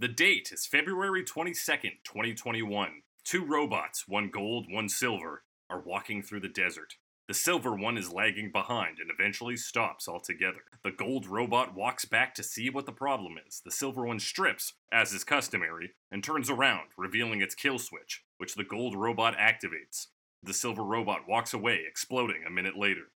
The date is February 22nd, 2021. Two robots, one gold, one silver, are walking through the desert. The silver one is lagging behind and eventually stops altogether. The gold robot walks back to see what the problem is. The silver one strips, as is customary, and turns around, revealing its kill switch, which the gold robot activates. The silver robot walks away, exploding a minute later.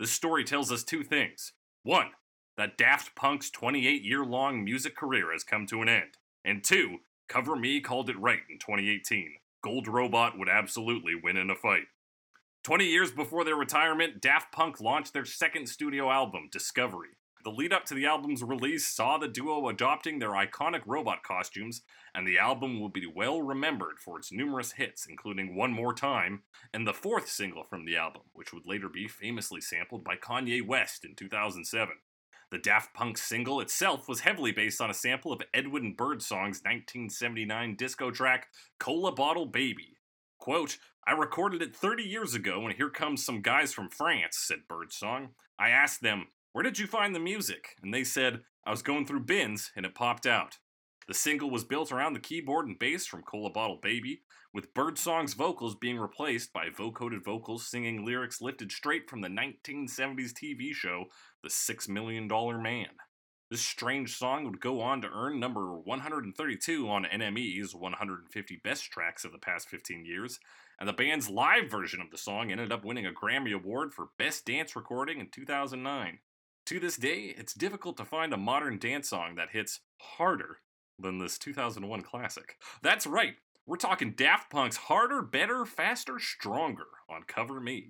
This story tells us two things. One, that Daft Punk's 28 year long music career has come to an end. And two, Cover Me called it right in 2018. Gold Robot would absolutely win in a fight. 20 years before their retirement, Daft Punk launched their second studio album, Discovery. The lead up to the album's release saw the duo adopting their iconic robot costumes, and the album will be well remembered for its numerous hits, including One More Time, and the fourth single from the album, which would later be famously sampled by Kanye West in 2007. The Daft Punk single itself was heavily based on a sample of Edwin Birdsong's 1979 disco track, Cola Bottle Baby. Quote, I recorded it 30 years ago, and here comes some guys from France, said Birdsong. I asked them, Where did you find the music? And they said, I was going through bins, and it popped out. The single was built around the keyboard and bass from Cola Bottle Baby, with Birdsong's vocals being replaced by vocoded vocals singing lyrics lifted straight from the 1970s TV show The Six Million Dollar Man. This strange song would go on to earn number 132 on NME's 150 Best Tracks of the past 15 years, and the band's live version of the song ended up winning a Grammy Award for Best Dance Recording in 2009. To this day, it's difficult to find a modern dance song that hits harder than this 2001 classic. That's right, we're talking Daft Punk's Harder, Better, Faster, Stronger on Cover Me.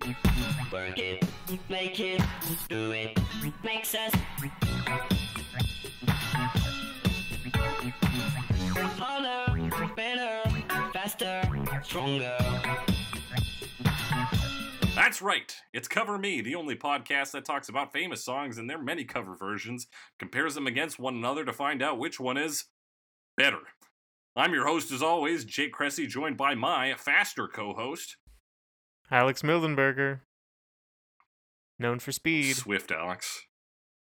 Work it, make it, do it, makes us harder, better, faster, stronger. That's right. It's Cover Me, the only podcast that talks about famous songs and their many cover versions, compares them against one another to find out which one is better. I'm your host, as always, Jake Cressy, joined by my faster co host, Alex Mildenberger, known for speed. Swift Alex.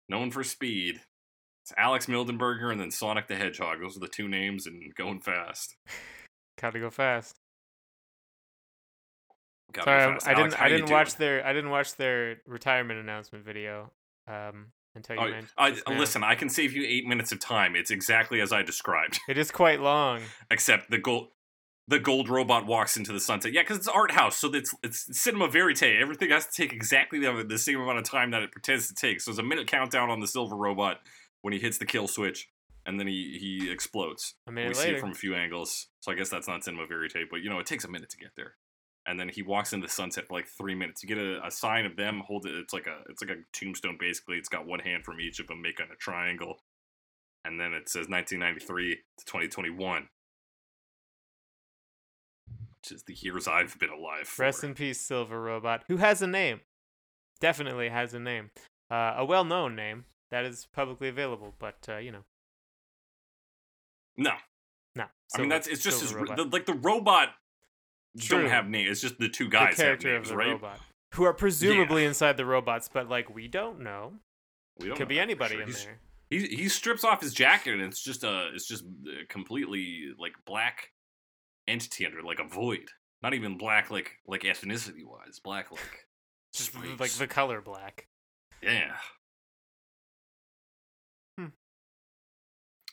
Known for speed. It's Alex Mildenberger and then Sonic the Hedgehog. Those are the two names and going fast. Gotta go fast. Gotta Sorry, go fast. I Alex, didn't. I didn't watch doing? their. I didn't watch their retirement announcement video. Um, until you Oh. I, listen, I can save you eight minutes of time. It's exactly as I described. It is quite long. except the gold the gold robot walks into the sunset. Yeah, because it's art house, so it's it's cinema verite. Everything has to take exactly the, the same amount of time that it pretends to take. So there's a minute countdown on the silver robot when he hits the kill switch, and then he he explodes. A we minute see it from a few angles, so I guess that's not cinema verite. But you know, it takes a minute to get there. And then he walks into the sunset for like three minutes. You get a, a sign of them hold it. It's like a it's like a tombstone basically. It's got one hand from each of them making a triangle, and then it says 1993 to 2021 which is the years I've been alive. For. Rest in peace, Silver Robot, who has a name. Definitely has a name. Uh, a well-known name that is publicly available, but uh, you know, no, no. I mean that's it's just his, the, like the robot True. don't have names. It's just the two the guys have character names, of the right? robot, who are presumably inside the robots, but like we don't know. We don't Could know be anybody sure. in He's- there. He he strips off his jacket and it's just a it's just a completely like black entity under like a void. Not even black like like ethnicity wise. Black like Just space. like the color black. yeah.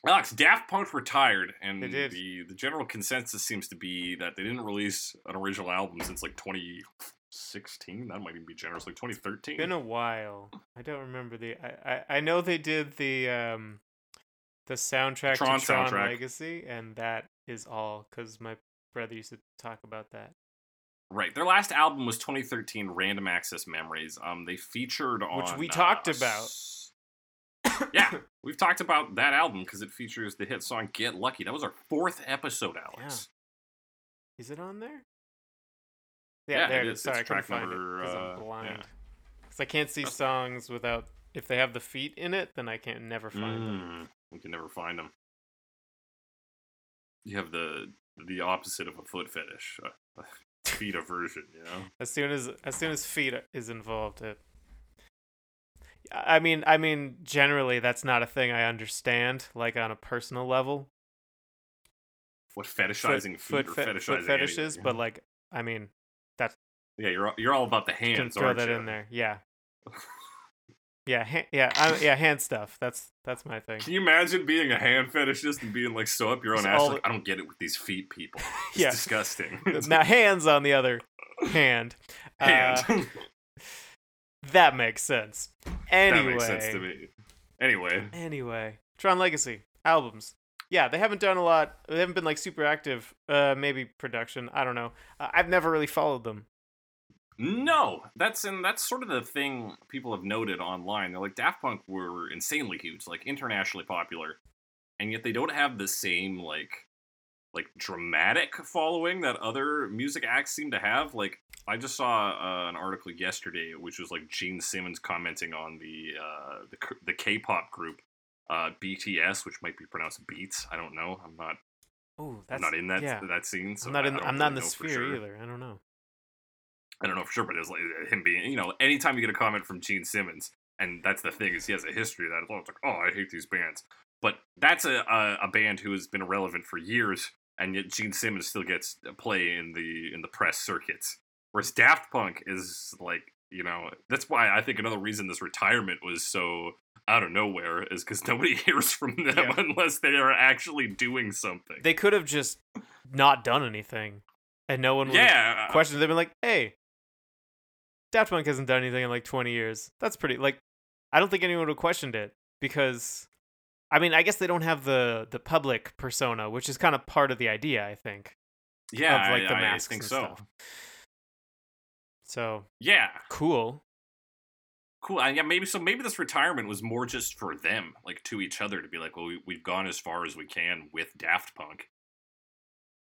Alex, Daft Punk retired, and the the general consensus seems to be that they didn't release an original album since like 2016. That might even be generous, like 2013. Been a while. I don't remember the. I I, I know they did the um, the soundtrack Tron to Tron soundtrack. Legacy, and that is all because my brother used to talk about that. Right. Their last album was 2013, Random Access Memories. Um, they featured on Which we uh, talked about. s- yeah, we've talked about that album because it features the hit song "Get Lucky." That was our fourth episode, Alex. Is it on there? Yeah, there it is. Sorry, I couldn't track find number, it because uh, I'm blind. Because I can't see That's- songs without if they have the feet in it, then I can't never find them. Mm, we can never find them. You have the the opposite of a foot fetish, a, a feet aversion. You know. As soon as as soon as feet is involved, it. I mean, I mean, generally that's not a thing I understand, like on a personal level. What fetishizing foot, feet or fe- fetishizing foot fetishes, anything. but like, I mean, that's yeah, you're you're all about the can hands, throw that you? in there. Yeah. Yeah, ha- yeah, I, yeah, hand stuff. That's that's my thing. Can you imagine being a hand fetishist and being like so up your own It's ass? Like, I don't get it with these feet people. It's Yeah. disgusting. now, hands on the other hand. hand. Uh, that makes sense. Anyway, that makes sense to me. Anyway, Anyway, Tron Legacy albums. Yeah, they haven't done a lot. They haven't been like super active. Uh, maybe production. I don't know. Uh, I've never really followed them. no, that's and that's sort of the thing people have noted online. They're like Daft Punk were insanely huge, like internationally popular, and yet they don't have the same like like dramatic following that other music acts seem to have. Like I just saw uh, an article yesterday, which was like Gene Simmons commenting on the uh, the k- the K-pop group uh, BTS, which might be pronounced Beats. I don't know. I'm not Oh, I'm that's not in that yeah. that scene. So I'm not in. I'm not in the sphere sure. either. I don't know. I don't know for sure, but it's like him being, you know, anytime you get a comment from Gene Simmons, and that's the thing is he has a history of that. It's like, oh, I hate these bands, but that's a, a a band who has been irrelevant for years, and yet Gene Simmons still gets play in the in the press circuits. Whereas Daft Punk is like, you know, that's why I think another reason this retirement was so out of nowhere is because nobody hears from them Yeah. unless they are actually doing something. They could have just not done anything, and no one would have yeah, questioned. They've been like, "Hey, Daft Punk hasn't done anything in like 20 years. That's pretty." Like, I don't think anyone would have questioned it because, I mean, I guess they don't have the the public persona, which is kind of part of the idea. I think. yeah, of like I, the I masks think and so. stuff. So Yeah, cool. cool. And yeah, maybe so. Maybe this retirement was more just for them, like to each other, to be like, well, we, we've gone as far as we can with Daft Punk.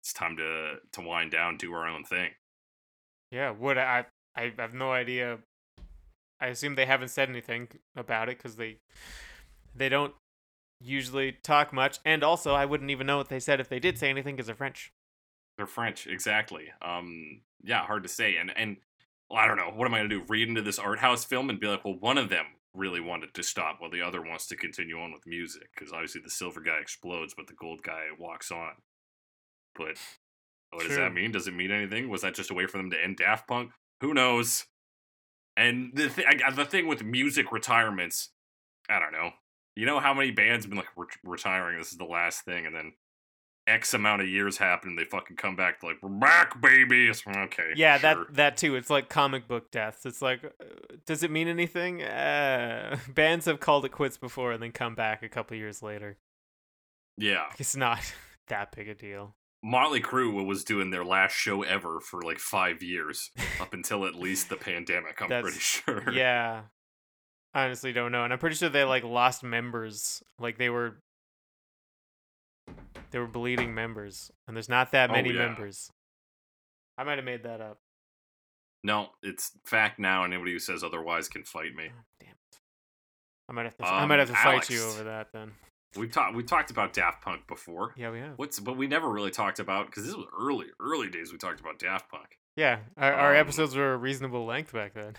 It's time to to wind down, do our own thing. Yeah. What I I have no idea. I assume they haven't said anything about it because they they don't usually talk much, and also I wouldn't even know what they said if they did say anything because they're French. They're French, exactly. Um, yeah, hard to say. And and well, I don't know. What am I gonna do? Read into this art house film and be like, well, one of them really wanted to stop, while the other wants to continue on with music. Because obviously the silver guy explodes, but the gold guy walks on. But what does that mean? Does it mean anything? Was that just a way for them to end Daft Punk? Who knows? And the th- I, the thing with music retirements, I don't know. You know how many bands have been like re- retiring? This is the last thing, and then X amount of years happen, and they fucking come back to like we're back, baby. It's like, okay, Yeah, sure. that that too. It's like comic book deaths. It's like, uh, does it mean anything? Uh, bands have called it quits before and then come back a couple years later. yeah. It's not that big a deal. Motley Crue was doing their last show ever for like five years, up until at least the pandemic. I'm pretty sure. yeah, I honestly don't know, and I'm pretty sure they like lost members. Like they were, they were bleeding members, and there's not that Oh, many yeah. members. I might have made that up. No, it's fact now. Anybody who says otherwise can fight me. Oh, damn it. I might have to. I might Um, have to fight you over that then. We've talked. We talked about Daft Punk before. Yeah, we have. What's but we never really talked about because this was early, early days. We talked about Daft Punk. Yeah, our, our Um, episodes were a reasonable length back then.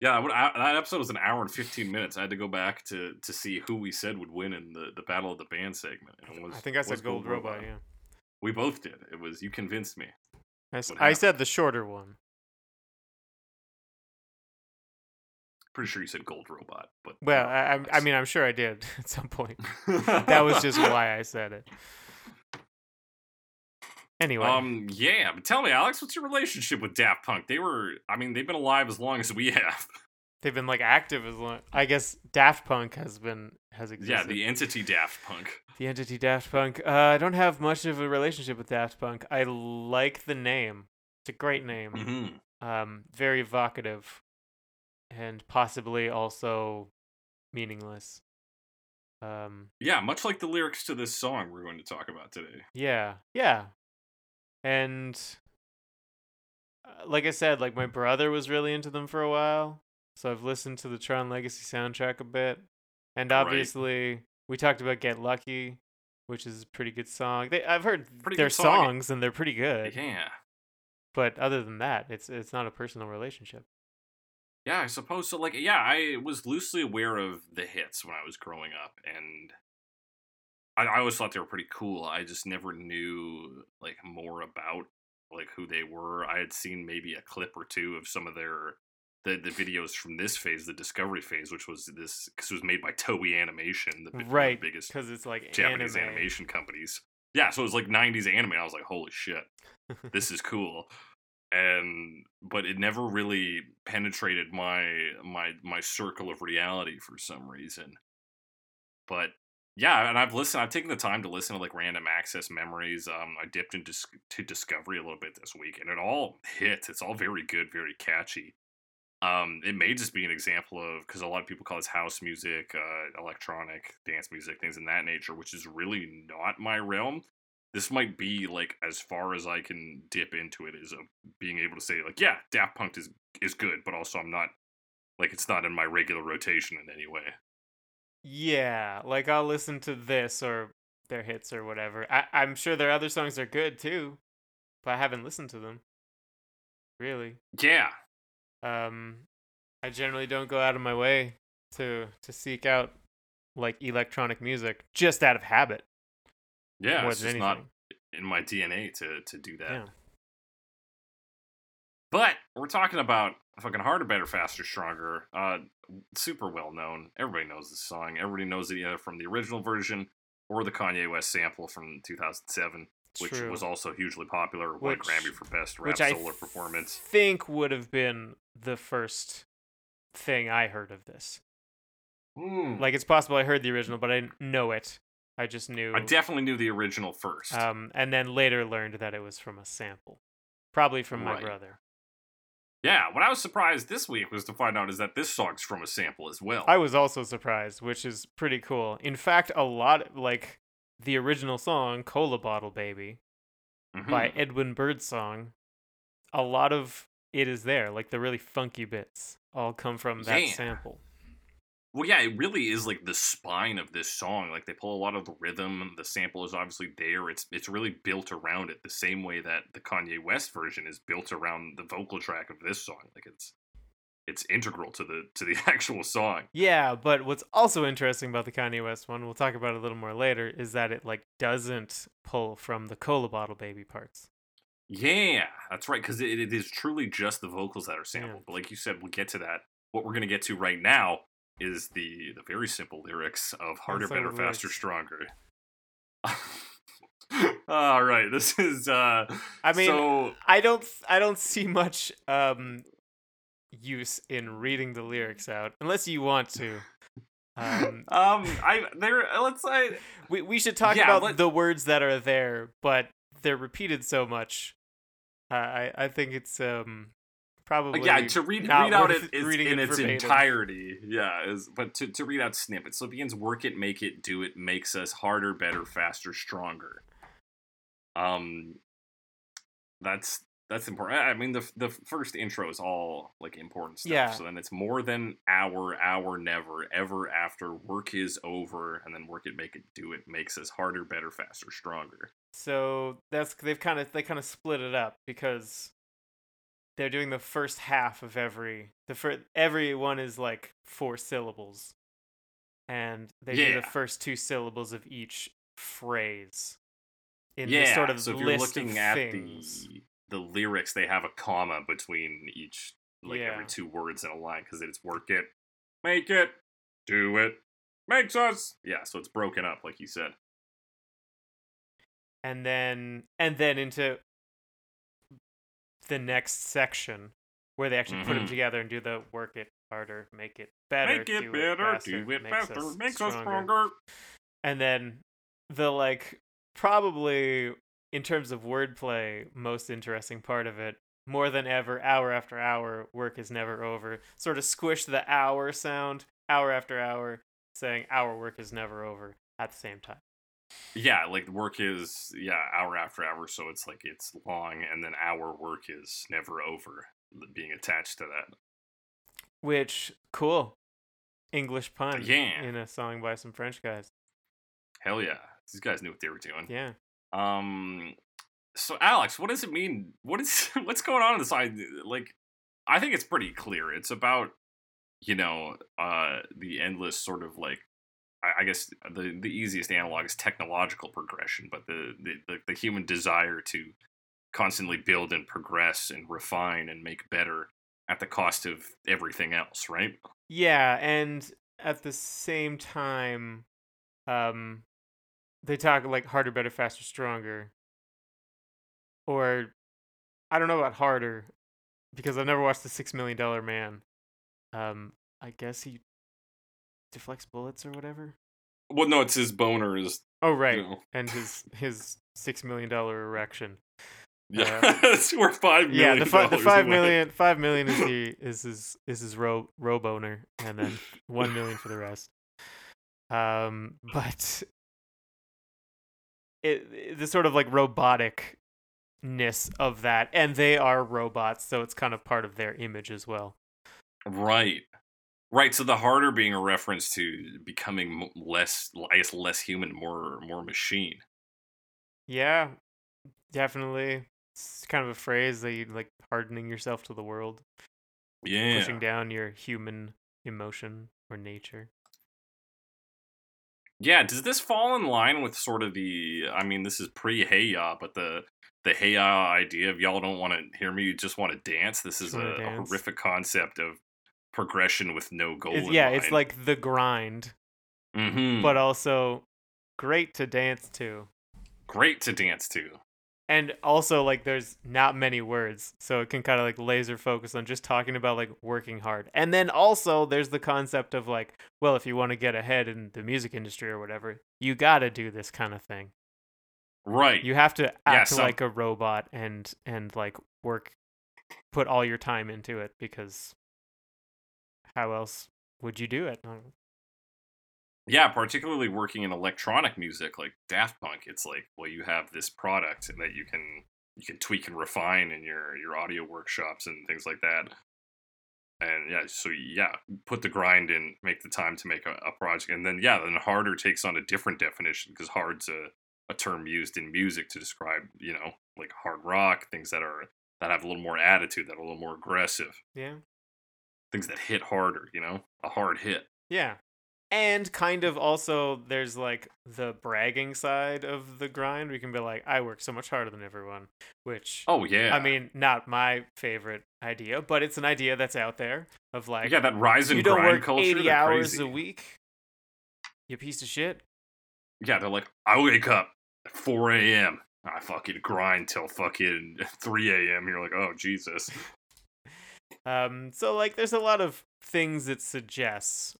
Yeah, I that episode was an hour and fifteen minutes. I had to go back to to see who we said would win in the, the battle of the band segment. And was, I think I said Gold Robot. Yeah, We both did. It was you convinced me. I, s- I said the shorter one. Pretty sure you said Gold Robot, but Well, no, I, I'm- I mean, I'm sure I did at some point. That was just why I said it. Anyway, Um, yeah, but tell me, Alex, what's your relationship with Daft Punk? They were, I mean, they've been alive as long as we have. they've been like active as long. I guess Daft Punk has been has existed. yeah, the entity Daft Punk. the entity Daft Punk. Uh, I don't have much of a relationship with Daft Punk. I like the name. It's a great name. hmm Um, very evocative, and possibly also meaningless. Um, Yeah, much like the lyrics to this song we're going to talk about today. Yeah, yeah. And uh, like I said, like my brother was really into them for a while, so I've listened to the Tron Legacy soundtrack a bit. And Right. obviously, we talked about Get Lucky, which is a pretty good song. They, I've heard Pretty their song. songs and they're pretty good. Yeah. But other than that, it's it's not a personal relationship. Yeah, I suppose so. Like, yeah, I was loosely aware of the hits when I was growing up, and I, I always thought they were pretty cool. I just never knew like more about like who they were. I had seen maybe a clip or two of some of their the, the videos from this phase, the discovery phase, which was this because it was made by Toei Animation, the of the right biggest because it's like Japanese anime. animation companies. Yeah, so it was like '90s anime. I was like, holy shit, this is cool. And but it never really penetrated my my my circle of reality for some reason. But yeah, and I've listened. I've taken the time to listen to like random access memories. Um, I dipped into to Discovery a little bit this week, and it all hits. It's all very good, very catchy. Um, it may just be an example of because a lot of people call this house music, uh, electronic dance music, things in that nature, which is really not my realm. This might be like as far as I can dip into it is of being able to say like, yeah, Daft Punk is is good, but also I'm not like it's not in my regular rotation in any way. Yeah, like I'll listen to this or their hits or whatever. I, I'm sure their other songs are good too, but I haven't listened to them. Really. Yeah, Um, I generally don't go out of my way to to seek out like electronic music just out of habit yeah, more it's than just anything. not in my DNA to to do that. Yeah. But we're talking about fucking harder, better, faster, stronger. Uh, super well known. Everybody knows this song. Everybody knows it either from the original version or the Kanye West sample from 2007, which True. was also hugely popular. Won a Which- Grammy for best rap which I solo performance. think would have been the first thing I heard of this. Hmm. Like it's possible I heard the original, but I didn't know it. I just knew. I definitely knew the original first. um, and then later learned that it was from a sample, probably from my Right. brother. Yeah, what I was surprised this week was to find out is that this song's from a sample as well. I was also surprised, which is pretty cool. In fact, a lot like the original song "Cola Bottle Baby" by Mhm. Edwin Birdsong, a lot of it is there. Like the really funky bits all come from that Yeah. sample. Well, yeah, it really is like the spine of this song. Like they pull a lot of the rhythm. The sample is obviously there. It's it's really built around it the same way that the Kanye West version is built around the vocal track of this song. Like it's it's integral to the to the actual song. Yeah, but what's also interesting about the Kanye West one, we'll talk about it a little more later, is that it like doesn't pull from the Cola Bottle Baby parts. Yeah, that's right. Because it, it is truly just the vocals that are sampled. Yeah. But like you said, we'll get to that. What we're gonna get to right now is the the very simple lyrics of harder, better, faster, stronger. All right, this is. uh I mean, so I don't I don't see much um use in reading the lyrics out unless you want to. Um, um, I there. Let's say we we should talk Yeah, about let- the words that are there, but they're repeated so much. Uh, I I think it's um probably yeah to read read out it is in it its verbatim. entirety. Yeah, is but to to read out snippets. So it begins work it, make it, do it, makes us harder, better, faster, stronger. Um, that's that's important. I I mean, the the first intro is all like important stuff. Yeah. So then it's more than hour, hour, never, ever after. Work is over, and then work it, make it, do it, makes us harder, better, faster, stronger. So that's they've kind of they kind of split it up because they're doing the first half of every the first every one is like four syllables, and they do the first two syllables of each phrase in yeah. this sort of so if you're looking at things. the the lyrics, they have a comma between each like Yeah. every two words in a line because it's work it, make it, do it, makes us. Yeah. So it's broken up, like you said. and then and then into the next section where they actually put them mm-hmm. together and do the work it harder, make it better, Make it do better, it faster, do it makes faster, us makes us stronger. stronger. And then the like probably in terms of wordplay, most interesting part of it, more than ever, hour after hour, work is never over. Sort of squish the hour sound, hour after hour, saying our work is never over at the same time. Yeah, like work is yeah hour after hour, so it's like it's long, and then our work is never over. Being attached to that. Which cool. English pun Yeah. in a song by some French guys. Hell yeah, these guys knew what they were doing. Yeah. Um, so Alex, what does it mean? What is what's going on in the side? Like, I think it's pretty clear. It's about you know uh the endless sort of like I, guess the the easiest analog is technological progression, but the, the the the human desire to constantly build and progress and refine and make better at the cost of everything else, right? Yeah, and at the same time, um, they talk like harder, better, faster, stronger. Or I don't know about harder because I've never watched the Six Million Dollar Man. Um, I guess he deflects bullets or whatever. Well, no, it's his boner is Oh you right, know. and his his six million dollar erection. Yeah, Uh, that's worth five million. Yeah, the fi- the dollars five away. million five million is the is his is his ro row boner, and then one million for the rest. Um, but it, it- the sort of like roboticness of that, and they are robots, so it's kind of part of their image as well. Right. Right, so the harder being a reference to becoming less, I guess, less human, more, more machine. Yeah, definitely. It's kind of a phrase that you like hardening yourself to the world, Yeah, pushing down your human emotion or nature. yeah. Does this fall in line with sort of the? I mean, this is pre Hey Ya, but the the Hey Ya idea of y'all don't want to hear me, you just want to dance. This is a, wanna a horrific concept of progression with no goal. It's, yeah, it's like the grind, Mhm. but also great to dance to. great to dance to. And also like there's not many words, so it can kind of like laser focus on just talking about like working hard. And then also there's the concept of like, well, if you want to get ahead in the music industry or whatever, you got to do this kind of thing. Right. You have to act some- like a robot and and like work put all your time into it because how else would you do it? I don't know. Yeah, particularly working in electronic music like Daft Punk, it's like, well, you have this product that you can you can tweak and refine in your your audio workshops and things like that. And yeah, so yeah, put the grind in, make the time to make a, a project, and then yeah, then harder takes on a different definition because hard's a, a term used in music to describe you know like hard rock things that are that have a little more attitude, that are a little more aggressive, Yeah. Things that hit harder, you know, a hard hit. Yeah. And kind of also there's like the bragging side of the grind. We can be like, I work so much harder than everyone, which Oh yeah, I mean, not my favorite idea, but it's an idea that's out there of like yeah, that rise and you don't grind work culture. 80 hours crazy. a week. You piece of shit. Yeah, they're like, I wake up at 4 a.m. I fucking grind till fucking 3 a.m. You're like, oh, Jesus. Um, so like, there's a lot of things it suggests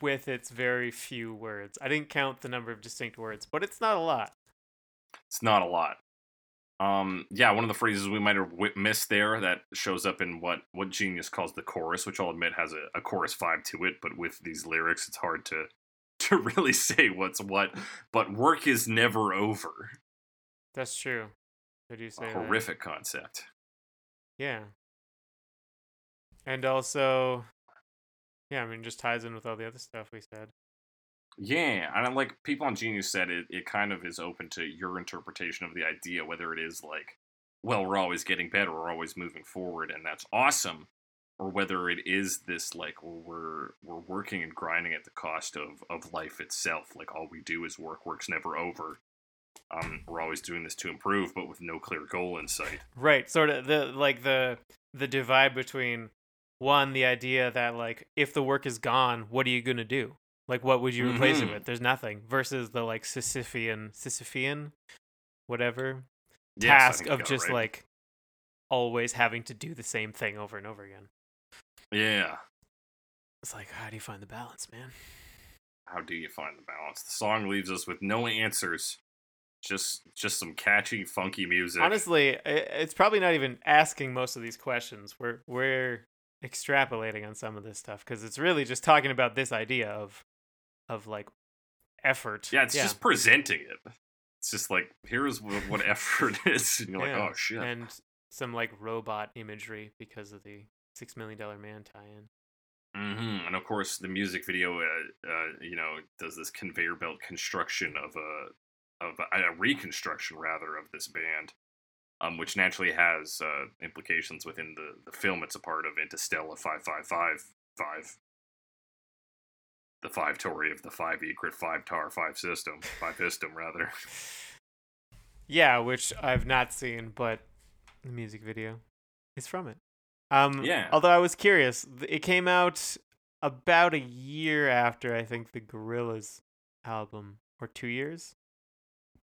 with its very few words. I didn't count the number of distinct words, but it's not a lot. It's not a lot. Um, yeah, one of the phrases we might have missed there that shows up in what, what Genius calls the chorus, which I'll admit has a, a chorus vibe to it, but with these lyrics, it's hard to, to really say what's what. But work is never over. That's true. Did you say A that? horrific concept. Yeah. And also, yeah, I mean, just ties in with all the other stuff we said. Yeah, and like people on Genius said it, it kind of is open to your interpretation of the idea, whether it is like, well, we're always getting better, we're always moving forward, and that's awesome, or whether it is this like we're we're working and grinding at the cost of of life itself. Like all we do is work, work's never over. Um, we're always doing this to improve, but with no clear goal in sight. Right, sort of the like the the divide between one the idea that like if the work is gone, what are you gonna do? Like what would you replace it Mhm. with? There's nothing. Versus the like Sisyphean Sisyphean whatever Yes, task of just right. like always having to do the same thing over and over again. yeah. It's like how do you find the balance, man? How do you find the balance? The song leaves us with no answers, just just some catchy, funky music. Honestly, it's probably not even asking most of these questions. We're we're extrapolating on some of this stuff because it's really just talking about this idea of of like effort. Yeah, it's just presenting it. It's just like here's what, what effort is, and you're like, oh shit. and some like robot imagery because of the Six Million Dollar Man tie-in. hmm And of course, the music video, uh, uh, you know, does this conveyor belt construction of a of a, a reconstruction rather of this band, um, which naturally has uh, implications within the the film it's a part of, Interstella five five five five. the five Tory of the five Ecrit, five Tar, five System, five System rather. Yeah, which I've not seen, but the music video is from it. Um, Yeah. Although I was curious, it came out about a year after I think the Gorillaz album, or two years.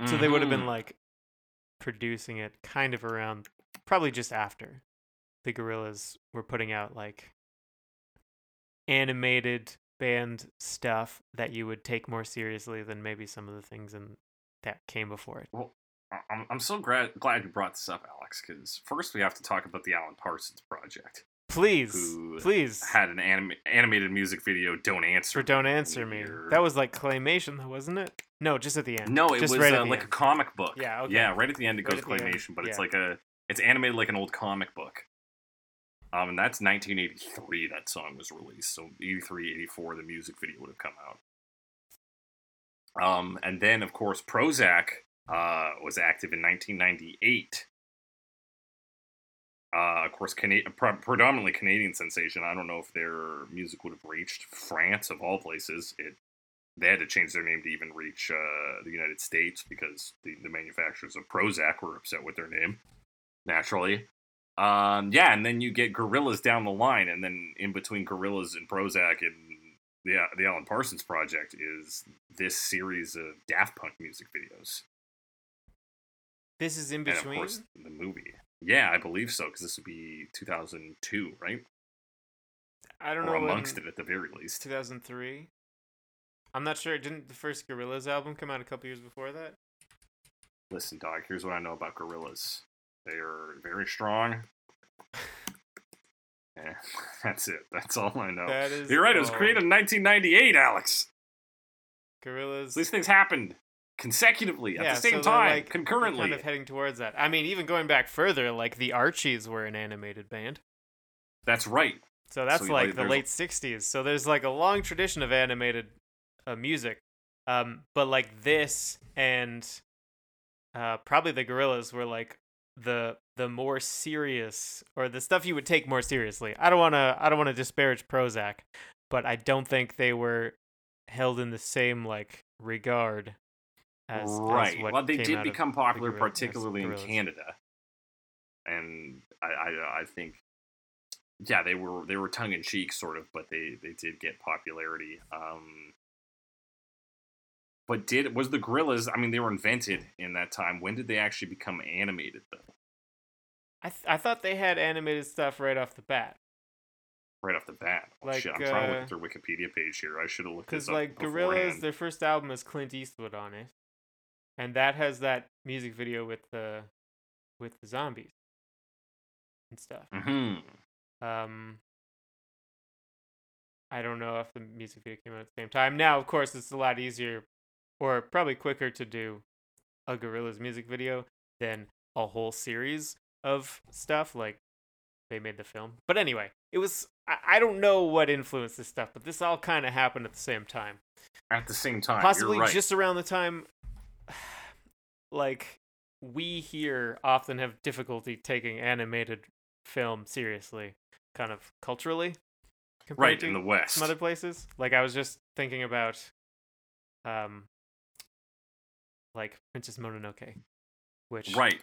So they would have been Mhm. like producing it kind of around, probably just after the Gorillaz were putting out like animated band stuff that you would take more seriously than maybe some of the things in that came before it. Well, I'm, I'm so glad glad you brought this up, Alex. Because first we have to talk about the Alan Parsons project. Please, please. Had an anim- animated music video. Don't answer. For Don't Answer Me. That was like claymation, though, wasn't it? No, just at the end. No, it just was right uh, like a comic book. Yeah, okay. Yeah, right at the end it Right goes end, claymation, but it's like a it's animated like an old comic book. Um, and that's 1983. That song was released, so 83, 84, the music video would have come out. Um, and then of course Prozzäk uh was active in 1998. Uh, of course, Cana- predominantly Canadian sensation. I don't know if their music would have reached France of all places. It they had to change their name to even reach uh, the United States because the, the manufacturers of Prozac were upset with their name, naturally. Um, yeah, and then you get Gorillaz down the line, and then in between Gorillaz and Prozzäk and the the Alan Parsons project is this series of Daft Punk music videos, This is in between. course the movie. Yeah, I believe so because this would be 2002, right? I don't Or know. amongst it at the very least. 2003. I'm not sure. Didn't the first Gorillaz album come out a couple years before that? Listen, dog. Here's what I know about gorillas. They are very strong. Yeah, that's it. That's all I know. That is You're right. It was created in 1998, Alex. Gorillaz. These things happened consecutively at yeah, the same so time, like, concurrently. kind of heading towards that. I mean, even going back further, like the Archies were an animated band. That's right. So that's So, like like, the late '60s. So there's like a long tradition of animated uh, music, um, but like this and uh, probably the Gorillaz were like the the more serious or the stuff you would take more seriously. I don't want to I don't want to disparage Prozzäk, but I don't think they were held in the same like regard as, as right. what well, they came did out become popular, Gorilla- particularly in Canada, and I, I, I think, yeah, they were they were tongue in cheek, sort of, but they they did get popularity. Um, but did was the Gorillaz? I mean, they were invented in that time. When did they actually become animated, though? I th- I thought they had animated stuff right off the bat. Right off the bat. Oh, Like, shit, I'm trying to uh, look at their Wikipedia page here. I should have looked this Because like Gorillaz, beforehand. their first album is Clint Eastwood on it, and that has that music video with the with the zombies and stuff. Mhm. Um, I don't know if the music video came out at the same time. Now, of course, it's a lot easier, or probably quicker to do a gorilla's music video than a whole series of stuff. Like they made the film, but anyway, it was. I, I don't know what influenced this stuff, but this all kind of happened at the same time At the same time, possibly right. just around the time like we here often have difficulty taking animated film seriously kind of culturally right in the West. some other places like i was just thinking about um like princess mononoke which Right.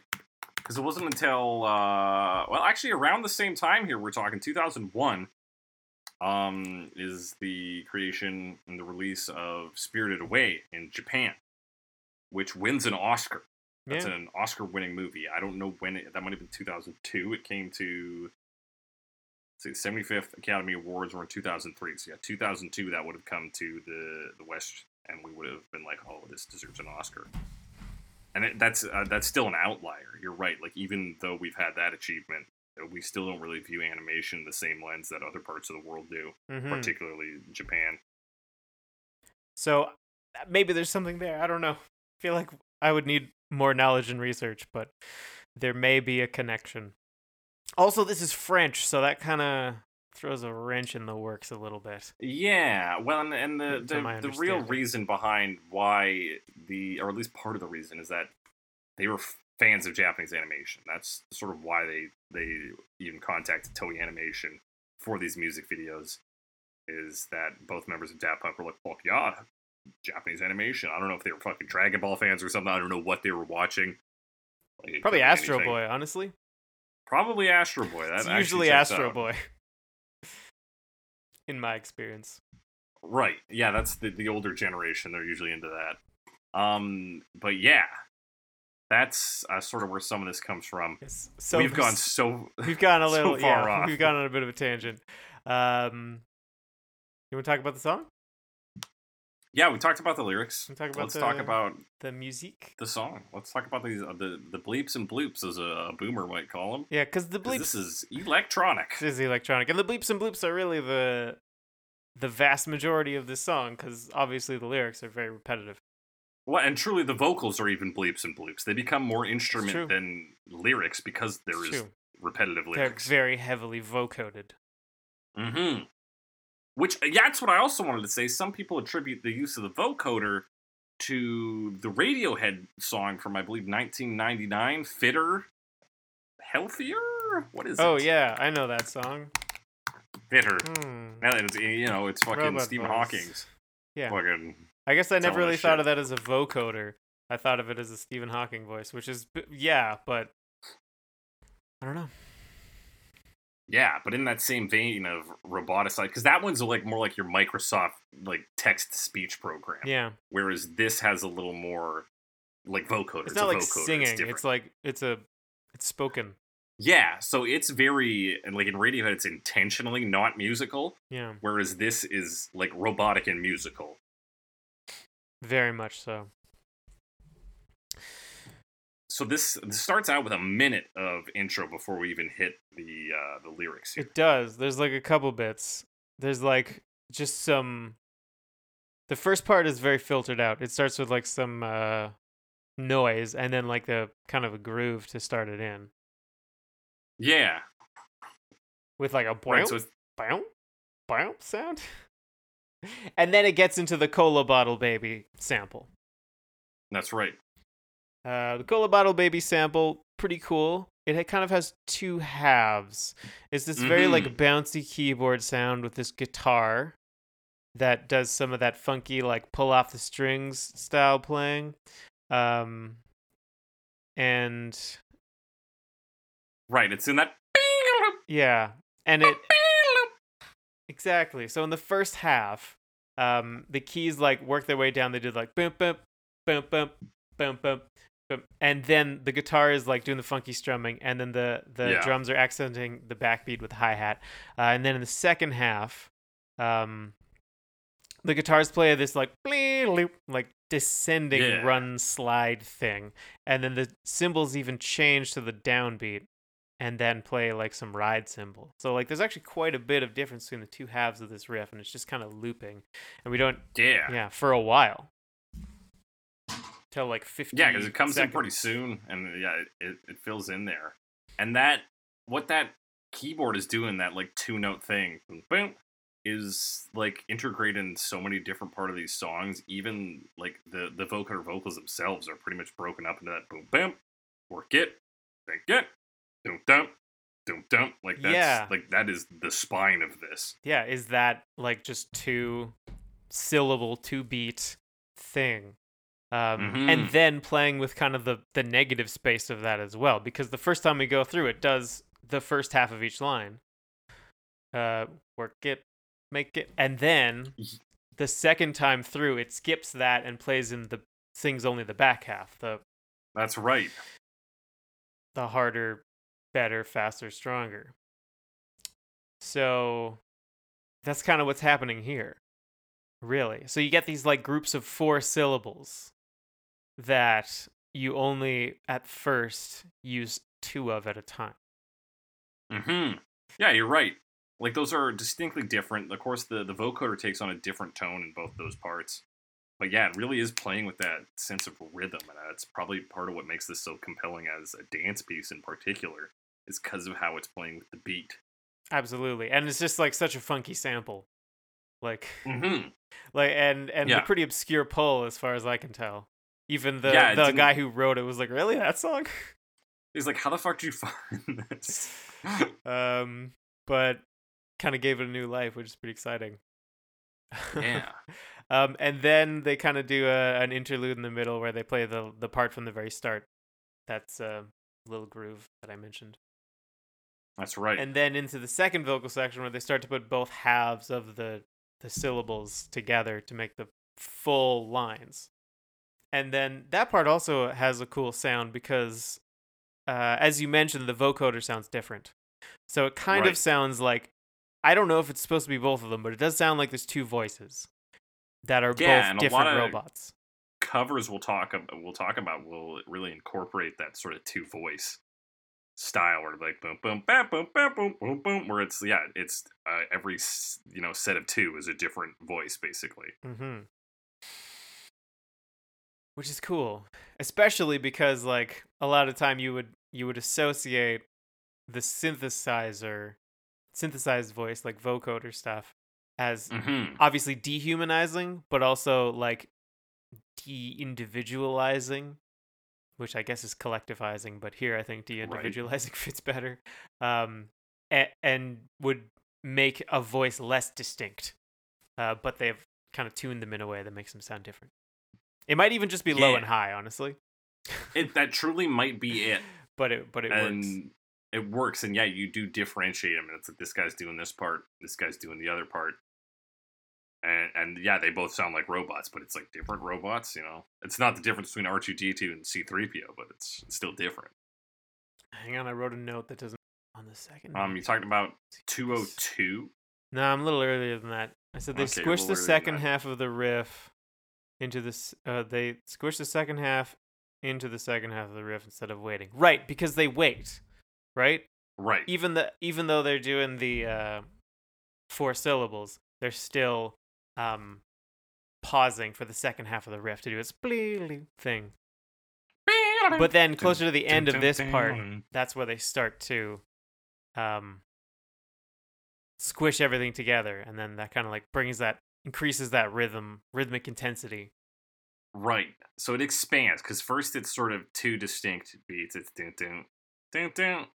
Because it wasn't until, uh, well, actually around the same time here, we're talking 2001, um, is the creation and the release of Spirited Away in Japan, which wins an Oscar. That's yeah. an Oscar winning movie. I don't know when it, that might have been 2002. It came to, see, the 75th Academy Awards were in 2003. So yeah, 2002, that would have come to the, the West, and we would have been like, oh, this deserves an Oscar and it, that's uh, that's still an outlier. You're right. Like even though we've had that achievement, uh, we still don't really view animation the same lens that other parts of the world do, Mhm. particularly Japan. so uh, maybe there's something there i don't know feel like i would need more knowledge and research but there may be a connection also this is french so that kind of throws a wrench in the works a little bit Yeah, well, and, and the the, the real reason behind why the, or at least part of the reason, is that they were fans of Japanese animation. That's sort of why they they even contacted Toei Animation for these music videos. is that both members of Daft Punk were like, "Fuck yeah, Japanese animation." I don't know if they were fucking Dragon Ball fans or something. I don't know what they were watching. Like, Probably Astro anything. Boy, honestly. Probably Astro Boy. That's usually Astro out. Boy. In my experience. Right. Yeah, that's the the older generation. They're usually into that. Um, but yeah, that's uh, sort of where some of this comes from. Yes. So We've gone so We've gone a so little far yeah, off. We've gone on a bit of a tangent. Um, you want to talk about the song? Yeah. We talked about the lyrics. Talk about Let's talk about The music. the song. Let's talk about these uh, the the bleeps and bloops, as a, boomer might call them. Yeah, because the bleeps This is electronic. This is electronic, and the bleeps and bloops are really the the vast majority of this song because obviously the lyrics are very repetitive. Well, and truly, the vocals are even bleeps and bloops. They become more instrument than lyrics because there It's is true. repetitive They're lyrics. very heavily vocoded. Mm-hmm. Which yeah, that's what I also wanted to say. Some people attribute the use of the vocoder to the Radiohead song from I believe 1999, "Fitter, Healthier." What is it? Oh it? yeah, I know that song. "Fitter." Hmm. Now that it's you know it's fucking Robot Stephen voice. Hawking's. Yeah. Fucking I guess I never really thought shit. of that as a vocoder. I thought of it as a Stephen Hawking voice, which is yeah, but I don't know. Yeah, but in that same vein of roboticide, because that one's like more like your Microsoft like text to speech program. Yeah, Whereas this has a little more like vocoder. it's not a like vocoder. singing. different. It's like it's a it's spoken. Yeah, so it's very and like in Radiohead, it's intentionally not musical, Yeah, whereas this is like robotic and musical. very much so. So this, this starts out with a minute of intro before we even hit the uh, the lyrics here. It does. There's like a couple bits. There's like just some. The first part is very filtered out. It starts with like some uh, noise and then like the kind of a groove to start it in Yeah, with like a right. So boing, boing sound. And then it gets into the cola bottle baby sample. that's right. Uh, the cola bottle baby sample, pretty cool. It kind of has two halves. It's this very like bouncy keyboard sound with this guitar that does some of that funky like pull off the strings style playing. Um, and Right. It's in that. yeah, and it exactly. So in the first half, um, the keys like work their way down. They did like boom, boom, boom, boom, boom, boom, and then the guitar is like doing the funky strumming, and then the the Yeah. drums are accenting the backbeat with hi hat, uh, and then in the second half, um, the guitars play this like loop, like descending Yeah. run slide thing, and then the cymbals even change to the downbeat and then play like some ride cymbal. So like there's actually quite a bit of difference between the two halves of this riff and it's just kind of looping. And we don't Yeah. yeah, for a while. Till like 50 Yeah, because it comes in pretty soon, and uh, yeah, it, it, fills in there. And that what that keyboard is doing, that like two note thing, boom, boom, is like integrated in so many different part of these songs. Even like the the vocoder vocals themselves are pretty much broken up into that boom, boom, work it, think it, dum dum, dum dum. Like that's Yeah. like that is the spine of this. Yeah, is that like just two syllable, two beat thing? Um, and Mhm. then playing with kind of the the negative space of that as well, because the first time we go through it does the first half of each line. Uh, work it, make it, and then the second time through it skips that and plays in the sings only the back half, the That's right. the harder, better, faster, stronger. So that's kind of what's happening here. Really. So you get these like groups of four syllables that you only at first use two of at a time. Hmm. Yeah, you're right. Like those are distinctly different. Of course, the the vocoder takes on a different tone in both those parts. But yeah, it really is playing with that sense of rhythm, and that's probably part of what makes this so compelling as a dance piece in particular, is because of how it's playing with the beat. Absolutely. And it's just like such a funky sample. Like Mm-hmm. like and and Yeah. a pretty obscure pull as far as I can tell. Even the Yeah, the guy who wrote it was like, "Really? That song?" He's like, "How the fuck did you find this?" um, but kind of gave it a new life, which is pretty exciting. Yeah. um, and then they kind of do a, an interlude in the middle where they play the the part from the very start. That's a little groove that I mentioned. That's right. And then into the second vocal section where they start to put both halves of the the syllables together to make the full lines. And then that part also has a cool sound because uh, as you mentioned, the vocoder sounds different. So it kind Right. of sounds like I don't know if it's supposed to be both of them, but it does sound like there's two voices that are Yeah, both different robots. Covers we'll talk we'll talk about will really incorporate that sort of two voice style where like boom boom bam boom bam boom boom boom where it's yeah it's uh, every you know set of two is a different voice basically. Mm-hmm. Which is cool, especially because like a lot of time you would you would associate the synthesizer, synthesized voice like vocoder stuff as Mm-hmm. obviously dehumanizing, but also like de-individualizing, which I guess is collectivizing. But here I think de-individualizing fits better, um, a- and would make a voice less distinct. Uh, but they've kind of tuned them in a way that makes them sound different. It might even just be low and high, honestly. It that truly might be it. But it but it works. and it works and yeah you do differentiate them and it's like this guy's doing this part this guy's doing the other part and and yeah they both sound like robots but it's like different robots you know it's not the difference between r2d2 and c3po but it's, it's still different Hang on, I wrote a note that doesn't on the second. um you talked about 202 No, I'm a little earlier than that. I said they Okay, squished the little earlier than second half of the riff into this. Uh, they squish the second half into the second half of the riff instead of waiting. Right, because they wait. Right, right even the even though they're doing the uh, four syllables, they're still um, pausing for the second half of the riff to do its thing. But then closer to the end of this part, that's where they start to um squish everything together and then that kind of like brings that increases that rhythm rhythmic intensity right so it expands because first it's sort of two distinct beats it's dun dun dun dun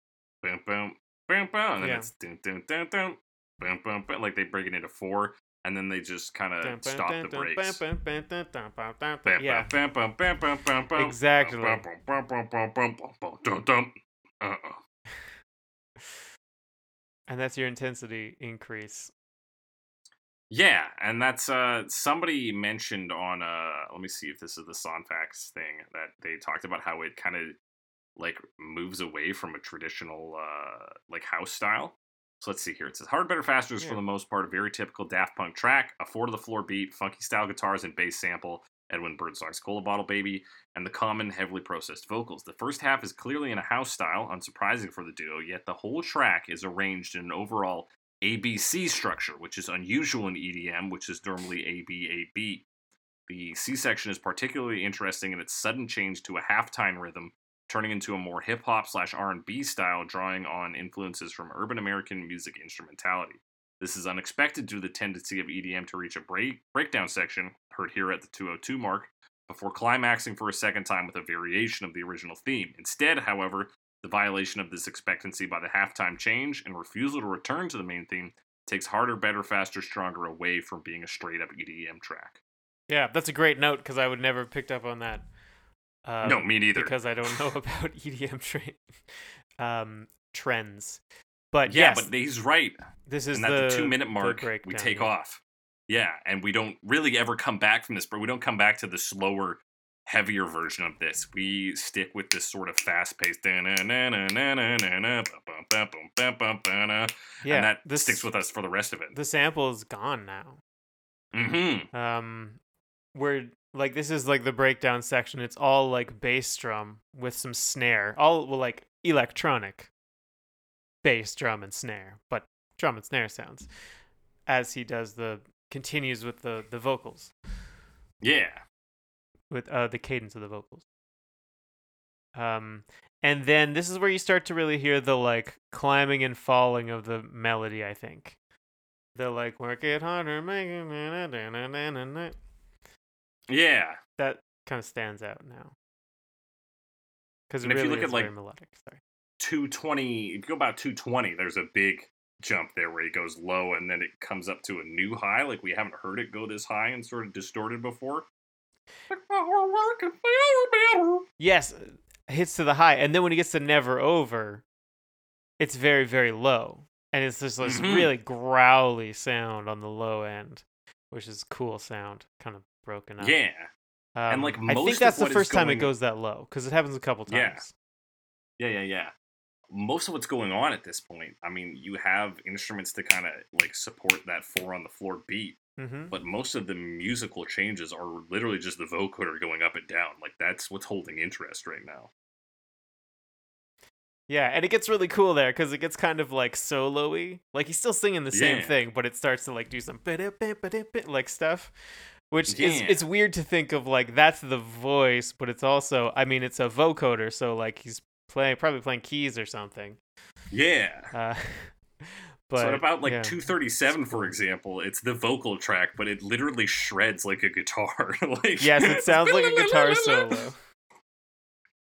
boom boom boom boom and then Yeah. it's dun dun dun dun boom boom boom like they break it into four and then they just kind of stop the breaks yeah. Exactly. Dun, dun. Uh-uh. and that's your intensity increase Yeah, and that's uh somebody mentioned on uh let me see if this is the Songfacts thing that they talked about how it kind of like moves away from a traditional uh like house style. So let's see here. It says hard, better, faster is for the most part a very typical Daft Punk track, a four to the floor beat, funky style guitars and bass sample, Edwin Birdsong's Cola Bottle Baby, and the common heavily processed vocals. The first half is clearly in a house style, unsurprising for the duo, yet the whole track is arranged in an overall ABC structure, which is unusual in EDM, which is normally ABAB. The C section is particularly interesting in its sudden change to a halftime rhythm, turning into a more hip hop slash R&B style, drawing on influences from urban American music instrumentality. This is unexpected due to the tendency of EDM to reach a break breakdown section, heard here at the 202 mark, before climaxing for a second time with a variation of the original theme. Instead, however, the violation of this expectancy by the halftime change and refusal to return to the main theme takes harder, better, faster, stronger away from being a straight up EDM track. yeah that's a great note because i would never have picked up on that um, no, me neither. because i don't know about edm tra- um, trends but yeah, yes but he's right. this is And the, the two minute mark, we take yeah. off. Yeah, and we don't really ever come back from this, but we don't come back to the slower, heavier version of this. We stick with this sort of fast paced. yeah and that this sticks with us for the rest of it. the sample is gone now hmm um where like this is like the breakdown section it's all like bass drum with some snare all well like electronic bass drum and snare but drum and snare sounds as he does the continues with the the vocals Yeah. With uh the cadence of the vocals um and then this is where you start to really hear the like climbing and falling of the melody i think the like work it harder make it na- na- na- na- na- Yeah. that kind of stands out now because And if you look at, like, melodic sorry 220 if you go about 220 there's a big jump there where it goes low and then it comes up to a new high. Like we haven't heard it go this high and sort of distorted before. Yes, hits to the high, and then when he gets to never over, it's very very low, and it's just this Mhm. really growly sound on the low end, which is cool sound, kind of broken up. Yeah. Um, like, I think that's the first time it goes that low because it happens a couple times. Yeah. Yeah, yeah, yeah. Most of what's going on at this point, I mean, you have instruments to kind of like support that four on the floor beat, hmm but most of the musical changes are literally just the vocoder going up and down. Like that's what's holding interest right now. Yeah, and it gets really cool there because it gets kind of like solo-y. Like he's still singing the same Yeah. thing, but it starts to like do some like stuff, which is it's weird to think of like that's the voice, but it's also I mean it's a vocoder, so like he's playing probably playing keys or something. Yeah. Uh, but so about like yeah. 237, for example? It's the vocal track, but it literally shreds like a guitar. like Yes, it sounds like a guitar solo.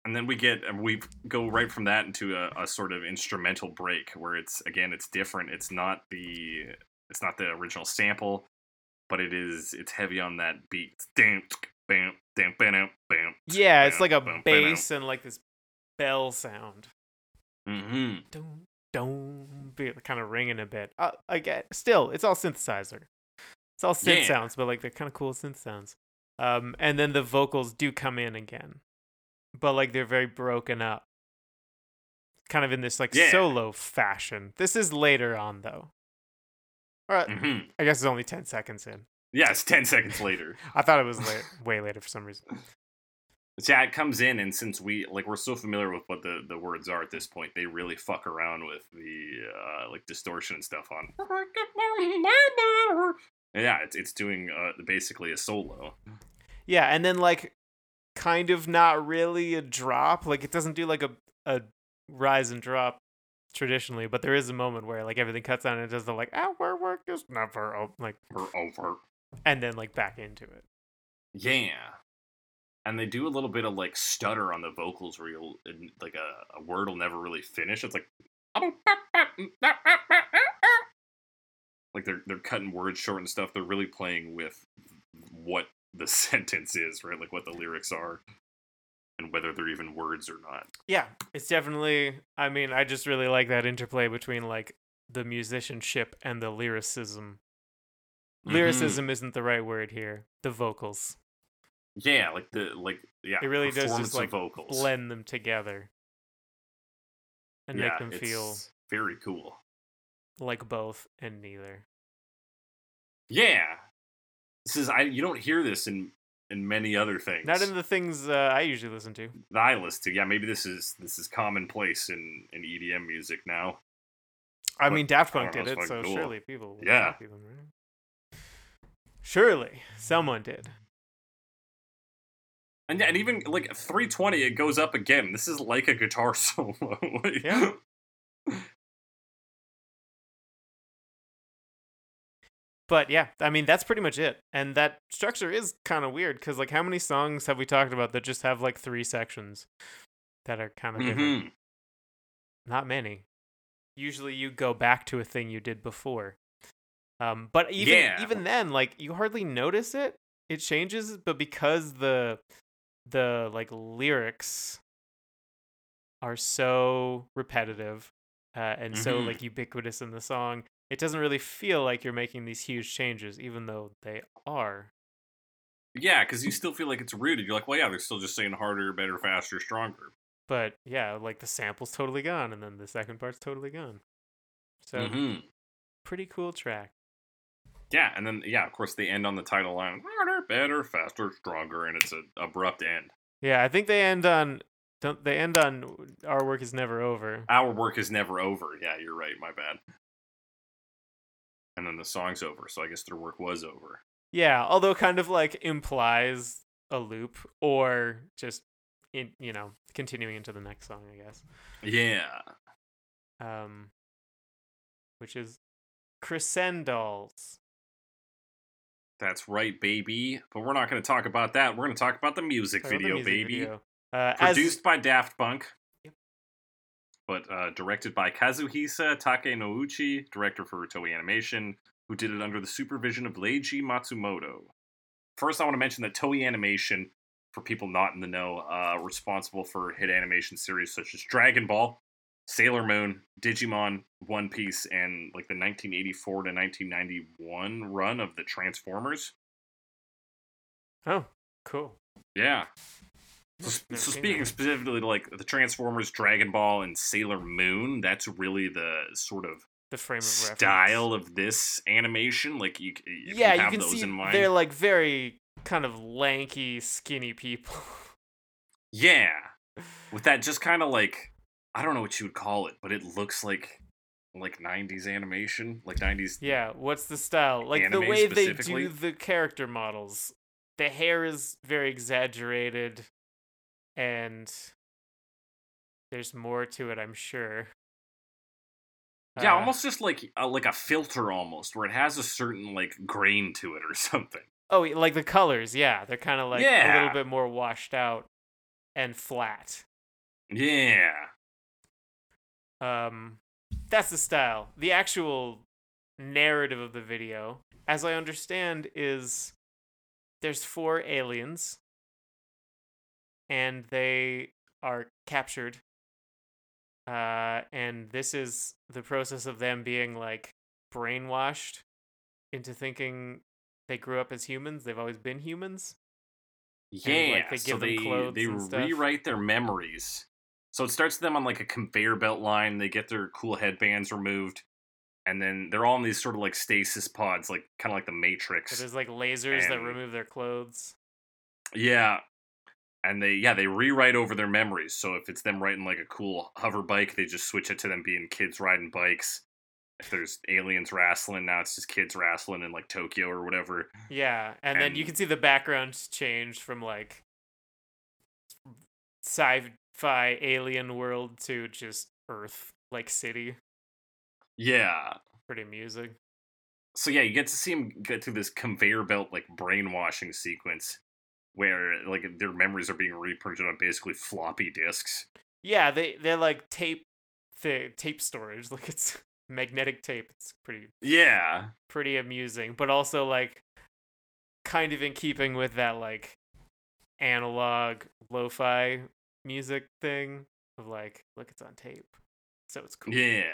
And then we get and we go right from that into a, a sort of instrumental break where it's again it's different. It's not the it's not the original sample, but it is it's heavy on that beat. Bam, dam, bam, bam. Yeah, it's like a bam, bam, bass and like this bell sound. Mhm. Dum dum, kind of ringing a bit. Uh, again, still, it's all synthesizer. It's all synth Yeah. sounds, but like they're kind of cool synth sounds. Um, and then the vocals do come in again, but like they're very broken up, kind of in this like Yeah. solo fashion. This is later on though. All right, Mhm. I guess it's only ten seconds in. Yeah, 10 seconds later. I thought it was la- way later for some reason. Yeah, it comes in, and since we like we're so familiar with what the, the words are at this point, they really fuck around with the uh, like distortion and stuff on. Yeah, it's it's doing uh, basically a solo. Yeah, and then like kind of not really a drop. Like it doesn't do like a a rise and drop traditionally, but there is a moment where like everything cuts out and it does the like our work is never o-" like Or over. and then like back into it. Yeah. And they do a little bit of like stutter on the vocals where you'll like a, a word will never really finish. It's like like they're they're cutting words short and stuff. They're really playing with what the sentence is, right? Like what the lyrics are and whether they're even words or not. Yeah, it's definitely I mean, I just really like that interplay between like the musicianship and the lyricism. Mhm. Lyricism isn't the right word here. The vocals. Yeah, like the like yeah, It really does just like vocals. blend them together and yeah, make them feel very cool. like both and neither. Yeah. This is I you don't hear this in in many other things. Not in the things uh, I usually listen to. that I listen to. Yeah, maybe this is this is commonplace in in EDM music now. I But mean, Daft Punk did it, so cool. surely people Yeah. them, right? Surely someone did. And and even like 320 it goes up again. This is like a guitar solo. Like- Yeah. But yeah, I mean that's pretty much it. And that structure is kind of weird because like how many songs have we talked about that just have like three sections that are kind of different? Mhm. Not many. Usually you go back to a thing you did before. Um, but even Yeah. even then, like you hardly notice it. It changes, but because the the like lyrics are so repetitive uh, and so Mhm. like ubiquitous in the song, it doesn't really feel like you're making these huge changes, even though they are. Yeah, because you still feel like it's rooted. You're like, well, yeah, they're still just saying harder, better, faster, stronger. But yeah, like the sample's totally gone, and then the second part's totally gone. So Mhm. pretty cool track. Yeah, and then yeah, of course they end on the title line: better, faster, stronger, and it's an abrupt end. Yeah, I think they end on don't they end on our work is never over. Our work is never over. Yeah, you're right. My bad. And then the song's over, so I guess their work was over. Yeah, although kind of like implies a loop or just in you know continuing into the next song, I guess. Yeah. Um, which is Crescendolls. That's right, baby. But we're not going to talk about that. We're going to talk about the music Talk about the video, music baby. video. Uh, as Produced by Daft Punk. Yep. but uh, directed by Kazuhisa Takenouchi, director for Toei Animation, who did it under the supervision of Leiji Matsumoto. First, I want to mention that Toei Animation, for people not in the know, uh, responsible for hit animation series such as Dragon Ball, Sailor Moon, Digimon, One Piece, and like the 1984 to 1991 run of the Transformers. Oh, cool. Yeah. So, so speaking that. specifically to like the Transformers, Dragon Ball, and Sailor Moon, that's really the sort of The frame of reference. style of this animation. Like you, yeah, you you can those see in mind. they're like very kind of lanky, skinny people. Yeah, with that just kind of like I don't know what you would call it, but it looks like like '90s animation, like '90s. yeah, what's the style? Like the way they do the character models. The hair is very exaggerated, and there's more to it, I'm sure. Yeah, Uh, almost just like uh, like a filter, almost where it has a certain like grain to it or something. Oh, like the colors, yeah, they're kind of like a little bit more washed out and flat. Yeah, Um, that's the style. The actual narrative of the video, as I understand, is there's four aliens, and they are captured. Uh, and this is the process of them being like brainwashed into thinking they grew up as humans. They've always been humans. yeah. like, they so them they clothes they and rewrite their memories. So it starts them on like a conveyor belt line. They get their cool headbands removed, and then they're all in these sort of like stasis pods, like kind of like the Matrix. there's like lasers that remove their clothes. Yeah. And they yeah, they rewrite over their memories. So if it's them riding like a cool hover bike, they just switch it to them being kids riding bikes. If there's aliens wrestling, now it's just kids wrestling in like Tokyo or whatever. Yeah, and, then you can see the backgrounds change from like sci-fi alien world to just Earth, like city. Yeah. Pretty amusing. So yeah, you get to see him get through this conveyor belt like brainwashing sequence where like their memories are being reprinted on basically floppy disks. Yeah, they they're like tape, the tape storage, like it's magnetic tape. It's pretty Yeah. pretty amusing, but also like kind of in keeping with that like analog lo-fi music thing of like, look, it's on tape, so it's cool. Yeah.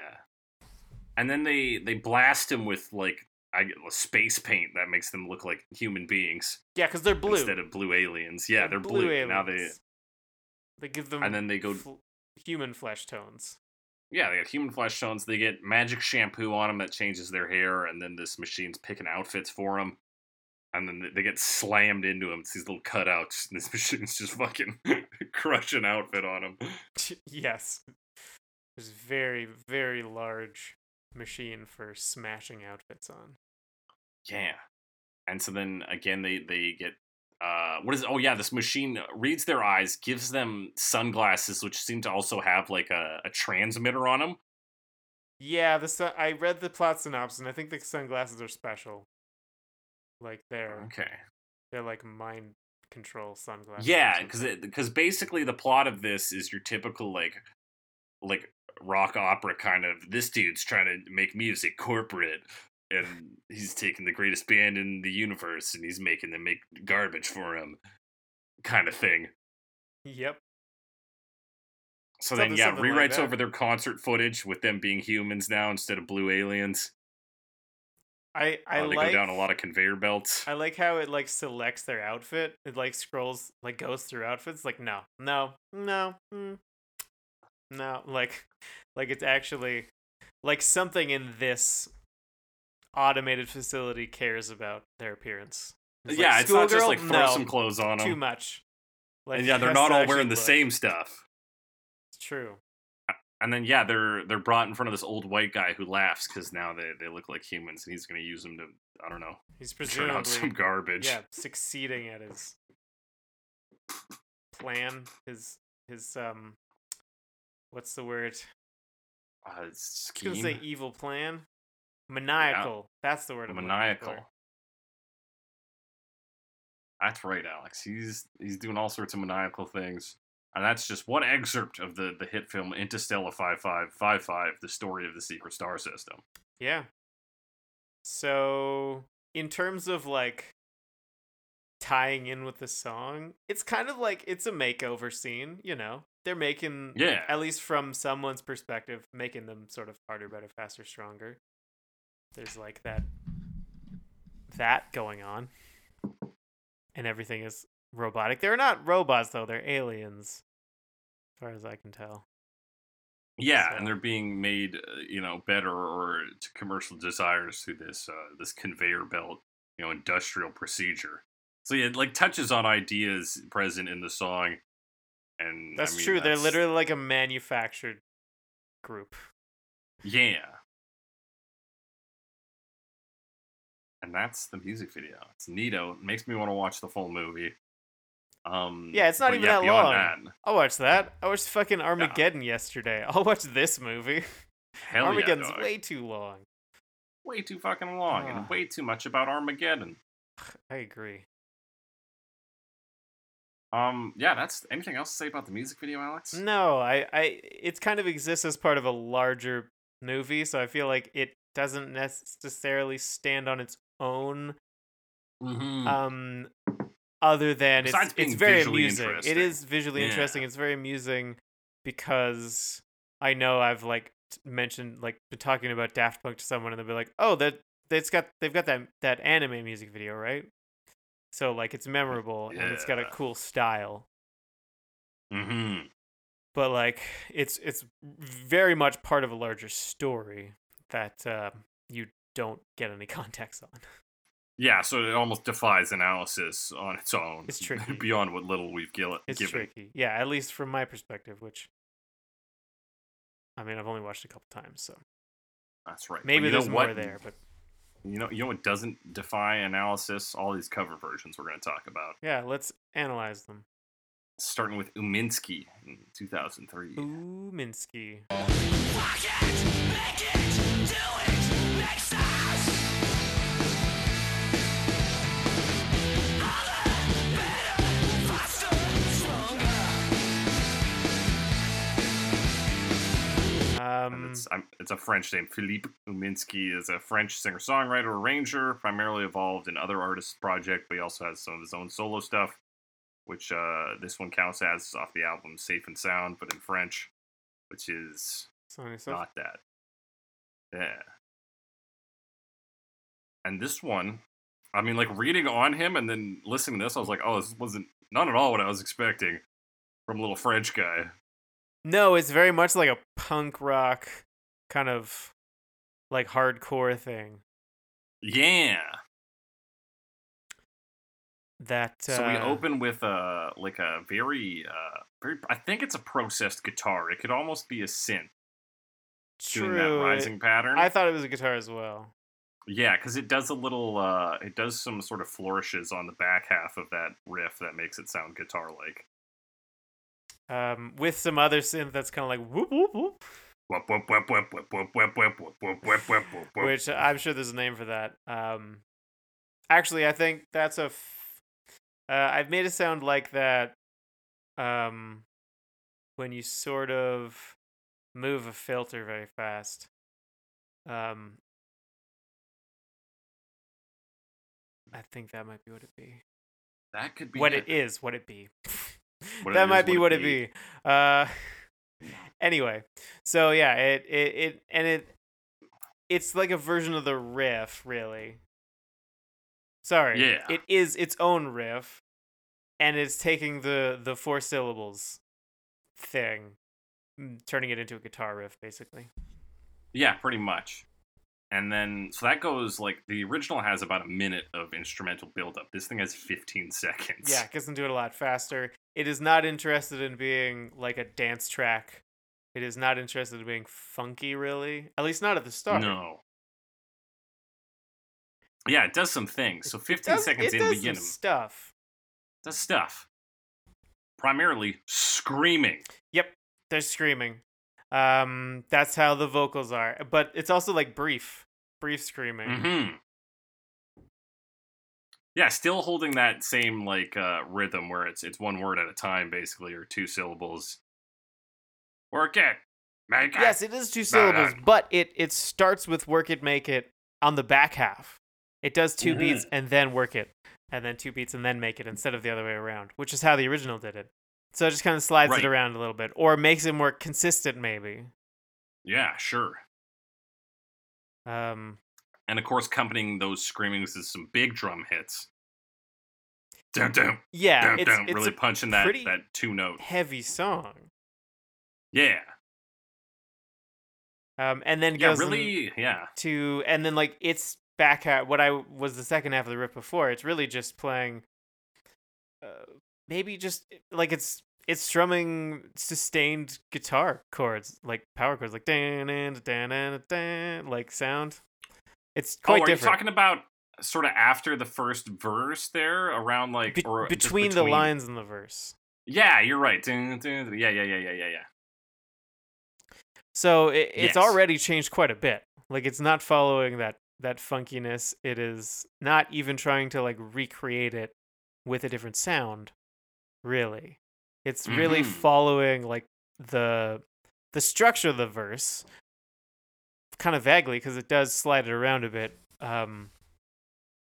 And then they they blast him with like I get space paint that makes them look like human beings Yeah, because they're blue. instead of blue aliens. Yeah, they're, blue. Now they they give them and then they go fl- human flesh tones. yeah, they got human flesh tones. They get magic shampoo on them that changes their hair, and then this machine's picking outfits for them. And then they- they get slammed into them. It's these little cutouts, and this machine's just fucking crush an outfit on them. yes, there's very very large machine for smashing outfits on. Yeah. And so then again, they they get uh what is? Oh yeah, this machine reads their eyes, gives them sunglasses, which seem to also have like a, a transmitter on them. Yeah, the sun- I read the plot synopsis, and I think the sunglasses are special. Like they're Okay. they're like mind control sunglasses. Yeah, because because basically the plot of this is your typical like like rock opera kind of this dude's trying to make music corporate and he's taking the greatest band in the universe and he's making them make garbage for him kind of thing. Yep. So then yeah, something like rewrites over their concert footage with them being humans now instead of blue aliens. I I Uh, they like go down a lot of conveyor belts. I like how it like selects their outfit. It like scrolls like goes through outfits. Like no, no, no, mm, no. Like like it's actually like something in this automated facility cares about their appearance. It's like, yeah, it's not just like throw no, some clothes on too them. much. Like And yeah, they're not all wearing the look. same stuff. It's true. And then yeah, they're they're brought in front of this old white guy who laughs because now they, they look like humans and he's gonna use them to I don't know He's turn out some garbage. yeah succeeding at his plan. His his um, what's the word? Uh, I was scheme. gonna say evil plan. Maniacal. That's the word. Maniacal. That's right, Alex. He's he's doing all sorts of maniacal things. And that's just one excerpt of the, the hit film Interstella 5555, the story of the secret star system. Yeah. So, in terms of like tying in with the song, it's kind of like it's a makeover scene, you know. They're making Yeah. at least from someone's perspective, making them sort of harder, better, faster, stronger. There's like that that going on. And everything is robotic. They're not robots though, they're aliens. As far as I can tell. Yeah, So- and they're being made, uh, you know, better or to commercial desires through this uh, this conveyor belt, you know, industrial procedure. So yeah, it like touches on ideas present in the song, and I That's mean, true. They're literally like a manufactured group. yeah. And that's the music video. It's neato. It makes me want to watch the full movie. Um, Yeah, it's not even yeah, that long. That, I'll watch that. I watched fucking Armageddon yesterday. I'll watch this movie. hell Armageddon's dog. way too long. way too fucking long, Ah. and way too much about Armageddon. I agree. Um, yeah, that's anything else to say about the music video, Alex? No, I, I, it kind of exists as part of a larger movie, so I feel like it doesn't necessarily stand on its own. Mm-hmm. Um, other than it's Besides being it's very amusing. It is visually Yeah. interesting. It's very amusing because I know I've like mentioned like been talking about Daft Punk to someone and they'll be like, "Oh, that that's got they've got that that anime music video, right?" So like it's memorable and it's got a cool style. mm-hmm. but like it's it's very much part of a larger story that uh, you don't get any context on. Yeah, so it almost defies analysis on its own. It's tricky. beyond what little we've given. It's given. tricky, yeah. At least from my perspective, which I mean, I've only watched a couple times, so That's right. Maybe you know there's more what? there. But You know, you know what doesn't defy analysis? All these cover versions we're going to talk about. yeah, let's analyze them. Starting with Uminski in 2003. Ooh, Um, it's, I'm, it's a French name. Philippe Uminski is a French singer songwriter arranger, primarily involved in other artists' projects, but he also has some of his own solo stuff, which uh, this one counts as off the album Safe and Sound, but in French, which is not that. Yeah. And this one, I mean, like reading on him and then listening to this, I was like, oh, this wasn't not at all what I was expecting from a little French guy. No, it's very much like a punk rock kind of like hardcore thing. Yeah. That uh, So we open with a like a very uh very I think it's a processed guitar. It could almost be a synth doing that true. rising pattern. I thought it was a guitar as well. yeah, because it does a little uh it does some sort of flourishes on the back half of that riff that makes it sound guitar like. Um, with some other synth that's kind of like whoop whoop whoop, which I'm sure there's a name for that. Um, actually, I think that's a. F- uh, I've made it sound like that. Um, when you sort of move a filter very fast. Um, I think that might be what it be. that could be what it is, what it be. What that is, might be what it it be. Uh, anyway, so yeah, it, it it and it it's like a version of the riff, really. Sorry, Yeah. it is its own riff, and it's taking the the four syllables thing, mm, turning it into a guitar riff, basically. Yeah, pretty much. And then so that goes like the original has about a minute of instrumental buildup. This thing has 15 seconds. Yeah, it can do it a lot faster. It is not interested in being like a dance track. It is not interested in being funky, really. At least not at the start. No. Yeah, it does some things. So It 15 does- seconds it in does begin some stuff. does stuff. Primarily screaming. Yep, they're screaming. Um, that's how the vocals are. But it's also like brief, brief screaming. Mm-hmm. Yeah, still holding that same like uh, rhythm where it's it's one word at a time, basically, or two syllables. Work it, make it. Yes, it is two syllables, nah. but it it starts with work it, make it on the back half. It does 2 Mhm. beats and then work it, and then two beats and then make it instead of the other way around, which is how the original did it. So it just kind of slides Right. it around a little bit, or makes it more consistent, maybe. Yeah, sure. Um, And of course, accompanying those screamings is some big drum hits. Dum dum yeah, dum it's it's really punching that that two note. heavy song. Yeah, Um, and then yeah, goes really, yeah. to and then like it's back at what I was the second half of the riff before. It's really just playing, uh, maybe just like it's it's strumming sustained guitar chords, like power chords, like dan dan dan dan dan, like sound. It's Oh, quite are different. you talking about sort of after the first verse there, around like Be- or just between, the lines in the verse. Yeah, you're right. Yeah, yeah, yeah, yeah, yeah, yeah. So it, it's Yes. already changed quite a bit. Like it's not following that that funkiness. It is not even trying to like recreate it with a different sound. Really, it's really Mhm. following like the the structure of the verse, kind of vaguely because it does slide it around a bit, um,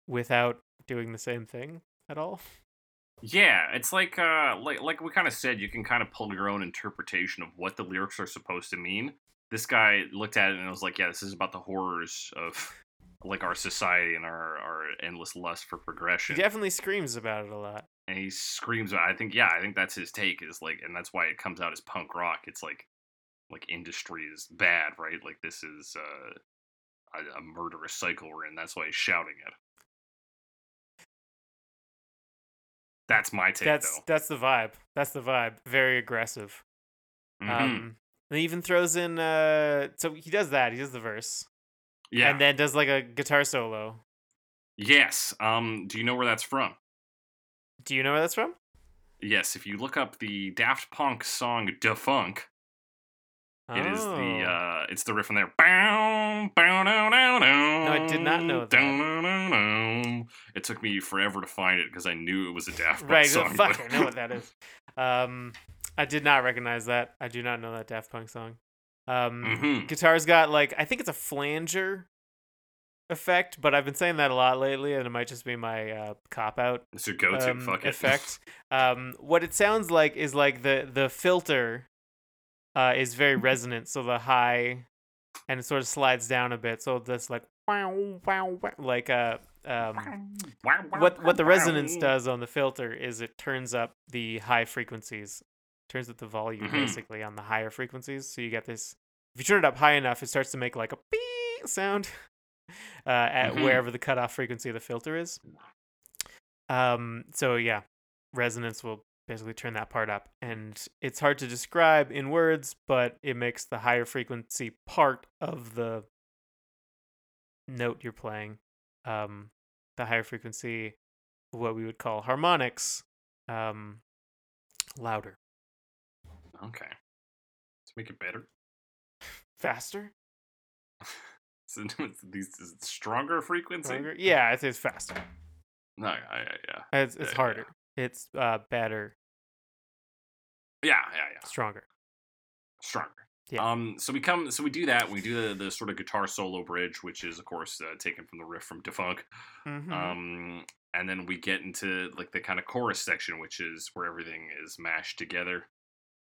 without doing the same thing at all. Yeah, it's like uh like like we kind of said, you can kind of pull your own interpretation of what the lyrics are supposed to mean. This guy looked at it and was like, "Yeah, this is about the horrors of like our society and our our endless lust for progression." He definitely screams about it a lot. and he screams. I think yeah, I think that's his take is like, and that's why it comes out as punk rock. It's like like industry is bad, right? Like this is uh, a, a murderous cycle we're in. That's why he's shouting it. That's my take, That's though. that's the vibe. That's the vibe. Very aggressive. Mhm. Um, and he even throws in. Uh, so he does that. He does the verse, yeah. and then does like a guitar solo. yes. Um. Do you know where that's from? Do you know where that's from? Yes. If you look up the Daft Punk song "Da Funk," it is the Oh. uh, it's the riff in there. Bow, bow, dow, dow, dow, I did not know that. dow, dow, dow, dow. It took me forever to find it because I knew it was a Daft Punk right. song. fuck, but- I know what that is. Um, I did not recognize that. I do not know that Daft Punk song. Um, Mhm. guitar's got like I think it's a flanger effect, but I've been saying that a lot lately, and it might just be my uh, cop out It's your go-to. um, Fuck it. effect. um, what it sounds like is like the the filter uh, is very resonant, so the high and it sort of slides down a bit, so this like wow wow wow like uh um what what the resonance does on the filter is it turns up the high frequencies, turns up the volume Mhm. basically on the higher frequencies, so you get this. If you turn it up high enough, it starts to make like a beep sound uh, at Mhm. wherever the cutoff frequency of the filter is. Um. So yeah, resonance will basically turn that part up, and it's hard to describe in words, but it makes the higher frequency part of the note you're playing, um, the higher frequency, what we would call harmonics, um, louder, Okay. Let's make it better. faster, So it's these is stronger frequency. stronger. Yeah, it's, it's faster. No, yeah, yeah, It's it's Yeah, yeah. It's uh better, yeah, yeah, yeah. stronger. Stronger. Yeah. Um. So we come. So we do that. We do the the sort of guitar solo bridge, which is of course uh, taken from the riff from Da Funk. Mhm. Um. And then we get into like the kind of chorus section, which is where everything is mashed together.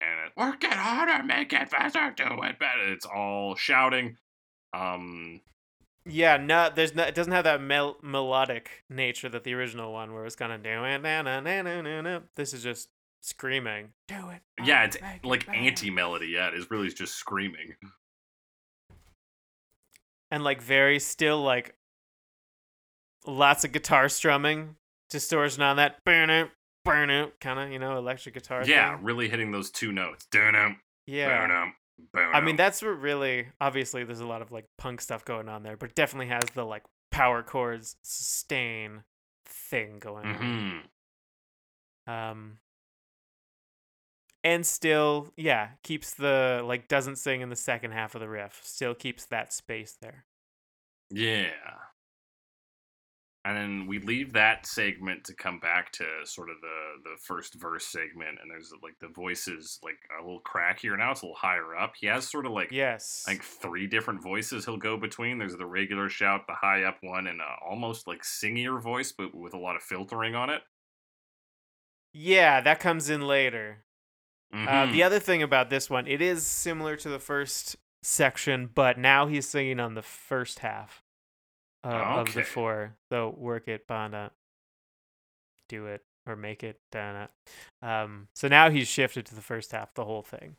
And it, work it harder, make it faster, do it better. It's all shouting. Um. Yeah, no, there's no, it doesn't have that mel- melodic nature that the original one, where it's kind of doing na na na na na na. This is just screaming. Do it. Yeah, it's like better." anti melody. Yeah, it is really just screaming. and like very still like lots of guitar strumming, distortion on that burn it, burn it, kind of you know electric guitar. Yeah, thing. really hitting those two notes. Dun-dum, yeah. boom-dum, boom-dum. I mean, that's what really obviously there's a lot of like punk stuff going on there, but it definitely has the like power chords sustain thing going on. Mhm. Um and still, yeah, keeps the like doesn't sing in the second half of the riff. Still keeps that space there. Yeah. And then we leave that segment to come back to sort of the the first verse segment, and there's like the voices like a little crackier now. It's a little higher up. He has sort of like Yes. like three different voices he'll go between. There's the regular shout, the high up one, and uh, almost like singier voice, but with a lot of filtering on it. yeah, that comes in later. Uh, Mhm. the other thing about this one, it is similar to the first section, but now he's singing on the first half uh, of the four. So work it, bana, do it, or make it, dana. Um, so now he's shifted to the first half, the whole thing.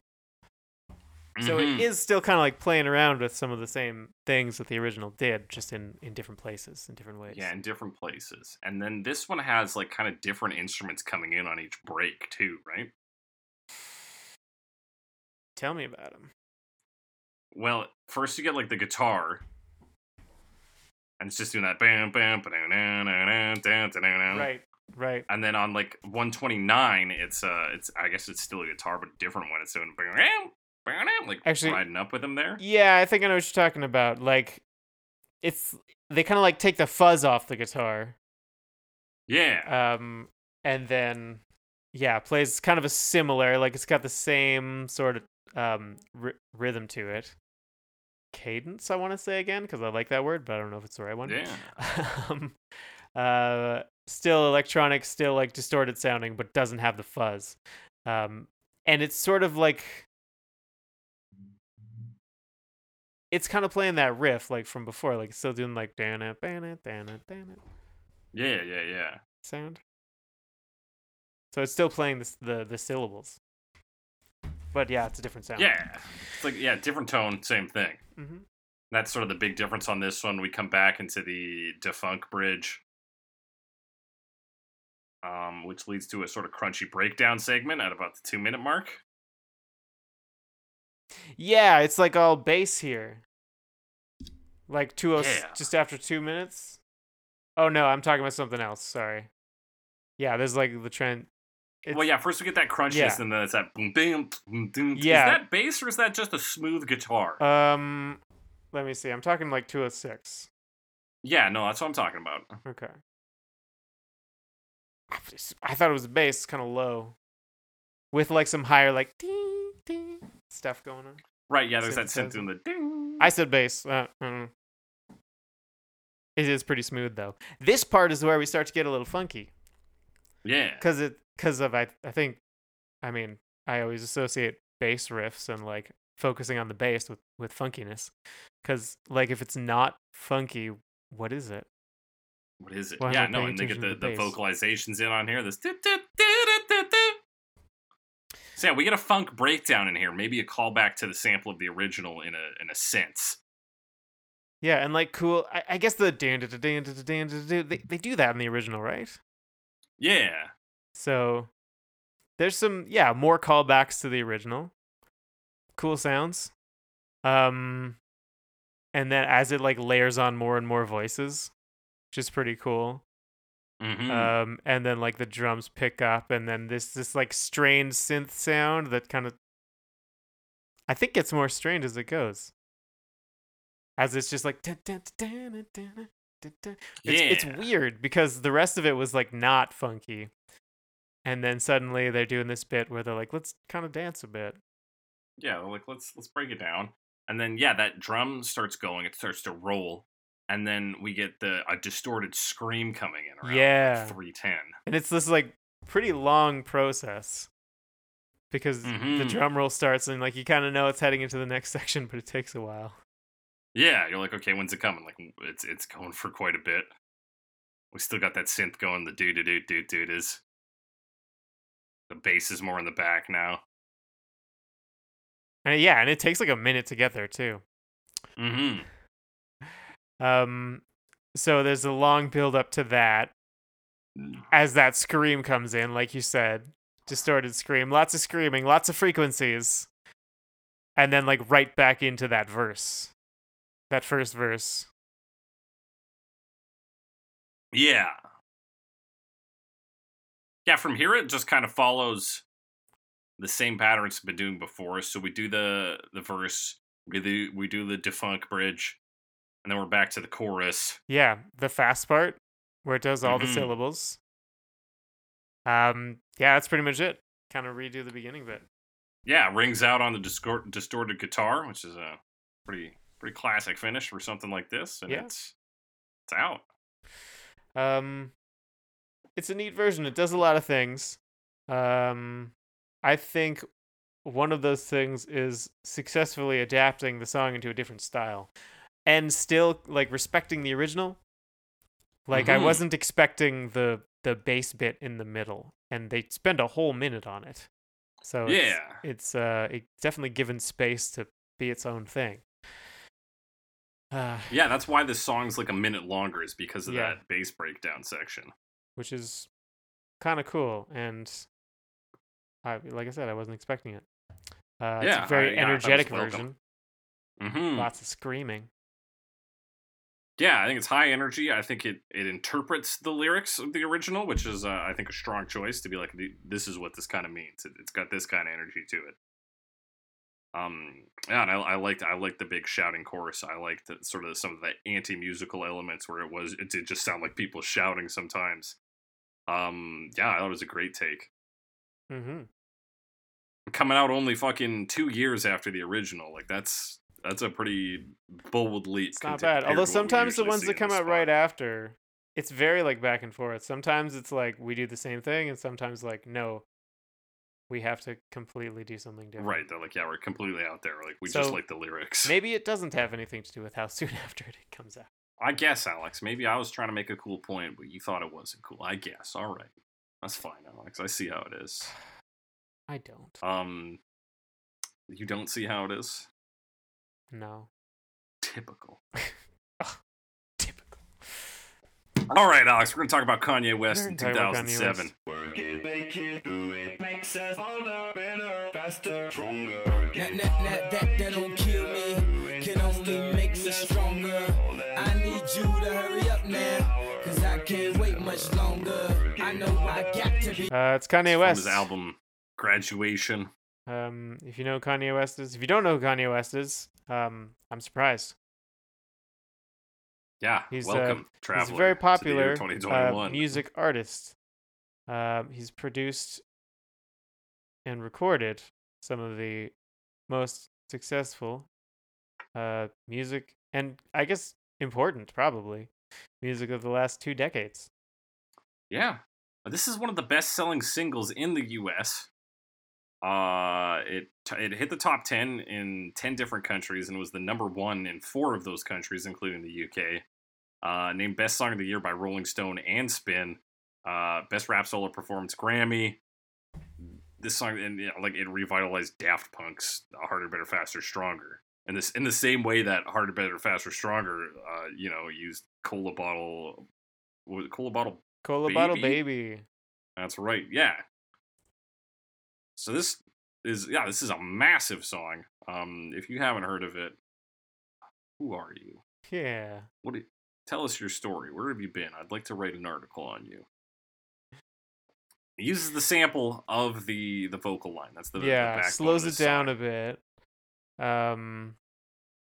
So Mhm. it is still kind of like playing around with some of the same things that the original did, just in in different places, in different ways. Yeah, in different places. And then this one has like kind of different instruments coming in on each break too, right? Tell me about him. Well, first you get like the guitar. And it's just doing that bam bam. Right, right. And then on like 129, it's uh it's I guess it's still a guitar, but a different one. It's doing bam, bam, like Actually- riding up with him there. Yeah, I think I know what you're talking about. Like, it's they kind of like take the fuzz off the guitar, Yeah. um, and then yeah, plays kind of a similar. Like, it's got the same sort of um ry- rhythm to it. Cadence, I want to say again because I like that word, but I don't know if it's the right one. Yeah. um, uh, still electronic, still like distorted sounding, but doesn't have the fuzz. Um, and it's sort of like it's kind of playing that riff like from before, like still doing like dan it, dan it, dan it, dan it Yeah, yeah, yeah. sound. So it's still playing this, the the syllables, but yeah, it's a different sound. Yeah. It's like yeah, different tone, same thing. hmm That's sort of the big difference on this one. We come back into the Da Funk bridge, um, which leads to a sort of crunchy breakdown segment at about the two minute mark. Yeah, it's like all bass here. Like two oh, Yeah. just after two minutes. Oh no, I'm talking about something else. Sorry. Yeah, there's like the trend. It's, well, yeah, first we get that crunchiness, Yeah. and then it's that boom, boom, boom, boom. Yeah. Is that bass or is that just a smooth guitar? Um, let me see. I'm talking like 206. yeah, no, that's what I'm talking about. Okay. I thought it was a bass, kind of low, with like some higher like ding ding stuff going on. Right, yeah, there's that synth doing the ding. I said bass. Uh, I. It is pretty smooth though. This part is where we start to get a little funky. yeah. because it because of I I think I mean I always associate bass riffs and like focusing on the bass with with funkiness because like if it's not funky what is it What is it? Why yeah, no, and they get the, the the vocalizations in on here. This. So yeah, we get a funk breakdown in here. Maybe a callback to the sample of the original in a in a sense. yeah and like cool I, I guess the they they do that in the original right Yeah. So there's some yeah more callbacks to the original. Cool sounds. Um and then as it like layers on more and more voices which is pretty cool. Mm-hmm. um and then like the drums pick up and then this this like strange synth sound that kind of i think gets more strange as it goes. As it's just like dun, dun, dun, it's, it's weird because the rest of it was like not funky and then suddenly they're doing this bit where they're like let's kind of dance a bit yeah, like let's let's break it down. And then yeah, that drum starts going. It starts to roll, and then we get the a distorted scream coming in around Yeah. three ten. and it's this like pretty long process because the Mhm. drum roll starts and like you kind of know it's heading into the next section but it takes a while Yeah, you're like, okay, when's it coming? Like, it's it's going for quite a bit. We still got that synth going. The doo doo doo doo doo is. The bass is more in the back now. And yeah, and it takes like a minute to get there too. Mm-hmm. Um, so there's a long build up to that as that scream comes in, like you said, distorted scream, lots of screaming, lots of frequencies, and then like right back into that verse, that first verse. Yeah. Yeah, from here it just kind of follows the same pattern it's been doing before. So we do the the verse, we do we do the Da Funk bridge, and then we're back to the chorus. Yeah, the fast part. where it does all the Mhm. syllables. Um, yeah, that's pretty much it. Kind of redo the beginning bit. Yeah, rings out on the discord- distorted guitar, which is a pretty pretty classic finish for something like this, and Yeah. it's it's out. Um, it's a neat version. It does a lot of things. Um, I think one of those things is successfully adapting the song into a different style, and still like respecting the original. Like I Mhm. wasn't expecting the the bass bit in the middle, and they spend a whole minute on it. So it's, Yeah. it's uh, it definitely given space to be its own thing. Uh, Yeah, that's why this song's like a minute longer is because of Yeah. that bass breakdown section. Which is kind of cool. And I, like I said, I wasn't expecting it. Uh, it's Yeah, a very I- yeah, I thought it was energetic welcome. version. hmm Lots of screaming. Yeah, I think it's high energy. I think it it interprets the lyrics of the original, which is uh, I think a strong choice to be like this is what this kind of means. It, it's got this kind of energy to it. Um, yeah, and I, I liked I liked the big shouting chorus. I liked the, sort of some of the anti musical elements where it was it did just sound like people shouting sometimes. Um, yeah, I thought it was a great take. Mm-hmm. Coming out only fucking two years after the original, like that's that's a pretty bold leap. It's not bad. Although sometimes the ones that come out right after, it's very like back and forth. Sometimes it's like we do the same thing, and sometimes like no, we have to completely do something different. Right, they're like, yeah, we're completely out there. Like, we just like the lyrics. Maybe it doesn't have anything to do with how soon after it comes out. I guess, Alex. Maybe I was trying to make a cool point, but you thought it wasn't cool. I guess. All right, that's fine, Alex. I see how it is. I don't. Um, you don't see how it is. No. Typical. Typical. All right, Alex. We're gonna talk about Kanye West We're in gonna talk about Kanye 2007. West. Can't wait much longer. I know I got to be. Uh, it's Kanye From West. his album Graduation. Um, if you know who Kanye West is, if you don't know who Kanye West is, um, I'm surprised. Yeah, He's, uh, welcome, He's a very to the year popular uh, music artist. Um, he's produced and recorded some of the most successful uh, music and I guess important probably music of the last two decades. Yeah. This is one of the best selling singles in the US. Uh it it hit the top 10 in 10 different countries and was the number 1 in 4 of those countries including the UK. Uh named best song of the year by Rolling Stone and Spin. Uh best rap solo performance Grammy. This song and you know, like it revitalized Daft Punk's Harder Better Faster Stronger. And this in the same way that Harder Better Faster Stronger uh you know used cola bottle was it cola bottle Cola Bottle Baby? Baby. that's right. Yeah. So this is yeah, this is a massive song. Um, if you haven't heard of it, who are you? Yeah. What? Do, tell us your story. Where have you been? I'd like to write an article on you. It uses the sample of the the vocal line. That's the the yeah, backbone slows it down song. a bit. Um,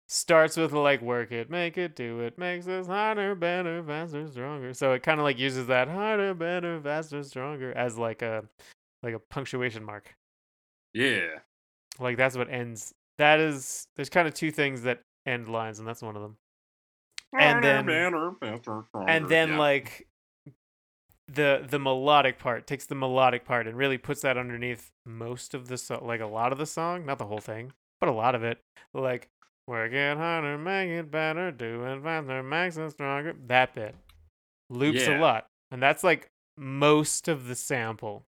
starts with like work it, make it, do it, makes us harder, better, faster, stronger. So it kind of like uses that harder, better, faster, stronger as like a like a punctuation mark. Yeah. Like that's what ends. That is there's kind of two things that end lines, and that's one of them. And then- Better, faster, and then Yeah. like the the melodic part takes the melodic part and really puts that underneath most of the song like a lot of the song not the whole thing but a lot of it like work it harder make it better do it faster makes it stronger that bit loops a lot and that's like most of the sample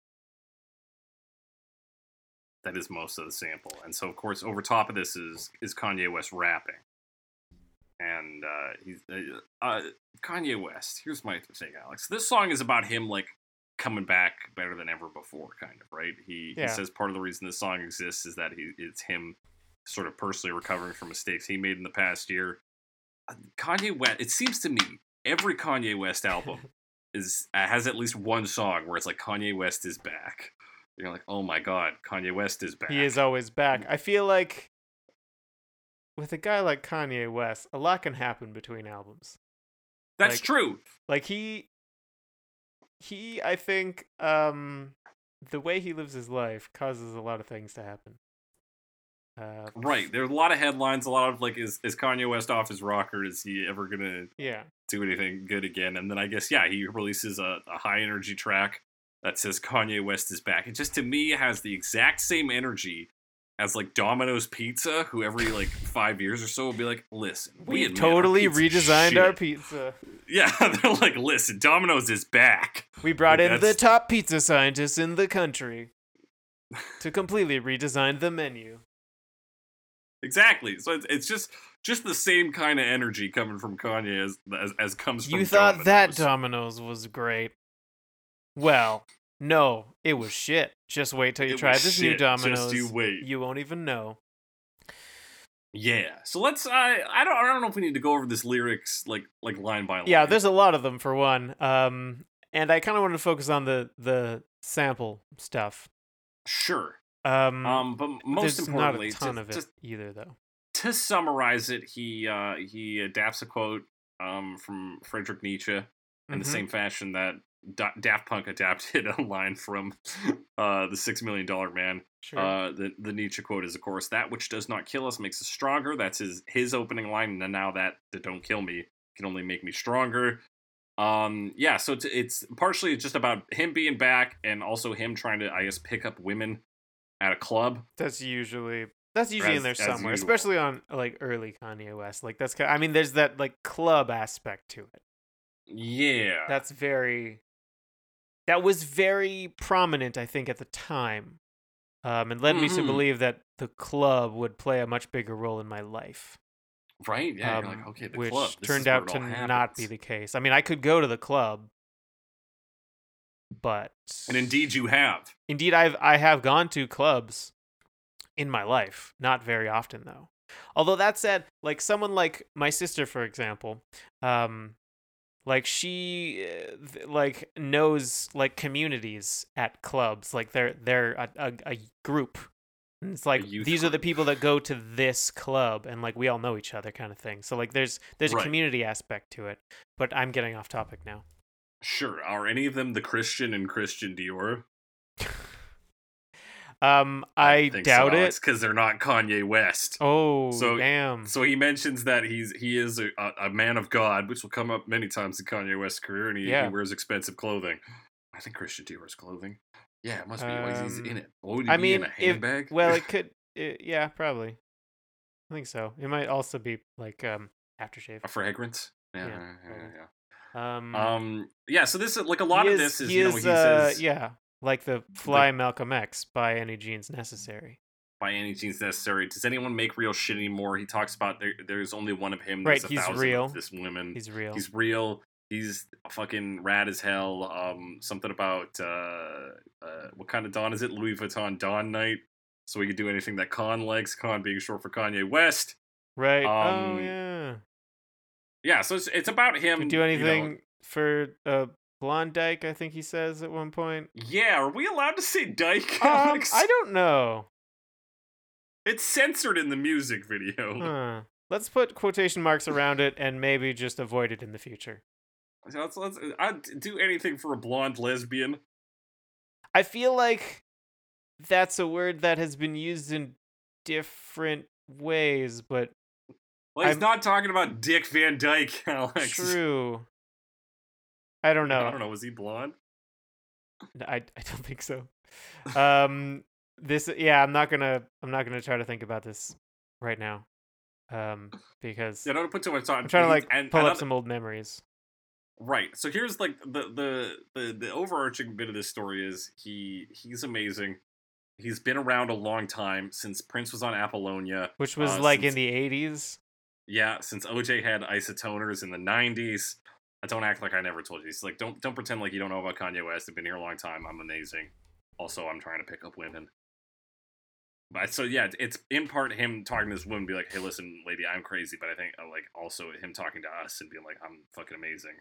that is most of the sample. And so, of course, over top of this is is Kanye West rapping, and uh, he's uh, uh, Kanye West. Here's my thing, Alex. This song is about him like coming back better than ever before, kind of right. He Yeah. he says part of the reason this song exists is that he it's him sort of personally recovering from mistakes he made in the past year. Uh, Kanye West. It seems to me every Kanye West album is uh, has at least one song where it's like Kanye West is back. You're like, oh my god, Kanye West is back. he is always back i feel like with a guy like kanye west a lot can happen between albums That's like- true. like he he I think um the way he lives his life causes a lot of things to happen. Uh, Right. There's a lot of headlines, a lot of like, is, is Kanye West off his rocker? Is he ever gonna Yeah. do anything good again? And then I guess yeah, he releases a, a high energy track that says Kanye West is back. It just to me has the exact same energy as like Domino's Pizza, who every like five years or so will be like, listen, we our totally pizza's redesigned our pizza. Yeah, they're like, listen, Domino's is back. We brought Like, in the top pizza scientists in the country to completely redesign the menu. Exactly. So it's, it's just just the same kind of energy coming from Kanye as as, as comes from You thought that Domino's. Was great. Well, no, it was shit. Just wait till you It try this new shit. Just Domino's. you wait. You won't even know. Yeah. So let's. I I don't. I don't know if we need to go over this lyrics like like line by line. Yeah, there's a lot of them for one. Um, and I kind of wanted to focus on the the sample stuff. sure. Um, Um, but most importantly, not a ton to, of it to, either, though. to summarize it, he uh he adapts a quote um from Friedrich Nietzsche in the Mhm. same fashion that Da- Daft Punk adapted a line from uh the Six Million Dollar Man. Sure. Uh, the the Nietzsche quote is, of course, that which does not kill us makes us stronger. That's his his opening line, and now that that don't kill me can only make me stronger. Um, yeah, so it's, it's partially just about him being back, and also him trying to, I guess, pick up women at a club. that's usually that's usually as- in there somewhere, especially on like early Kanye West. Like that's ki- I mean, there's that like club aspect to it. Yeah, That's very that was very prominent, I think, at the time, um, and led me to Mhm. believe that the club would play a much bigger role in my life. right. Yeah, um, like okay, the which club. Turned out to not be the case. I mean, I could go to the club, but And indeed, you have. indeed, I've I have gone to clubs in my life, not very often though. Although that said, like someone like my sister, for example, um, like she uh, like knows like communities at clubs, like they're they're a, a, a group. And it's like these are the people that go to this club, and like we all know each other, kind of thing. So like there's there's a community aspect to it. But I'm getting off topic now. Sure. Are any of them the Christian and Christian Dior? Um, I, think doubt so, it. because they're not Kanye West. Oh, So- damn. So he mentions that he's he is a, a, a man of God, which will come up many times in Kanye West's career, and he, Yeah. he wears expensive clothing. I think Christian Dior's clothing. Yeah, it must be. Why is he in Um, it? What would he I be mean, in a if- handbag? well, it could. It, yeah, probably. I think so. It might also be like um aftershave. a fragrance. Yeah, Yeah, yeah, yeah. Um, Um, yeah. So this is like a lot of is- this is he you know is, he uh, says yeah, like the fly Malcolm X by any genes necessary. by any means necessary. Does anyone make real shit anymore? He talks about there, there's only one of him. Right, a he's real. This woman. He's real. He's real. He's fucking rad as hell. Um, something about uh, uh, what kind of Don is it? Louis Vuitton Don Night. So we could do anything that Con likes. Con being short for Kanye West. right. oh um, yeah. Yeah, so it's, it's about him. Could do you know- anything for uh dyke? I think he says at one point. yeah, are we allowed to say Dyke? Um, I don't know. It's censored in the music video. Huh. Let's put quotation marks around it and maybe just avoid it in the future. Let's, let's, I'd do anything for a blonde lesbian. I feel like that's a word that has been used in different ways, but Well, he's I'm- not talking about Dick Van Dyke, Alex. true. I don't know. I don't know. Was he blonde? I, I don't think so. Um, this yeah, I'm not gonna I'm not gonna try to think about this right now, um, because Yeah, don't put too much time. I'm trying to like and, pull up another- some old memories. Right. So here's like the, the the the overarching bit of this story is he he's amazing. He's been around a long time since Prince was on Apollonia. Which was uh, like since- in the 80s. Yeah, since OJ had isotoners in the '90s. I don't act like I never told you. He's like don't don't pretend like you don't know about Kanye West. I've been here a long time. I'm amazing. Also, I'm trying to pick up women. But so yeah, it's in part him talking to this woman, be like, "Hey, listen, lady, I'm crazy," but I think uh, like also him talking to us and being like, "I'm fucking amazing.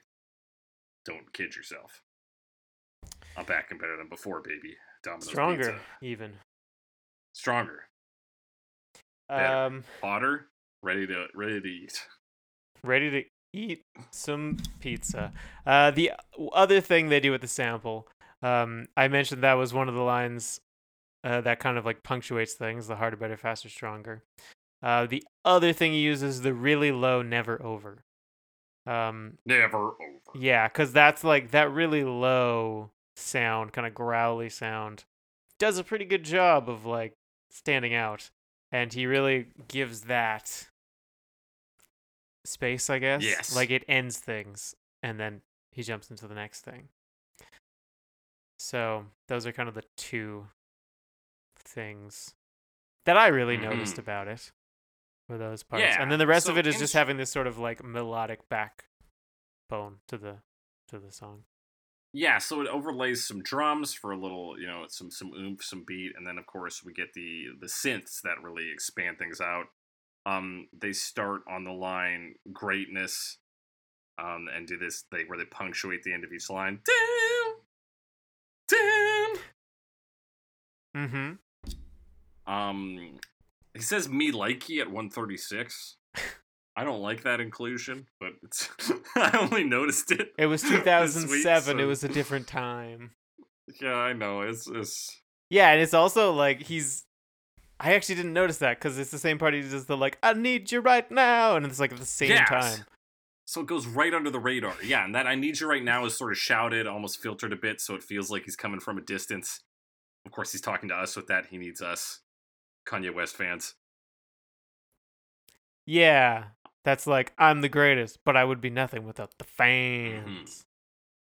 Don't kid yourself. I'm back and better than before, baby. Domino's Stronger, Pizza. even. stronger, Better. Um, hotter, ready to ready to eat." ready to eat some pizza. Uh, the other thing they do with the sample, um, I mentioned that was one of the lines uh, that kind of like punctuates things: the harder, better, faster, stronger. Uh, the other thing he uses the really low, never over. Um, Never over. yeah, because that's like that really low sound, kind of growly sound, does a pretty good job of like standing out. And he really gives that space, I guess. Yes. Like it ends things and then he jumps into the next thing. So those are kind of the two things that I really noticed Mhm. about it. Were those parts. Yeah, And then the rest of so it is just having this sort of like melodic backbone to the to the song. Yeah, so it overlays some drums for a little, you know, some some oomph, some beat, and then of course we get the the synths that really expand things out. Um, they start on the line greatness, um, and do this they where they punctuate the end of each line. Down, down. Mm-hmm. Um, he says me likey at 136. I don't like that inclusion, but it's I only noticed it. It was this week, 2007. It was a different time. Yeah, I know. It's it's Yeah, and it's also like he's. I actually didn't notice that because it's the same part he does the like "I need you right now" and it's like at the same Yes. time. So it goes right under the radar. Yeah, and that I need you right now is sort of shouted, almost filtered a bit, so it feels like he's coming from a distance. Of course, he's talking to us with that. He needs us, Kanye West fans. Yeah, that's like I'm the greatest, but I would be nothing without the Mm-hmm. fans.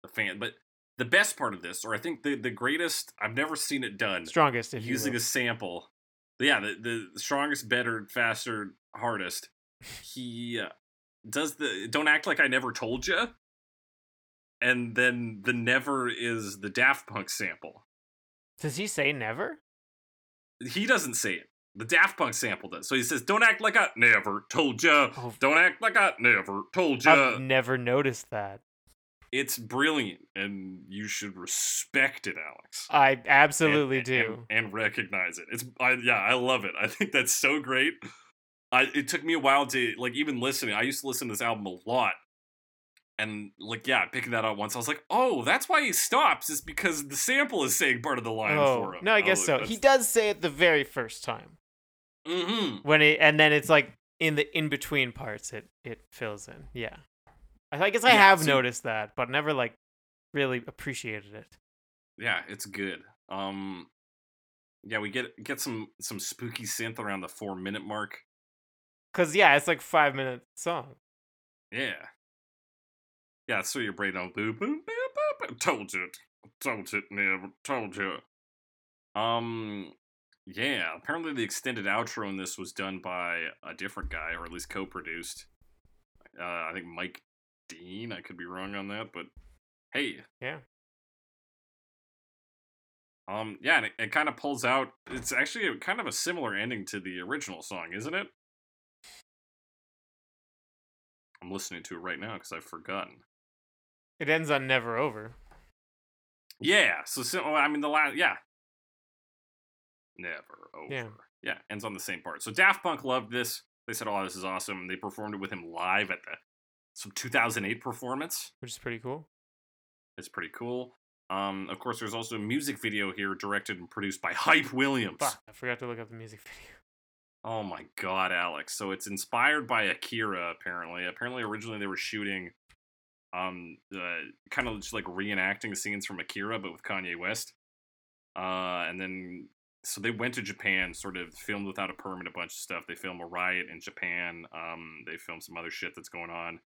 The fan. But the best part of this, or I think the, the greatest, I've never seen it done, Strongest, if using a sample. Yeah, the, the strongest, better, faster, hardest. He uh, does the don't act like I never told you. And then the never is the Daft Punk sample. Does he say never? he doesn't say it. The Daft Punk sample does. So he says, "Don't act like I never told you. Oh, Don't act like I never told you." I've never noticed that. It's brilliant, and you should respect it, Alex. I absolutely and, do. and, and recognize it. It's, I, yeah, I love it. I think that's so great. I, it took me a while to like even listening. I used to listen to this album a lot, and like yeah, picking that up once, I was like, oh, that's why he stops. Is because the sample is saying part of the line oh, for him. no, I guess so. He does say it the very first time Mm-hmm. when it, and then it's like in the in between parts, it it fills in. Yeah, I, guess I Yeah, have so- noticed that, but never like really appreciated it. Yeah, it's good. Um yeah, we get get some some spooky synth around the 4 minute mark. Cause yeah, it's like five minute song. Yeah. Yeah, so your brain on boop boop boop boop. Told you. Told you, never told you. Um yeah, apparently the extended outro in this was done by a different guy, or at least co-produced. Uh, I think Mike Dean. I could be wrong on that, but hey, Yeah. Um, yeah, and it, it kind of pulls out. It's actually a, kind of a similar ending to the original song, isn't it? I'm listening to it right now because I've forgotten. It ends on never over. Yeah, so, sim- oh, I mean the last, yeah, never over. Yeah. yeah, ends on the same part. So Daft Punk loved this. They said, "Oh, this is awesome." They performed it with him live at the some 2008 performance. Which is pretty cool. It's pretty cool. Um, of course, there's also a music video here directed and produced by Hype Williams. Fuck, I forgot to look up the music video. Oh my god, Alex. So it's inspired by Akira apparently. Apparently originally they were shooting um uh, kind of just like reenacting the scenes from Akira but with Kanye West. Uh and then so they went to Japan, sort of filmed without a permit a bunch of stuff. They filmed a riot in Japan. Um they filmed some other shit that's going on.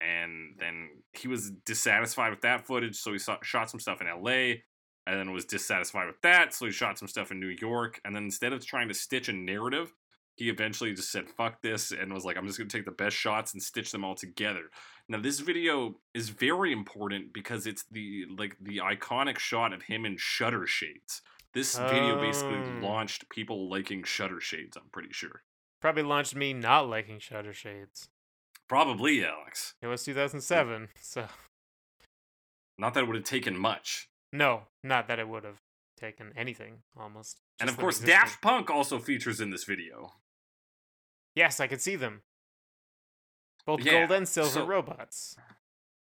And then he was dissatisfied with that footage, so he saw, shot some stuff in LA and then was dissatisfied with that, so he shot some stuff in New York. And then instead of trying to stitch a narrative, he eventually just said "fuck this" and was like, "I'm just gonna take the best shots and stitch them all together." Now, this video is very important because it's the like the iconic shot of him in shutter shades. This video basically Oh. launched people liking shutter shades. I'm pretty sure. Probably launched me not liking Shutter Shades. Probably Alex. It was 2007, so Not that it would have taken much. no, not that it would have taken anything almost. And of course, existing. Daft Punk also features in this video. Yes, I could see them. Both Yeah, gold and silver so- robots.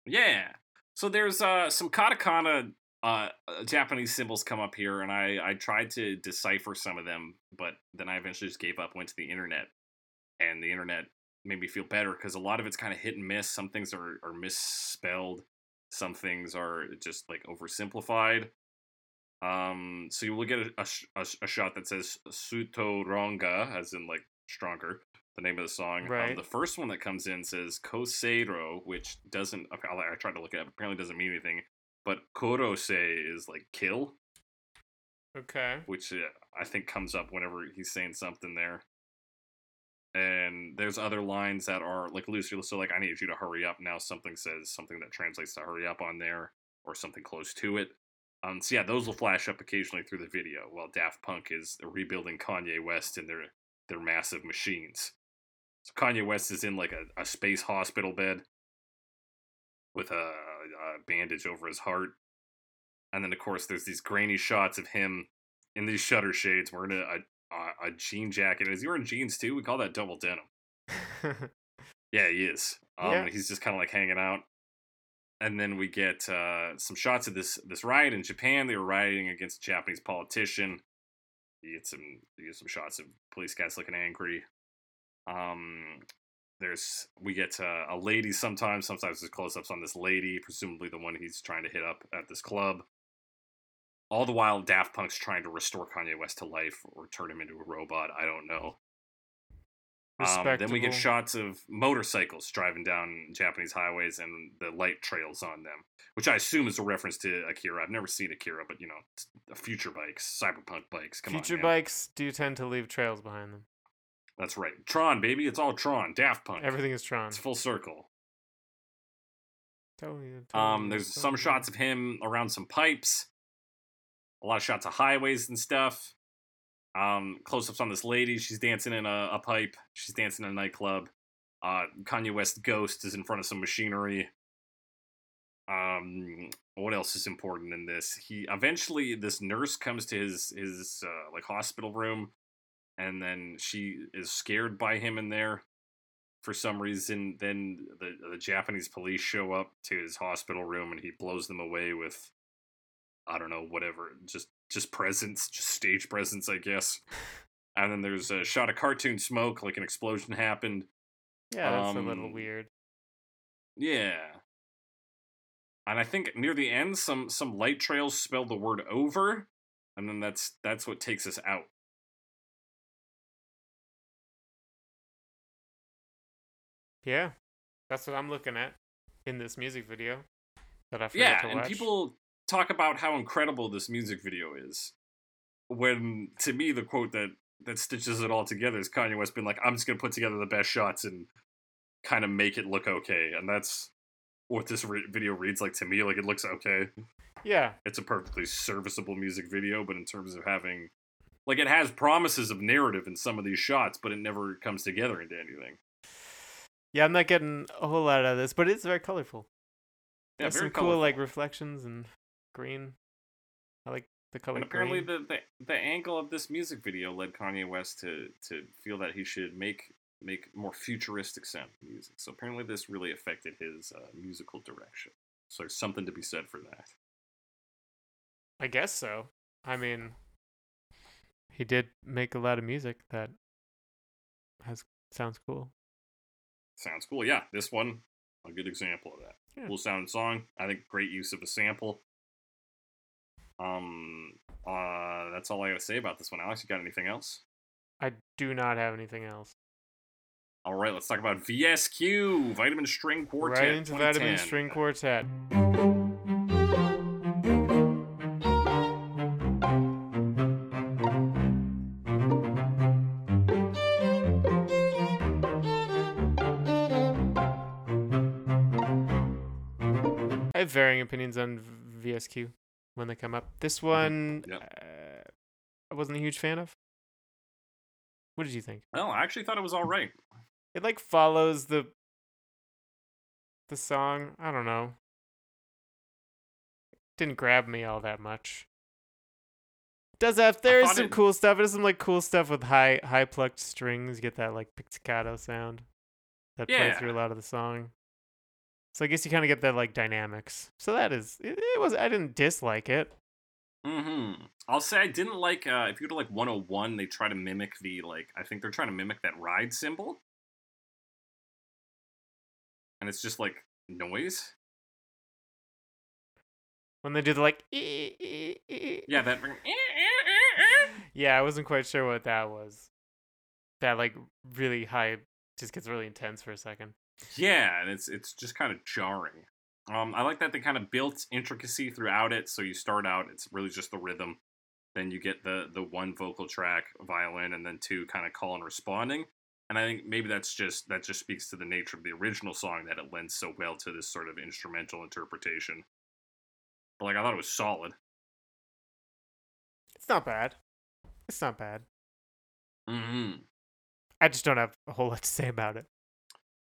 Yeah. So there's uh some katakana uh uh, Japanese symbols come up here, and I I tried to decipher some of them, but then I eventually just gave up, went to the internet, and the internet made me feel better because a lot of it's kind of hit and miss. Some things are are misspelled, some things are just like oversimplified. Um, so you will get a, a, a, shot that says Sutoronga, as in like stronger, the name of the song. Um, Right. the first one that comes in says Koseiro, which doesn't, I I tried to look it up, apparently doesn't mean anything, but Korose is like kill, Okay. which uh, I think comes up whenever he's saying something there. And there's other lines that are like loosely, so like I need you to hurry up. Now something says something that translates to hurry up on there, or something close to it. Um, so yeah, those will flash up occasionally through the video while Daft Punk is rebuilding Kanye West in their their massive machines. So Kanye West is in like a, a space hospital bed with a, a bandage over his heart, and then of course there's these grainy shots of him in these shutter shades wearing a a, a jean jacket. Is he wearing jeans too? We call that double denim. Yeah, he is. Um, Yeah. he's just kind of like hanging out. And then we get uh, some shots of this this riot in Japan. They were rioting against a Japanese politician. You get some you get some shots of police guys looking angry. Um, there's we get uh, a lady sometimes. Sometimes there's close ups on this lady, presumably the one he's trying to hit up at this club. All the while, Daft Punk's trying to restore Kanye West to life or turn him into a robot. I don't know. Um, then we get shots of motorcycles driving down Japanese highways and the light trails on them, which I assume is a reference to Akira. I've never seen Akira, but you know, future bikes, cyberpunk bikes. Come Future on, bikes do tend to leave trails behind them. That's right. Tron, baby. It's all Tron. Daft Punk. Everything is Tron. It's full circle. Totally, Um, totally, there's some shots of him around some pipes. A lot of shots of highways and stuff. Um, close-ups on this lady. She's dancing in a, a pipe. She's dancing in a nightclub. Uh, Kanye West ghost is in front of some machinery. Um, what else is important in this? He eventually this nurse comes to his his uh, like hospital room, and then she is scared by him in there for some reason. Then the the Japanese police show up to his hospital room, and he blows them away with I don't know whatever, just just presence, just stage presence, I guess. And then there's a shot of cartoon smoke, like an explosion happened. Yeah, that's a little um, weird. Yeah. And I think near the end some some light trails spell the word over and then that's that's what takes us out. Yeah, that's what I'm looking at in this music video that I forgot Yeah, to and people talk about how incredible this music video is. When to me the quote that that stitches it all together is Kanye West being like, "I'm just gonna put together the best shots and kind of make it look okay," and that's what this re- video reads like to me. Like it looks okay. yeah, it's a perfectly serviceable music video, but in terms of having like it has promises of narrative in some of these shots, but it never comes together into anything. yeah, I'm not getting a whole lot out of this, but it's very colorful. Yeah, There's very some cool like reflections and green. I like the color and apparently green. the, the the angle of this music video led Kanye West to to feel that he should make make more futuristic sound music. So apparently this really affected his uh, musical direction. So there's something to be said for that. I guess so. I mean, he did make a lot of music that has sounds cool. Sounds cool. Yeah, this one a good example of that. Yeah. Cool sounding song. I think great use of a sample. Um, uh, that's all I gotta say about this one. Alex, you got anything else? I do not have anything else. All right, let's talk about VSQ, Vitamin String Quartet. right into Vitamin String Quartet. I have varying opinions on VSQ when they come up. This one, Yep. uh, I wasn't a huge fan of. What did you think? Well, I actually thought it was all right. It like follows the the song. I don't know. Didn't grab me all that much. Does have there is some it- cool stuff. It has some like cool stuff with high high plucked strings. You get that like pizzicato sound. that Yeah. through a lot of the song. So I guess you kind of get that like dynamics. So that is it, it was I didn't dislike it. Mm-hmm. I'll say I didn't like uh if you go to like 101, they try to mimic the like I think they're trying to mimic that ride symbol. And it's just like noise. When they do the like "ee, ee, ee." Yeah, that Yeah, I wasn't quite sure what that was. That like really high just gets really intense for a second. Yeah, and it's it's just kind of jarring. Um, I like that they kind of built intricacy throughout it. So you start out, it's really just the rhythm. Then you get the the one vocal track, violin, and then two kind of call and responding. And I think maybe that's just that just speaks to the nature of the original song that it lends so well to this sort of instrumental interpretation. But like I thought it was solid. It's not bad. It's not bad. hmm I just don't have a whole lot to say about it.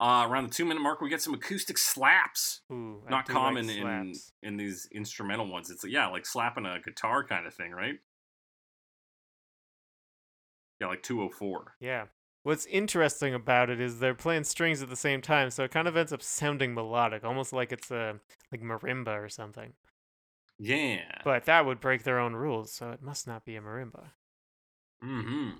Uh, around the two minute mark, we get some acoustic slaps. Ooh, Not do like common in in these instrumental ones. It's yeah, like slapping a guitar kind of thing, right? Yeah, like 204. Yeah. What's interesting about it is they're playing strings at the same time, so it kind of ends up sounding melodic, almost like it's a like marimba or something. Yeah. But that would break their own rules, so it must not be a marimba. hmm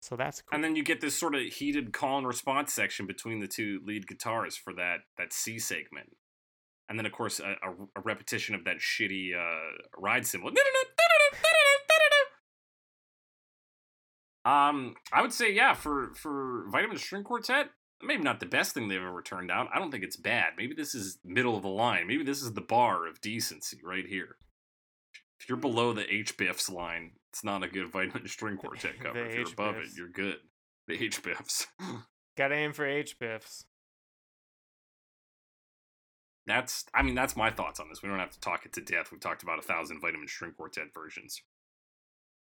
So that's cool. And then you get this sort of heated call and response section between the two lead guitars for that that C segment. And then of course a, a, a repetition of that shitty uh, ride cymbal. Um, I would say yeah for for Vitamin String Quartet, maybe not the best thing they've ever turned out. I don't think it's bad. Maybe this is middle of the line. Maybe this is the bar of decency right here. You're below the H Biffs line, it's not a good Vitamin String Quartet cover. If you're above it, you're good. The H Biffs. Gotta aim for H biffs. that's I mean that's my thoughts on this. We don't have to talk it to death. We've talked about a thousand Vitamin String Quartet versions.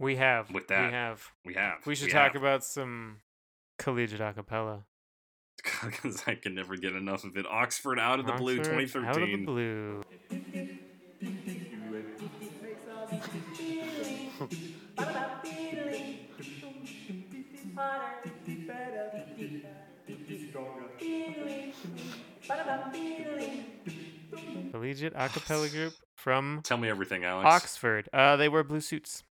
We have. With that, we have. We have. We should talk have. about some collegiate acapella. because I can never get enough of it. Oxford out of the blue, 2013. Out of the blue. Collegiate acapella group from Tell me everything, Alex. Oxford. Uh, they wear blue suits.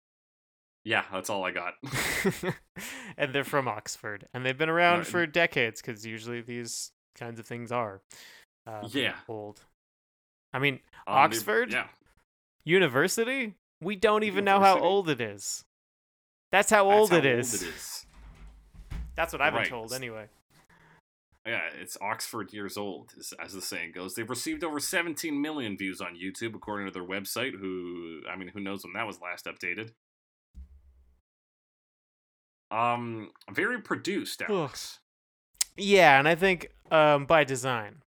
Yeah, that's all I got. and they're from Oxford, and they've been around Right. for decades because usually these kinds of things are um, Yeah. old. I mean, Um, Oxford? yeah. university. We don't even know how old it is. That's how That's old how it is. Old it is. That's what I've Right. been told anyway. Yeah, it's Oxford years old, as, as the saying goes. They've received over 17 million views on YouTube, according to their website. Who, I mean, who knows when that was last updated? Um, very produced, Alex. Yeah, and I think um, by design,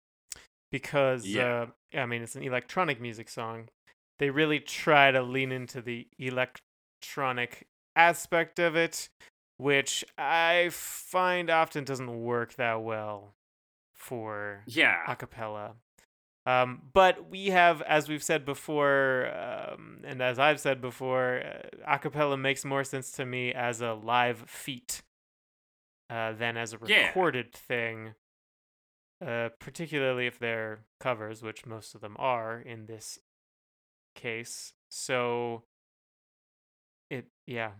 because Yeah. uh, I mean it's an electronic music song. They really try to lean into the electronic aspect of it, which I find often doesn't work that well for Yeah, acapella. Um, but we have, as we've said before, um, and as I've said before, uh, acapella makes more sense to me as a live feat uh, than as a Yeah. recorded thing. Uh, particularly if they're covers, which most of them are in this case. So, it yeah.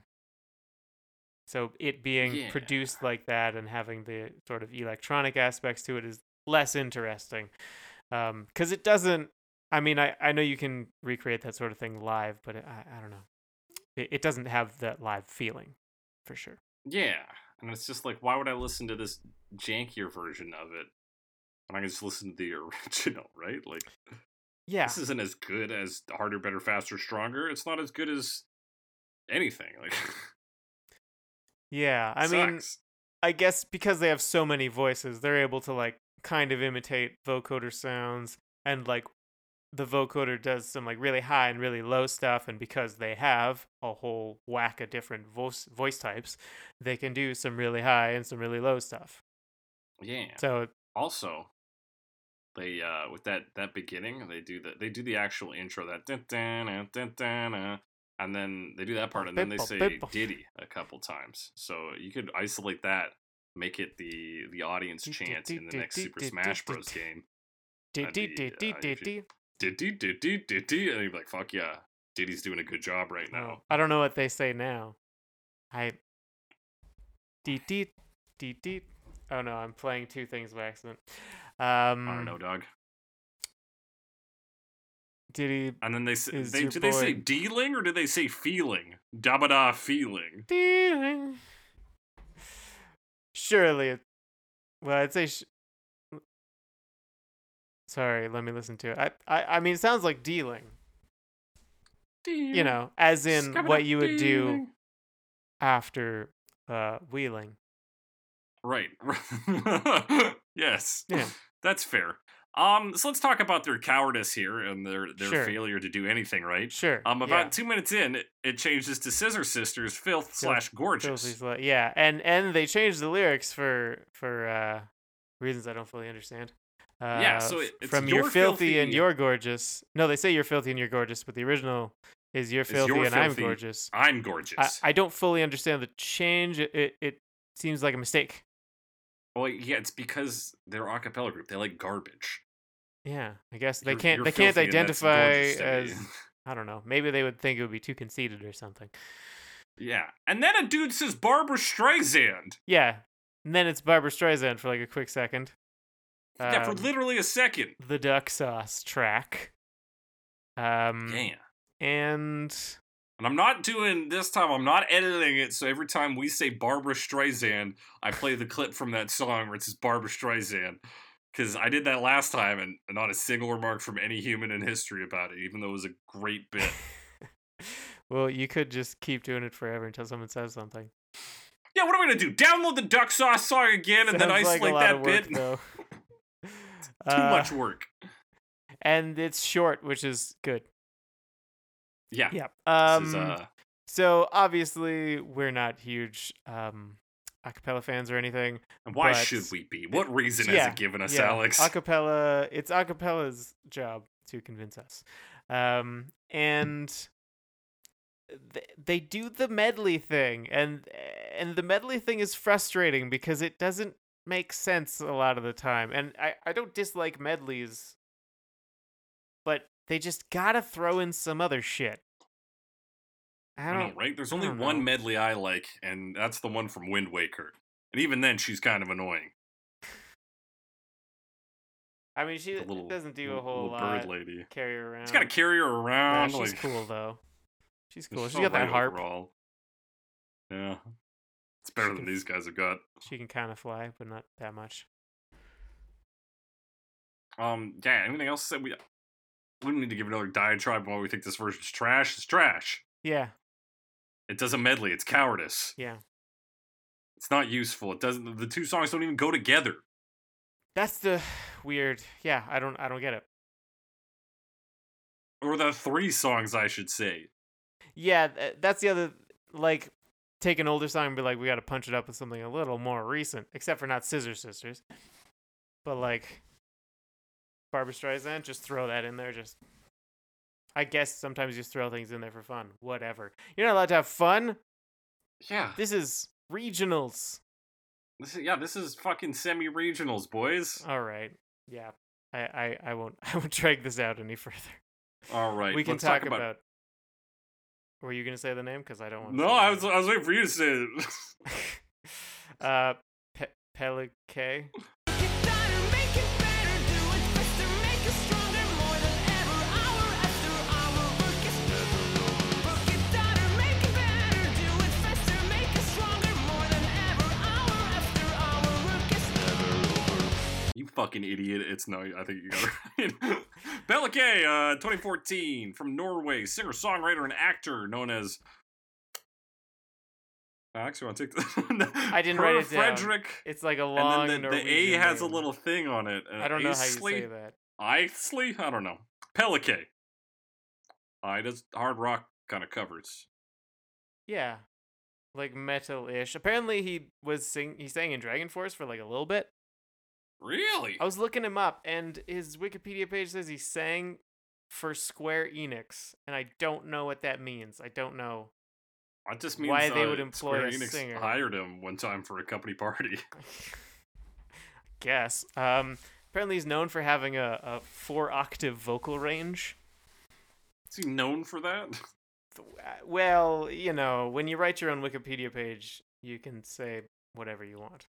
So it being Yeah. produced like that and having the sort of electronic aspects to it is less interesting Um, because it doesn't i mean I, I know you can recreate that sort of thing live but it, I, I don't know it, it doesn't have that live feeling for sure yeah. And it's just like, why would I listen to this jankier version of it when I can just listen to the original, right? Like, yeah this isn't as good as harder, better, faster, stronger. It's not as good as anything. Like, yeah i mean i guess because they have so many voices they're able to like kind of imitate vocoder sounds and like the vocoder does some like really high and really low stuff and because they have a whole whack of different voice voice types they can do some really high and some really low stuff yeah. so Also, they uh with that that beginning, they do the they do the actual intro that dun, dun, dun, dun, dun, dun, and then they do that part, and then they say. Diddy a couple times. So you could isolate that, make it the the audience chant in the next Super Smash Bros. game. Dee That'd dee be, dee uh, dee you dee should- dee. Diddy, diddy, diddy, and you'd be like, "Fuck yeah, Diddy's doing a good job right now." I don't know what they say now. I. Dee dee dee dee. Oh no, I'm playing two things by accident. Um, I don't know, dog. Did he? And then they say, they your do they say dealing or do they say feeling? Dabba da feeling. Dealing. Surely, it, well, I'd say. Sh- Sorry, let me listen to it. I, I, I mean, it sounds like dealing. You know, as in what you would do after uh, wheeling. Right. yes. Yeah. That's fair. Um, so let's talk about their cowardice here and their their Sure. failure to do anything right. Sure. Um, about yeah. two minutes in, it, it changes to Scissor Sisters, filth slash gorgeous. Filthy. Yeah, and and they changed the lyrics for for uh, reasons I don't fully understand. Uh, Yeah, so it- from you're you're filthy, and filthy- you're gorgeous. No, they say you're filthy and you're gorgeous, but the original is you're filthy you're and filthy. I'm gorgeous. I'm gorgeous. I, I don't fully understand the change. It it seems like a mistake. Well, yeah, it's because they're a cappella group. They like garbage. Yeah, I guess they You're- can't you're they can't filthy and that's identify as. I don't know. Maybe they would think it would be too conceited or something. yeah, and then a dude says Barbara Streisand. Yeah, and then it's Barbara Streisand for like a quick second. yeah, for Um, literally a second. the duck sauce track. Um, Yeah. and And I'm not doing this time. I'm not editing it. So every time we say Barbara Streisand, I play the clip from that song where it says Barbara Streisand. Because I did that last time, and not a single remark from any human in history about it, even though it was a great bit. well, you could just keep doing it forever until someone says something. yeah, what am I gonna do? Download the Duck Sauce song again and then Sounds like isolate lot that work, bit? though. Too Uh, much work. and it's short, which is good. Yeah. Yeah. Um. is, uh, So obviously we're not huge um acapella fans or anything. and why but- should we be? What reason has yeah, it given us, yeah, Alex? Acapella. It's acapella's job to convince us. Um, and th- they do the medley thing, and and the medley thing is frustrating because it doesn't make sense a lot of the time. And I I don't dislike medleys, but they just gotta throw in some other shit. I I don't. know, right? There's only one know. medley I like, and that's the one from Wind Waker. And even then, she's kind of annoying. I mean, she little doesn't do a whole lot. bird lady. Carry her around. She's got to carry her Yeah, around. she's like, cool though. She's she's cool. She's so got that harp. overall. Yeah, it's better can than these guys have got. She can kind of fly, but not that much. Um, yeah. Anything else that we we don't need to give another diatribe why we think this version's trash? It's trash. Yeah, It does a medley. It's cowardice. yeah. It's not useful. It doesn't. The two songs don't even go together. That's the weird. Yeah, I don't. I don't get it. Or the three songs, I should say. Yeah, that's the other. Like, take an older song and be like, we got to punch it up with something a little more recent, except for not Scissor Sisters. But like, Barbara Streisand, just throw that in there. Just, I guess sometimes you just throw things in there for fun. Whatever. You're not allowed to have fun. Yeah. This is regionals. This is, yeah. This is fucking semi-regionals, boys. All right. Yeah. I, I, I won't I won't drag this out any further. All right. we can talk, talk about, Were you gonna say the name? Because I don't want. No, I was I was waiting for you to say it. uh, Pe- PelleK. you fucking idiot! It's no. I think you got it right. PelleK, uh, 2014, from Norway, singer, songwriter, and actor known as. I actually want to take the. I didn't write it down. Frederick. It's like a long. And then the, the A has a little thing on it. Uh, I don't know how you say that. Isley? I don't know. PelleK. Uh, does hard rock kind of covers. Yeah, like metal-ish. Apparently, he was sing. He sang in DragonForce for like a little bit. Really? I was looking him up, and his Wikipedia page says he sang for Square Enix, and I don't know what that means. I don't know. It just means why they uh, would employ Square a Enix singer. hired him one time for a company party. guess. Um, apparently, he's known for having a, a four octave vocal range. Is he known for that? Well, you know, when you write your own Wikipedia page, you can say whatever you want.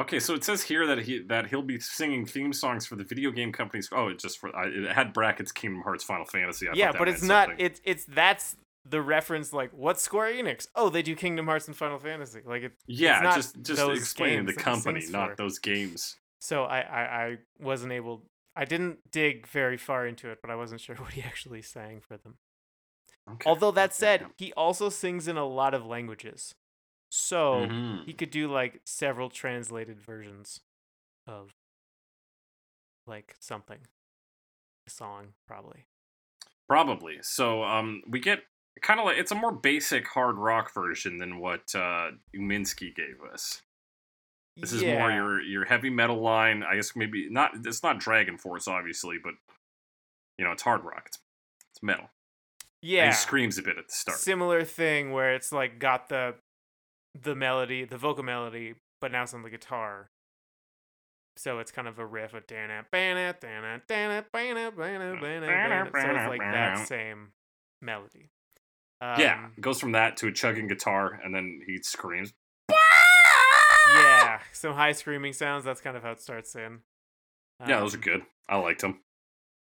Okay, so it says here that he that he'll be singing theme songs for the video game companies. Oh, it just for I, it had brackets Kingdom Hearts Final Fantasy. I yeah, but it's not. something. It's it's that's the reference. Like, what's Square Enix? Oh, they do Kingdom Hearts and Final Fantasy. Like, it, yeah, not just just explaining the games that he company, not for. those games. so I, I I wasn't able. I didn't dig very far into it, but I wasn't sure what he actually sang for them. Okay. Although that said, he also sings in a lot of languages. So Mhm. he could do like several translated versions of like something. A song, probably. Probably. So um, we get kind of like it's a more basic hard rock version than what uh, Uminski gave us. This is more your your heavy metal line. I guess maybe not. It's not DragonForce, obviously, but you know it's hard rock. It's it's metal. And yeah he screams a bit at the start. similar thing where it's like got the the melody, the vocal melody, but now it's on the guitar. So it's kind of a riff of dan it, ban it, dan it, dan it, ban it, ban it, ban it, ban it. So it's like that same melody. yeah, Um, it goes from that to a chugging guitar, and then he screams. yeah, some high screaming sounds. That's kind of how it starts in. Yeah, those are Um, good. I liked them.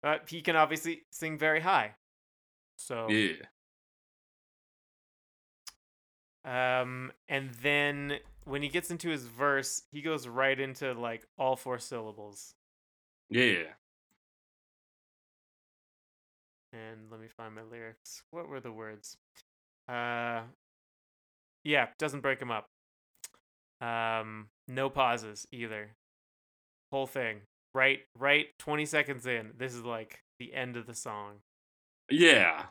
But he can obviously sing very high. So Yeah. Um, and then when he gets into his verse, he goes right into like all four syllables. Yeah. And let me find my lyrics. What were the words? Uh, yeah, doesn't break him up. Um, no pauses either. Whole thing. Right, right. Twenty seconds in, this is like the end of the song. Yeah.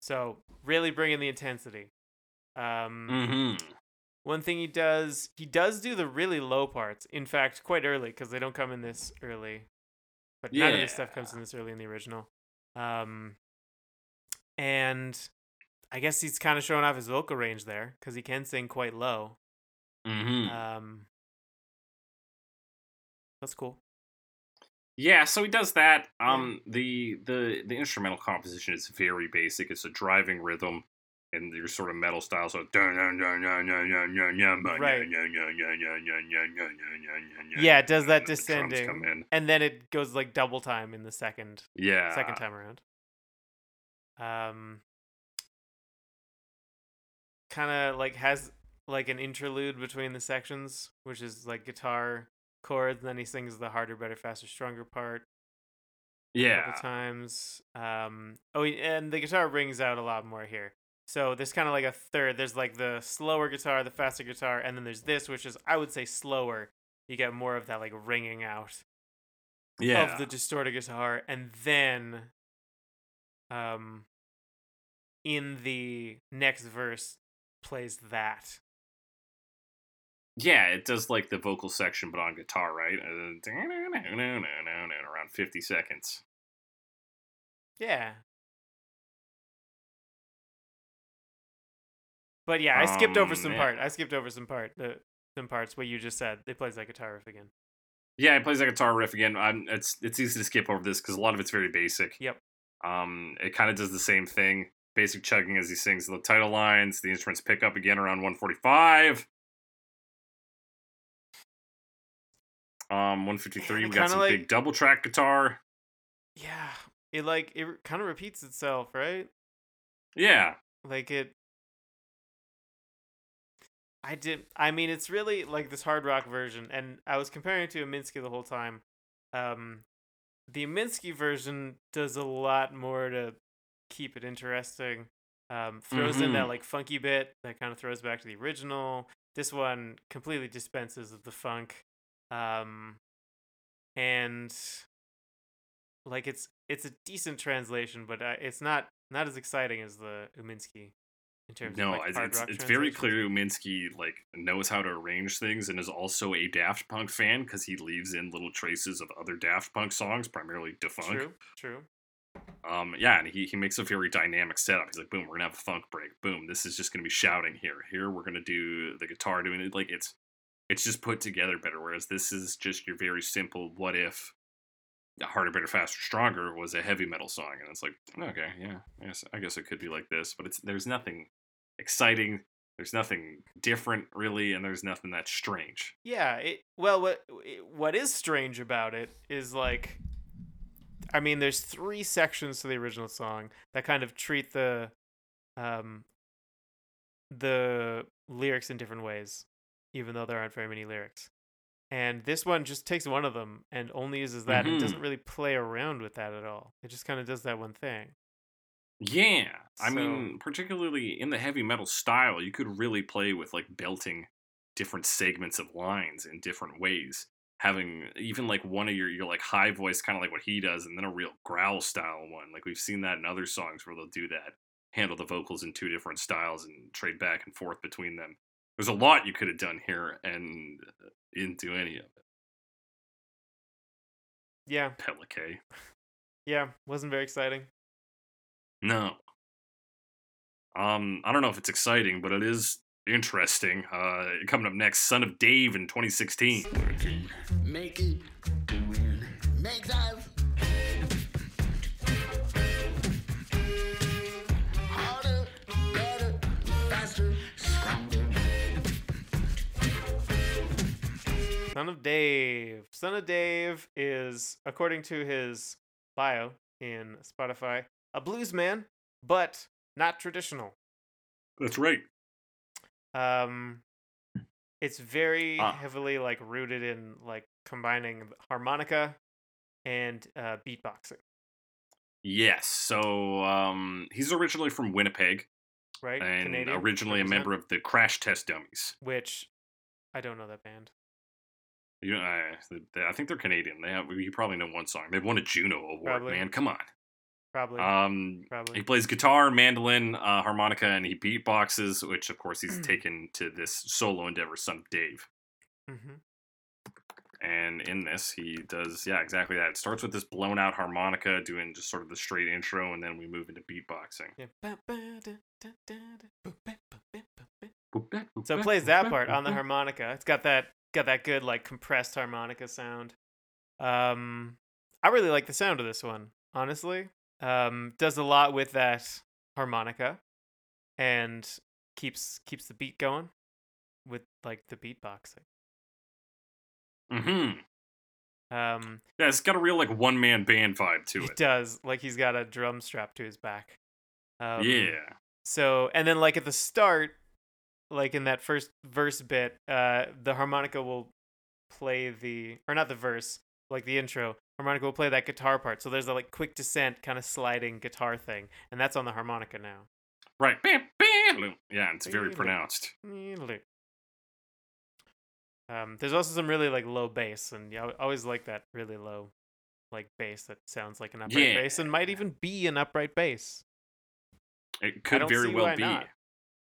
So really bringing the intensity. Um, Mm-hmm. One thing he does, he does do the really low parts. In fact, quite early because they don't come in this early. But none of this stuff comes in this early in the original. Um, and I guess he's kind of showing off his vocal range there because he can sing quite low. Mm-hmm. Um, that's cool. Yeah, so he does that. Um, the the the instrumental composition is very basic. It's a driving rhythm, and your sort of metal style. So Right. yeah, it does that descending, in. and then it goes like double time in the second Yeah, second time around. Um, kind of like has like an interlude between the sections, which is like guitar chords, and then he sings the harder, better, faster, stronger part Yeah, times. Um, oh, and the guitar rings out a lot more here. So there's kind of like a third. There's like the slower guitar, the faster guitar, and then there's this, which is I would say slower. You get more of that like ringing out yeah. of the distorted guitar and then um in the next verse plays that Yeah, it does like the vocal section, but on guitar, right? Around fifty seconds. yeah but yeah i skipped over Um, some yeah. part i skipped over some part the some parts what you just said they plays that guitar riff again Yeah, it plays that guitar riff again. I'm, it's it's easy to skip over this because a lot of it's very basic. Yep. Um, it kind of does the same thing, basic chugging as he sings the title lines. The instruments pick up again around 145. Um, 153. Man, we got some like- big double track guitar. yeah it like it kind of repeats itself right Yeah. like it i did i mean it's really like this hard rock version and i was comparing it to minsky the whole time. Um the minsky version does a lot more to keep it interesting. Um throws in that like funky bit that kind of throws back to the original. This one completely dispenses of the funk. Um and like it's it's a decent translation but uh, it's not not as exciting as the uminski in terms No, of like it's it's, very clear Uminski like knows how to arrange things and is also a Daft Punk fan because he leaves in little traces of other Daft Punk songs, primarily Da Funk. True, true. Um, yeah, and he, he makes a very dynamic setup. He's like, boom, we're gonna have a funk break. Boom, this is just gonna be shouting here. Here we're gonna do the guitar doing it. Like it's it's just put together better. Whereas this is just your very simple what if harder, better, faster, stronger was a heavy metal song, and it's like, okay, yeah, yes, I guess it could be like this, but it's there's nothing exciting. There's nothing different really, and there's nothing that's strange. Yeah. It, well, what what is strange about it is like, I mean, there's three sections to the original song that kind of treat the, um, the lyrics in different ways, even though there aren't very many lyrics. And this one just takes one of them and only uses that and doesn't Mhm. really play around with that at all. It just kind of does that one thing. Yeah, I So- mean, particularly in the heavy metal style, you could really play with like belting different segments of lines in different ways. Having even like one of your your like high voice, kind of like what he does, and then a real growl style one. Like we've seen that in other songs where they'll do that, handle the vocals in two different styles and trade back and forth between them. There's a lot you could have done here, and uh, didn't do any of it. Yeah. PelleK. Yeah. Wasn't very exciting. No. Um, I don't know if it's exciting, but it is interesting. Uh, coming up next, Son of Dave in 2016. Make it, make life harder, better, faster, stronger. Son of Dave. Son of Dave is, according to his bio in Spotify, a blues man, but not traditional. That's right. Um, it's very Ah. heavily like rooted in like combining harmonica and uh, beatboxing, Yes. So um, he's originally from Winnipeg right? and Canadian, originally a member of the Crash Test Dummies. Which I don't know that band. You know, I, I think they're Canadian. They have you probably know one song. They've won a Juno Award. Probably. Man, come on. Probably. Um, probably. He plays guitar, mandolin, uh, harmonica, and he beatboxes, which of course he's taken to this solo endeavor, Son of Dave. hmm And in this, he does, yeah, exactly that. It starts with this blown out harmonica, doing just sort of the straight intro, and then we move into beatboxing. Yeah. So it plays that part on the harmonica. It's got that got that good like compressed harmonica sound. Um, I really like the sound of this one. Honestly, um, does a lot with that harmonica, and keeps keeps the beat going with like the beatboxing. hmm Um, Yeah, it's got a real like one man band vibe to he it. does like he's got a drum strap to his back. Um, yeah. So, and then like at the start, like in that first verse bit, uh, the harmonica will play the, or not the verse, like the intro. Harmonica will play that guitar part. So there's a like quick descent kind of sliding guitar thing, and that's on the harmonica now. Right. Bam, bam. Yeah, it's very pronounced. Um, there's also some really like low bass, and yeah, I always like that really low, like bass that sounds like an upright Yeah. bass and might even be an upright bass. It could very well be. not.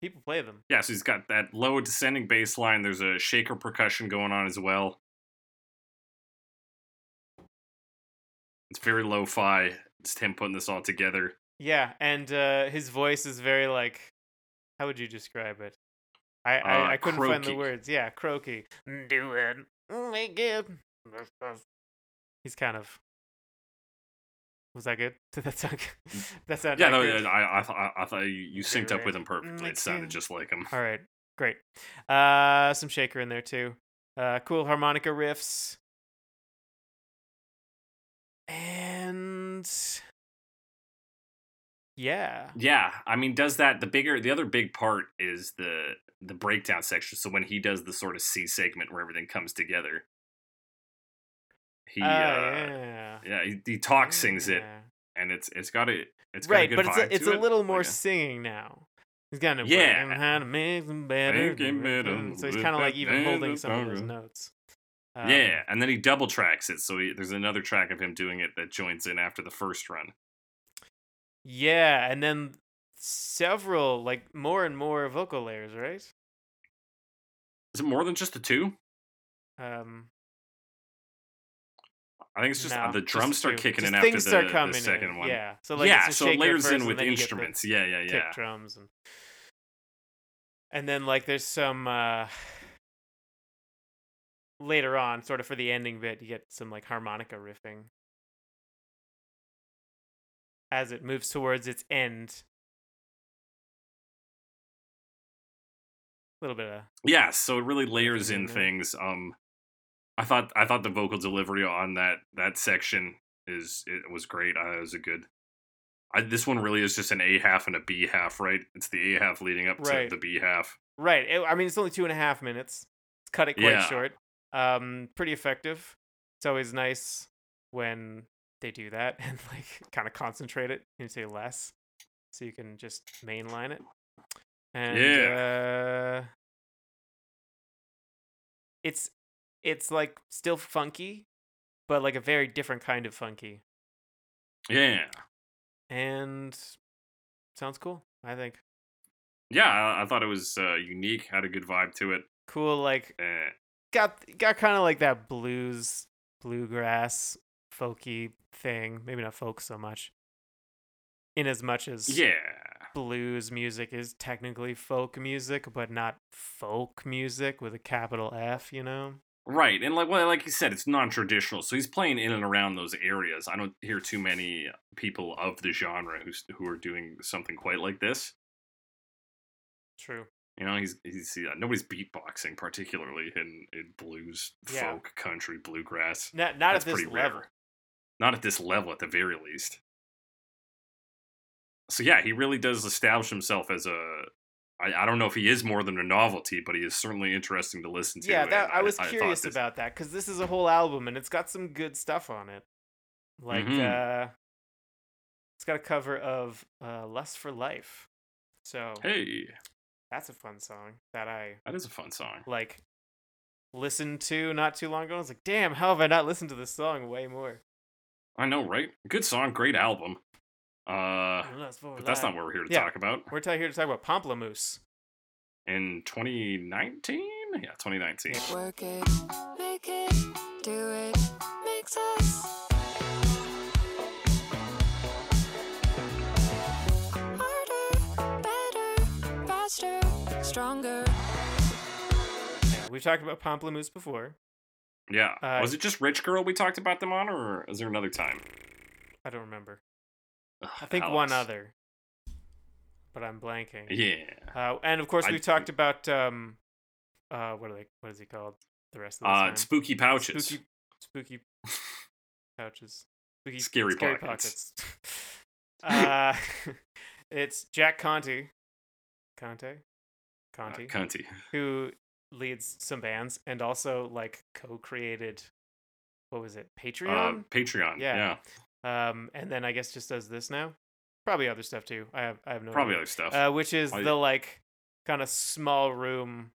People play them. Yeah, so he's got that low descending bass line. There's a shaker percussion going on as well. It's very lo fi. It's him putting this all together. Yeah, and uh, his voice is very like, how would you describe it? I I, Uh, I couldn't find the words. Yeah, croaky. Do it, make it. He's kind of. Was that good? Did that sound? good? that sounded Yeah, no, good. I, I, thought, I thought you, you synced up with him perfectly. It sounded just like him. All right, great. Uh, some shaker in there too. Uh, cool harmonica riffs. And yeah, Yeah, I mean, does that the bigger the other big part is the the breakdown section. So when he does the sort of C segment where everything comes together, he Uh, uh, yeah, yeah he, he talk sings it, and it's it's got a it's got right, a good but it's a, it's a it. little Like more a- singing now. He's kind of Yeah. how to make them better. Making better So he's kind of like even holding some of those notes. Um, yeah, and then he double tracks it. So he, there's another track of him doing it that joins in after the first run. Yeah, and then several, like more and more vocal layers, right? Is it more than just the two? Um, I think it's just No, the just drums start two. kicking Just in after the, start the coming second in. one. Yeah. So like yeah, so it layers in with then you get the instruments. Yeah, yeah, kick yeah. drums and and then like there's some uh later on, sort of for the ending bit, you get some like harmonica riffing as it moves towards its end. A little bit of Yeah, so it really layers in things. Um, I thought I thought the vocal delivery on that that section is it was great. Uh, it was a good. I, this one really is just an A half and a B half, right? It's the A half leading up Right. to the B half. right. it- I mean, it's only two and a half minutes. It's cut it quite Yeah. short. Um, pretty effective. It's always nice when they do that and like kind of concentrate it into less, so you can just mainline it. And uh, it's it's like still funky, but like a very different kind of funky, Yeah, and sounds cool. I think yeah. I, I thought it was uh, unique. Had a good vibe to it. cool. Like Uh, got got kind of like that blues bluegrass folky thing maybe not folk so much in as much as yeah, blues music is technically folk music but not folk music with a capital f you know right. And like well, like you said, it's non-traditional. So he's playing in and around those areas. I don't hear too many people of the genre who's who are doing something quite like this. true You know, he's he's yeah, nobody's beatboxing particularly in, in blues, Yeah. folk, country, bluegrass. not not That's at this level rare. Not at this level, at the very least. So yeah, he really does establish himself as a. I, I don't know if he is more than a novelty, but he is certainly interesting to listen to. yeah that and i was thought curious this- about that because this is a whole album and it's got some good stuff on it like Mhm. uh it's got a cover of uh lust for life so Hey, that's a fun song that i that is a fun song. like listened to not too long ago. I was like, damn, how have I not listened to this song way more? I know, right? Good song, great album. Uh, but that's not what we're here to Yeah. talk about. We're t- here to talk about Pomplamoose. In 2019, yeah, 2019. Work it, make it, do it, makes us stronger. Yeah, we've talked about Pomplamoose before. Yeah. Uh, was it just Rich Girl we talked about them on, or is there another time? I don't remember. Ugh, I think one other, but I'm blanking. Yeah. Uh, and of course, we've talked about um, uh, what are they? What is he called? The rest of the Uh, time. spooky pouches. Spooky, spooky pouches. Spooky, Scary pockets. uh, it's Jack Conti. Conte. Conte. Uh, cunty. who leads some bands and also like co-created what was it Uh, patreon Patreon. Yeah. Yeah. um and then i guess just does this now probably other stuff too i have i have no Probably idea. other stuff. uh, which is I- the like kind of small room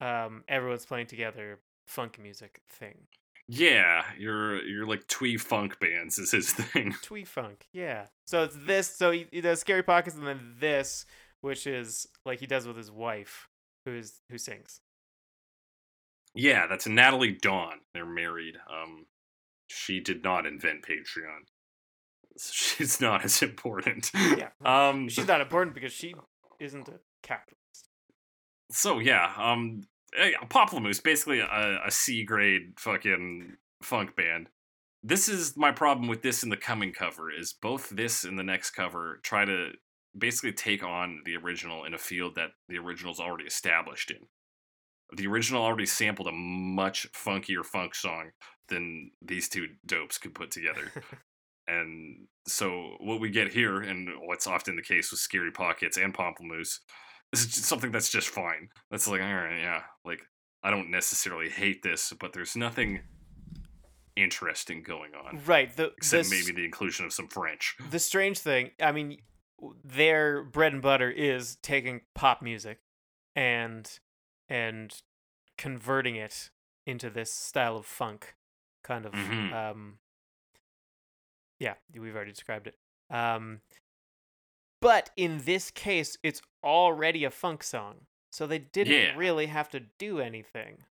um everyone's playing together funk music thing yeah. You're you're like twee funk bands is his thing. twee funk yeah so it's this so he, he does scary pockets and then this which is like he does with his wife who's who sings Yeah, that's Nataly Dawn. They're married. Um, she did not invent Patreon. She's not as important. Yeah. Um. she's not important because she isn't a capitalist So yeah. Um. eh, Pomplamoose, basically a, a C grade fucking funk band. This is my problem with this and the coming cover is both this and the next cover try to basically take on the original in a field that the original's already established in. The original already sampled a much funkier funk song than these two dopes could put together. and so what we get here, and what's often the case with Scary Pockets and Pomplamoose, is just something that's just fine. That's like, all right, yeah, like I don't necessarily hate this, but there's nothing interesting going on. Right. The Except the, maybe the inclusion of some French. the strange thing. I mean, their bread and butter is taking pop music and and converting it into this style of funk, kind of. Mhm. Um, yeah, we've already described it. Um, but in this case, it's already a funk song, so they didn't Yeah. really have to do anything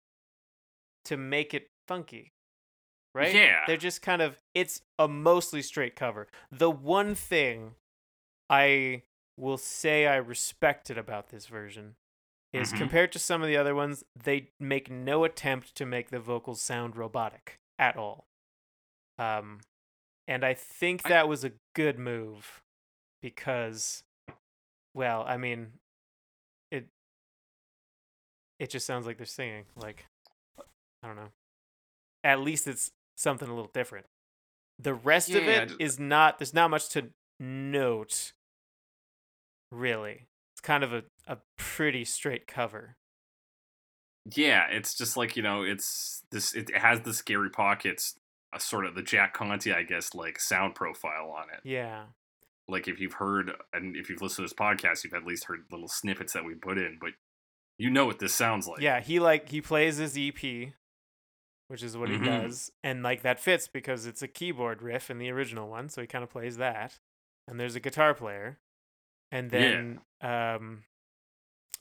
to make it funky. right? Yeah. They're just kind of it's a mostly straight cover. The one thing I will say I respected about this version is Mhm. compared to some of the other ones, they make no attempt to make the vocals sound robotic at all. Um and I think that was a good move because well, I mean it it just sounds like they're singing like I don't know. At least it's something a little different. The rest of Yeah, it d- is not there's not much to note really. It's kind of a, a pretty straight cover. Yeah, it's just like you know, it's this. It has the scary pockets, a sort of the Jack Conte, I guess, like sound profile on it. Yeah. Like if you've heard and if you've listened to this podcast, you've at least heard little snippets that we put in, but you know what this sounds like. Yeah, he like he plays his EP, which is what Mhm. he does, and like that fits because it's a keyboard riff in the original one, so he kind of plays that. And there's a guitar player, and Yeah. then um,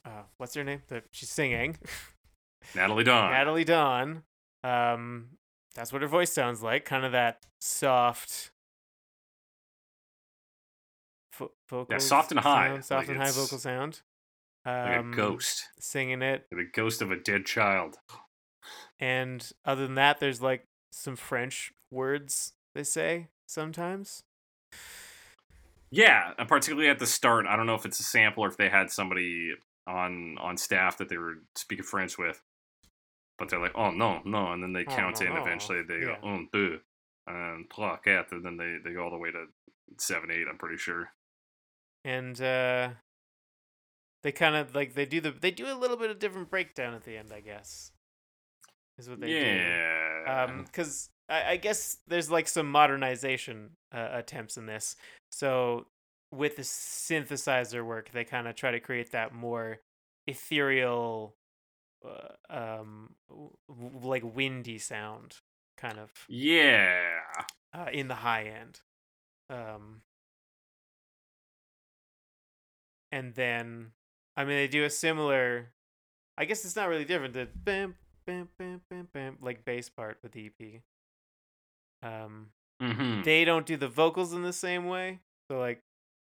uh, what's her name? That she's singing, Nataly Dawn. Nataly Dawn. Um, that's what her voice sounds like, kind of that soft. Vo- vocals soft and high, sound, soft like and high vocal sound. like Um, a ghost, singing it, like a ghost of a dead child. And other than that, there's like some French words they say sometimes. Yeah, particularly at the start. I don't know if it's a sample or if they had somebody on on staff that they were speaking French with, but they're like, "Oh no, no," and then they Oh, count no, in. no. Eventually, they Yeah. go un, deux, and trois, quatre, and then they they go all the way to seven, eight. I'm pretty sure. And uh they kind of like they do the they do a little bit of different breakdown at the end, I guess. Is what they do. yeah. Um cuz I, I guess there's like some modernization uh, attempts in this. So with the synthesizer work, they kind of try to create that more ethereal uh, um w- like windy sound kind of yeah. uh, in the high end. Um, and then, I mean, they do a similar. I guess it's not really different. The bam, bam, bam, bam, bam, like bass part with the EP. Um, Mm-hmm. they don't do the vocals in the same way. So like,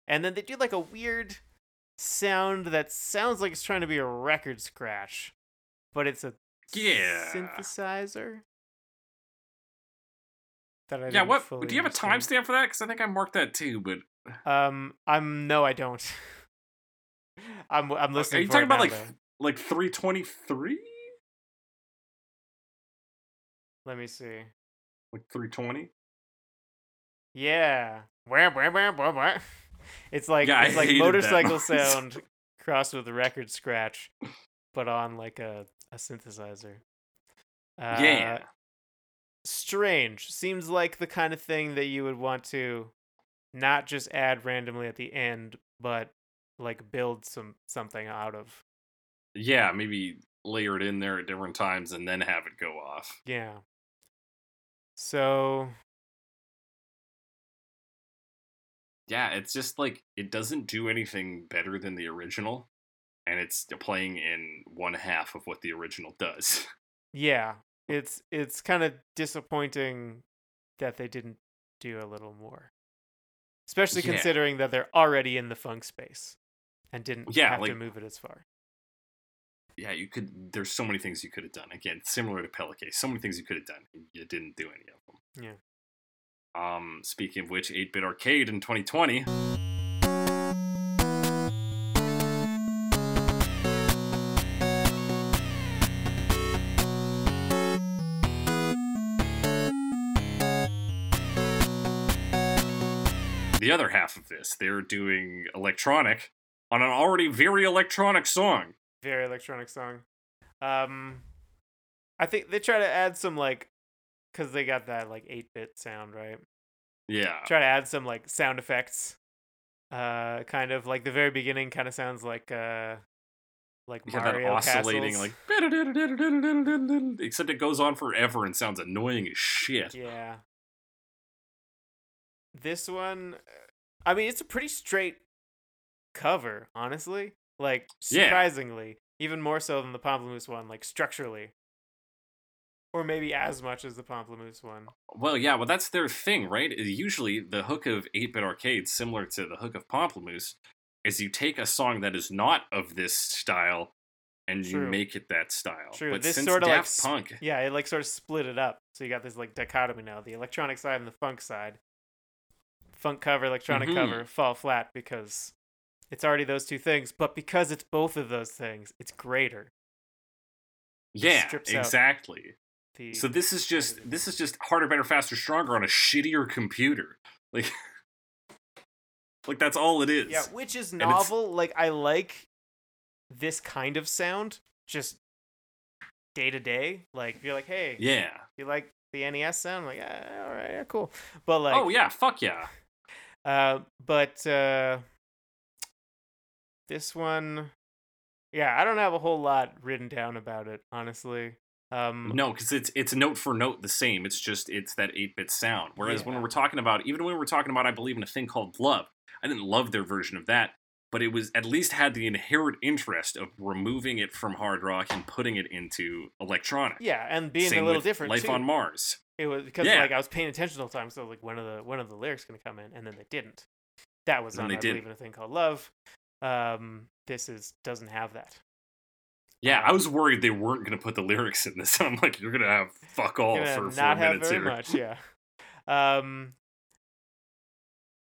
and then they do like a weird sound that sounds like it's trying to be a record scratch, but it's a Yeah. synthesizer. That I Yeah. What? Do you have a timestamp for that? Because I think I marked that too. But Um, I'm no, I don't. I'm I'm listening. are you talking about like though. like three twenty three? Let me see. Like three twenty? Yeah. It's like Yeah, it's like motorcycle sound crossed with a record scratch, but on like a a synthesizer. Uh, yeah. Strange. Seems like the kind of thing that you would want to not just add randomly at the end, but like build some something out of. Yeah. Maybe layer it in there at different times and then have it go off. Yeah. So Yeah, it's just like it doesn't do anything better than the original, and it's playing in one half of what the original does. yeah, it's it's kind of disappointing that they didn't do a little more. Especially Yeah. considering that they're already in the funk space and didn't Yeah, have to move it as far. Yeah, you could. There's so many things you could have done. Again, similar to PelleK, so many things you could have done. You didn't do any of them. Yeah. Um, speaking of which, 8-bit arcade in 2020. The other half of this, they're doing electronic on an already very electronic song. Very electronic song. Um I think they try to add some like cuz they got that like 8-bit sound, right? Yeah. Try to add some like sound effects. Uh kind of like the very beginning kind of sounds like uh like Yeah, that Mario oscillating castles. like except it goes on forever and sounds annoying as shit. Yeah. This one, I mean, it's a pretty straight cover, honestly. Like Yeah. surprisingly, even more so than the Pomplamoose one, like structurally. or maybe as much as the Pomplamoose one. Well, yeah, well, that's their thing, right? Uh, Usually, the hook of 8 bit arcade, similar to the hook of Pomplamoose, is you take a song that is not of this style and you make it that style. True, But this since sorta, like, Punk, Yeah, it like sort of split it up. So you got this like dichotomy now: the electronic side and the funk side. Funk cover, electronic Mhm. cover fall flat because it's already those two things. But because it's both of those things, it's greater. yeah, exactly. The So this is just this is just harder, better, faster, stronger on a shittier computer. Like, like that's all it is. yeah, which is novel. Like I like this kind of sound, just day to day. Like you're like, hey, Yeah. you like the NES sound? I'm like, ah, all right, yeah, cool. But like, oh yeah. Fuck yeah. Uh, but uh, this one, yeah, I don't have a whole lot written down about it, honestly. Um, No, because it's it's note for note the same. It's just it's that eight bit sound. Whereas when we're talking about even when we're talking about I believe in a thing called love, I didn't love their version of that, but it was at least had the inherent interest of removing it from hard rock and putting it into electronic. yeah, and being Same a little different Life too. on Mars. It was because Yeah. like I was paying attention all the whole time, so like when of the when of the lyrics gonna come in, and then they didn't. That was And on they I didn't. believe in a thing called love. Um, this is doesn't have that. Yeah, I Um, was worried they weren't gonna put the lyrics in this. I'm like, you're gonna have fuck all for four minutes very here. much, yeah. Um,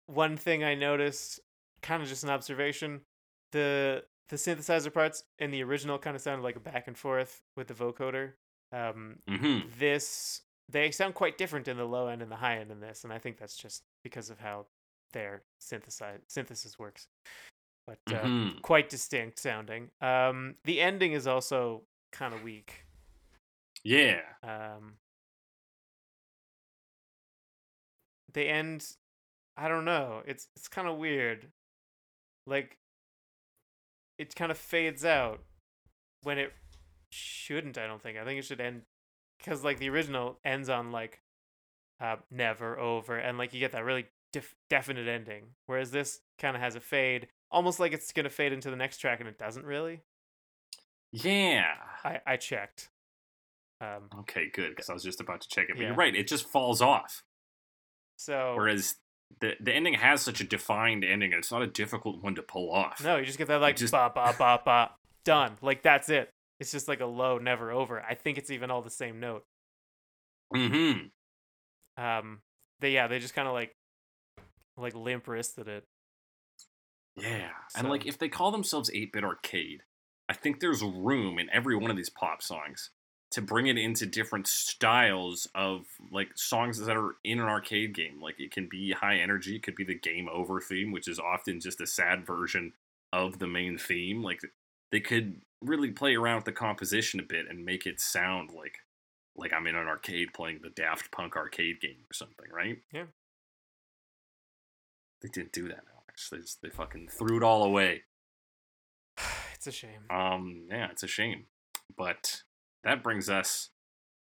one thing I noticed, kind of just an observation, the the synthesizer parts in the original kind of sounded like a back and forth with the vocoder. Um, hmm this they sound quite different in the low end and the high end in this, and I think that's just because of how their synthesize synthesis works. But uh, Mhm. quite distinct sounding. Um, the ending is also kind of weak. Yeah. Um, the end, I don't know. It's it's kind of weird. Like, it kind of fades out when it shouldn't. I don't think. I think it should end because like the original ends on like uh, never over, and like you get that really def- definite ending. Whereas this kind of has a fade, almost like it's gonna fade into the next track, and it doesn't really. Yeah. I I checked. Um, Okay, good. Because I was just about to check it. But Yeah. you're right. It just falls off. so Whereas the the ending has such a defined ending, and it's not a difficult one to pull off. No, you just get that like just- ba ba ba ba done. Like that's it. It's just like a low, never over. I think it's even all the same note. Mm-hmm. Um, they yeah, they just kind of like like limp wristed it. Yeah. And like if they call themselves 8-bit arcade, I think there's room in every one of these pop songs to bring it into different styles of like songs that are in an arcade game. Like it can be high energy, it could be the game over theme, which is often just a sad version of the main theme. Like they could really play around with the composition a bit and make it sound like like I'm in an arcade playing the Daft Punk arcade game or something, right? Yeah. They didn't do that, They just, they fucking threw it all away. it's a shame. Um, yeah, it's a shame. But that brings us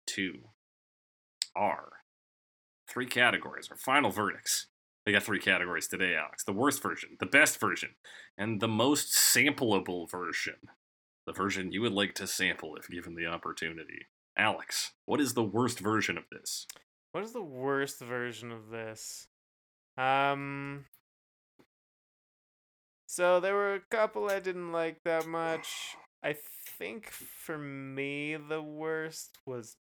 to our three categories, our final verdicts. We got three categories today, Alex. The worst version, the best version, and the most sampleable version. The version you would like to sample if given the opportunity. Alex, what is the worst version of this? What is the worst version of this? Um. So there were a couple I didn't like that much. I think for me the worst was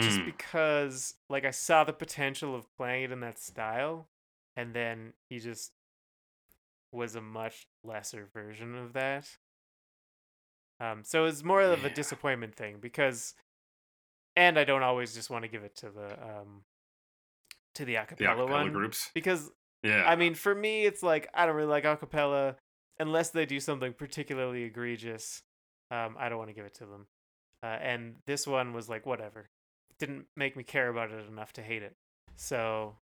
just Mm, because like I saw the potential of playing it in that style, and then he just was a much lesser version of that. Um, so it's more of a Yeah. disappointment thing because, and I don't always just want to give it to the um, to the the acapella, acapella one groups. because Yeah. I mean, for me, it's like I don't really like acapella unless they do something particularly egregious. Um, I don't want to give it to them. Uh, and this one was like whatever. Didn't make me care about it enough to hate it. So,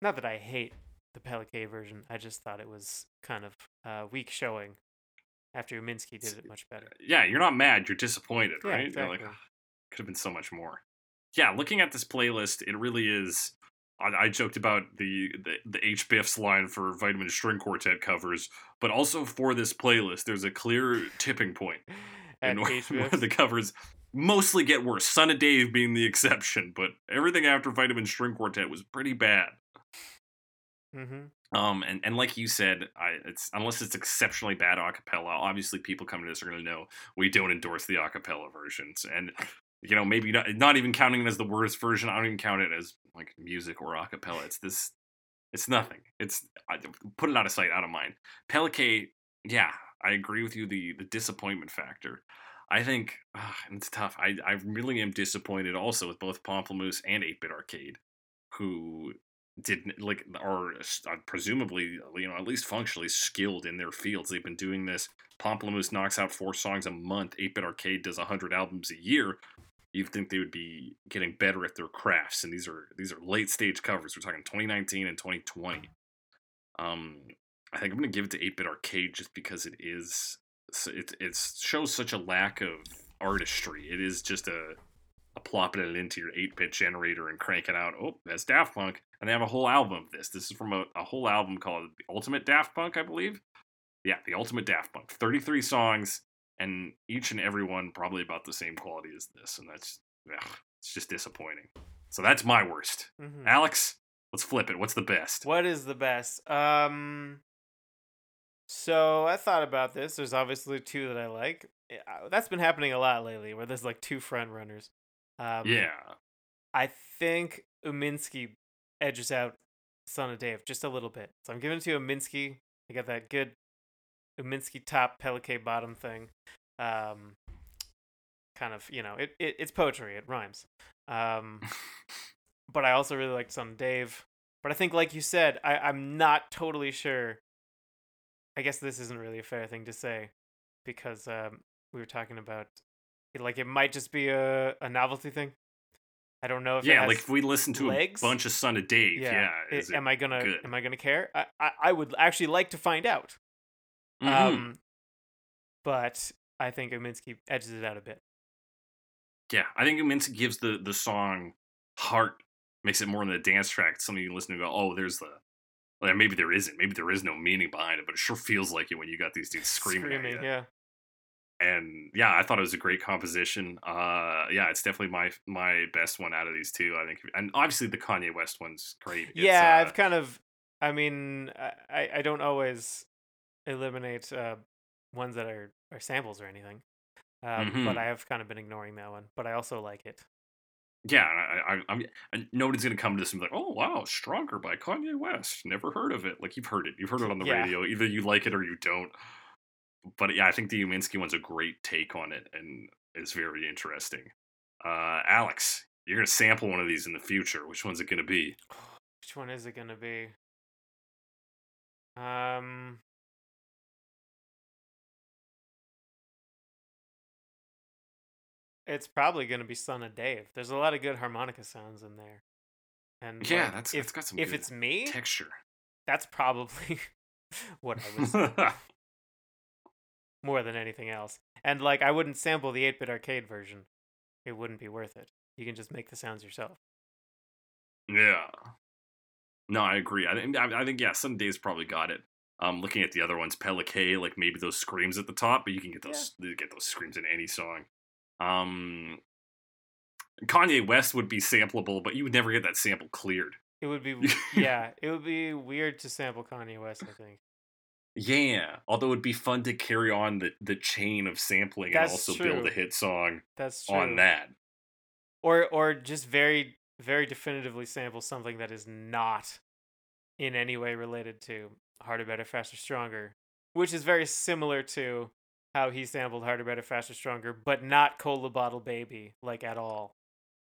not that I hate the PelleK version. I just thought it was kind of uh, weak showing. After Minsky did it much better. yeah, you're not mad, you're disappointed, Yeah, right? You're like, "Ah, could have been so much more. Yeah, looking at this playlist, it really is. I, I joked about the, the the H Biff's line for Vitamin String Quartet covers, but also for this playlist, there's a clear tipping point. And HBS. the covers mostly get worse. Son of Dave being the exception, but everything after Vitamin String Quartet was pretty bad. Mm-hmm. Um, and, and like you said, I it's unless it's exceptionally bad acapella, obviously people coming to this are gonna know we don't endorse the acapella versions. And you know, maybe not not even counting it as the worst version, I don't even count it as like music or acapella. It's this it's nothing. It's I, put it out of sight, out of mind. PelleK, yeah, I agree with you. The the disappointment factor. I think ah, it's tough. I, I really am disappointed also with both Pomplamoose and 8 Bit Arcade, who did like are uh, presumably you know at least functionally skilled in their fields. They've been doing this. Pomplamoose knocks out four songs a month. 8 Bit Arcade does hundred albums a year. You'd think they would be getting better at their crafts, and these are these are late stage covers. We're talking 2019 and 2020. Um, I think I'm gonna give it to 8 Bit Arcade just because it is it it shows such a lack of artistry. It is just a a plopping it into your 8 bit generator and cranking out. Oh, that's Daft Punk, and they have a whole album of this. This is from a, a whole album called The Ultimate Daft Punk, I believe. Yeah, The Ultimate Daft Punk. 33 songs, and each and every one probably about the same quality as this, and that's ugh, it's just disappointing. So that's my worst. Mm-hmm. Alex, let's flip it. What's the best? What is the best? Um. So I thought about this. There's obviously two that I like. Uh, That's been happening a lot lately, where there's like two front runners. Um, Yeah. I think Uminski edges out Son of Dave just a little bit. So I'm giving it to Uminski. I got that good Uminski top, PelleK bottom thing. Um, kind of, you know, it, it it's poetry. It rhymes. Um, but I also really liked Son of Dave. But I think, like you said, I, I'm not totally sure. I guess this isn't really a fair thing to say because um, we were talking about it, like it might just be a, a novelty thing. I don't know if it yeah, like if we listen to legs? a bunch of Son of Dave, yeah. Is it am I gonna good? am I gonna care? I, I I would actually like to find out. Mhm. Um, but I think Uminski edges it out a bit. Yeah, I think Uminsa gives the the song heart, makes it more than a dance track. Something you listen to and go, oh, there's the. Well, maybe there isn't. Maybe there is no meaning behind it, but it sure feels like it when you got these dudes screaming, at you. yeah. And yeah, I thought it was a great composition. Uh, yeah, it's definitely my my best one out of these two. I think, and obviously the Kanye West one's great. It's, yeah, uh, I've kind of. I mean, I- I don't always eliminate uh, ones that are are samples or anything. Um, Mhm. But I have kind of been ignoring that one. But I also like it. yeah, I, I, I'm, and nobody's gonna come to this and be like, "Oh wow, Stronger by Kanye West." Never heard of it. Like you've heard it, you've heard it on the Yeah. radio. Either you like it or you don't. But yeah, I think the Uminski one's a great take on it and is very interesting. Uh, Alex, you're gonna sample one of these in the future. Which one's it gonna be? Which one is it gonna be? Um. It's probably gonna be Son of Dave. There's a lot of good harmonica sounds in there, and Yeah, like, that's- if that's got some if good it's me, Texture. that's probably what I would say more than anything else. And like, I wouldn't sample the 8-bit arcade version; it wouldn't be worth it. You can just make the sounds yourself. Yeah. No, I agree. I think I, think yeah, some days probably got it. Um, looking at the other ones, PelleK, like maybe those screams at the top, but you can get those you get those screams in any song. Um, Kanye West would be sampleable, but you would never get that sample cleared. It would be yeah, it would be weird to sample Kanye West. I think. Yeah, although it'd be fun to carry on the the chain of sampling That's and also build a hit song That's true. on that. Or or just very very definitively sample something that is not in any way related to Harder, Better, Faster, Stronger, which is very similar to how he sampled Harder, Better, Faster, Stronger, but not Cola Bottle Baby like at all.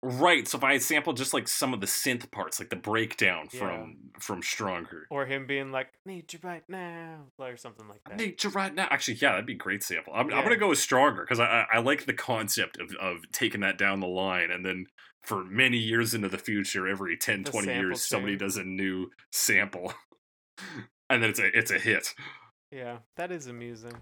Right. So if I sample just like some of the synth parts, like the breakdown Yeah. from from Stronger. Or him being like, "Need you right now," or something like that. need you right now. Actually, yeah, that'd be a great sample. I'm, I'm gonna go with stronger because I, I like the concept of, of taking that down the line and then for many years into the future, every 10, The 20 sample years, somebody does a new sample, and then it's a it's a hit. Yeah, that is amusing.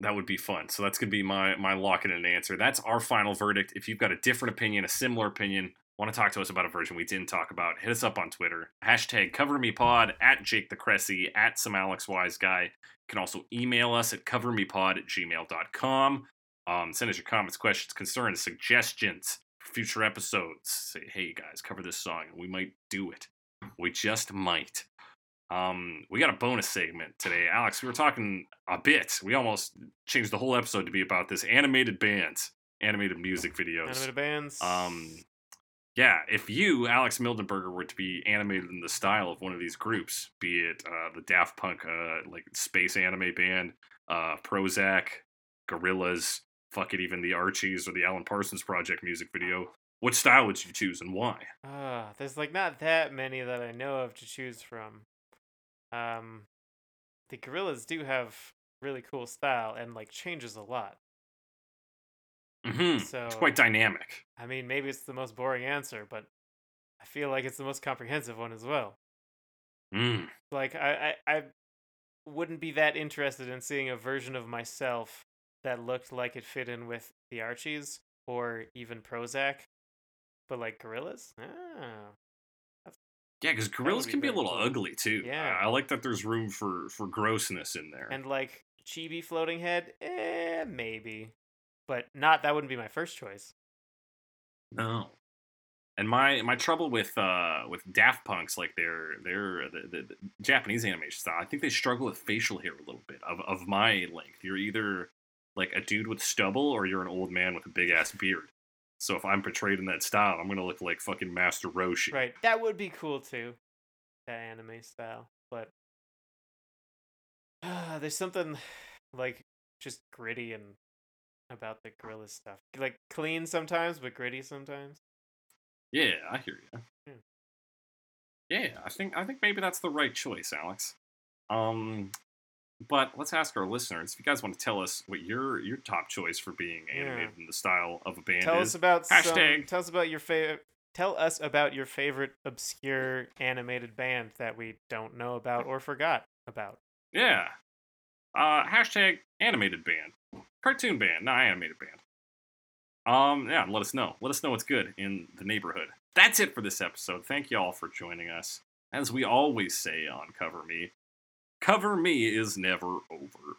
That would be fun. So that's gonna be my my lock in and answer. That's our final verdict. If you've got a different opinion, a similar opinion, want to talk to us about a version we didn't talk about, hit us up on Twitter. Hashtag covermepod at Jake the Cressy at some Alex Wise guy. You can also email us at covermepod at gmail.com. Um, send us your comments, questions, concerns, suggestions for future episodes. Say, hey guys, cover this song, we might do it. We just might. Um, we got a bonus segment today, Alex. We were talking a bit. We almost changed the whole episode to be about this animated bands, animated music videos. Animated bands. Um, yeah, if you, Alex Mildenberger, were to be animated in the style of one of these groups, be it uh, the Daft Punk, uh, like space anime band, uh, Prozzäk, Gorillaz, fuck it, even the Archies or the Alan Parsons Project music video, what style would you choose and why? Ah, there's like not that many that I know of to choose from. Um, the Gorillaz do have really cool style and like changes a lot. Mm-hmm. So It's quite dynamic. I mean, maybe it's the most boring answer, but I feel like it's the most comprehensive one as well. Mm. Like I, I, I wouldn't be that interested in seeing a version of myself that looked like it fit in with the Archies or even Prozzäk, but like Gorillaz. Ah, Yeah, because Gorillaz be can be a little cool. ugly too. Yeah. I, I like that there's room for for grossness in there. and like chibi floating head, eh, maybe, but not. That wouldn't be my first choice. No. And my my trouble with uh with Daft Punk's like their their the, the, the Japanese animation style, I think they struggle with facial hair a little bit of of my length. You're either like a dude with stubble or you're an old man with a big ass beard. So if I'm portrayed in that style, I'm gonna look like fucking Master Roshi. Right, that would be cool too, that anime style. But uh, there's something like just gritty and about the gorilla stuff. Like clean sometimes, but gritty sometimes. Yeah, I hear you. Yeah. Yeah, I think I think maybe that's the right choice, Alex. Um, but let's ask our listeners if you guys want to tell us what your your top choice for being Yeah. animated in the style of a band Tell is. us about some, Hashtag. Tell us about your favorite. Tell us about your favorite obscure animated band that we don't know about or forgot about. Yeah. Uh, hashtag animated band, cartoon band, not animated band. Um, yeah, let us know. Let us know what's good in the neighborhood. That's it for this episode. Thank you all for joining us. As we always say on Cover Me, Cover Me is never over.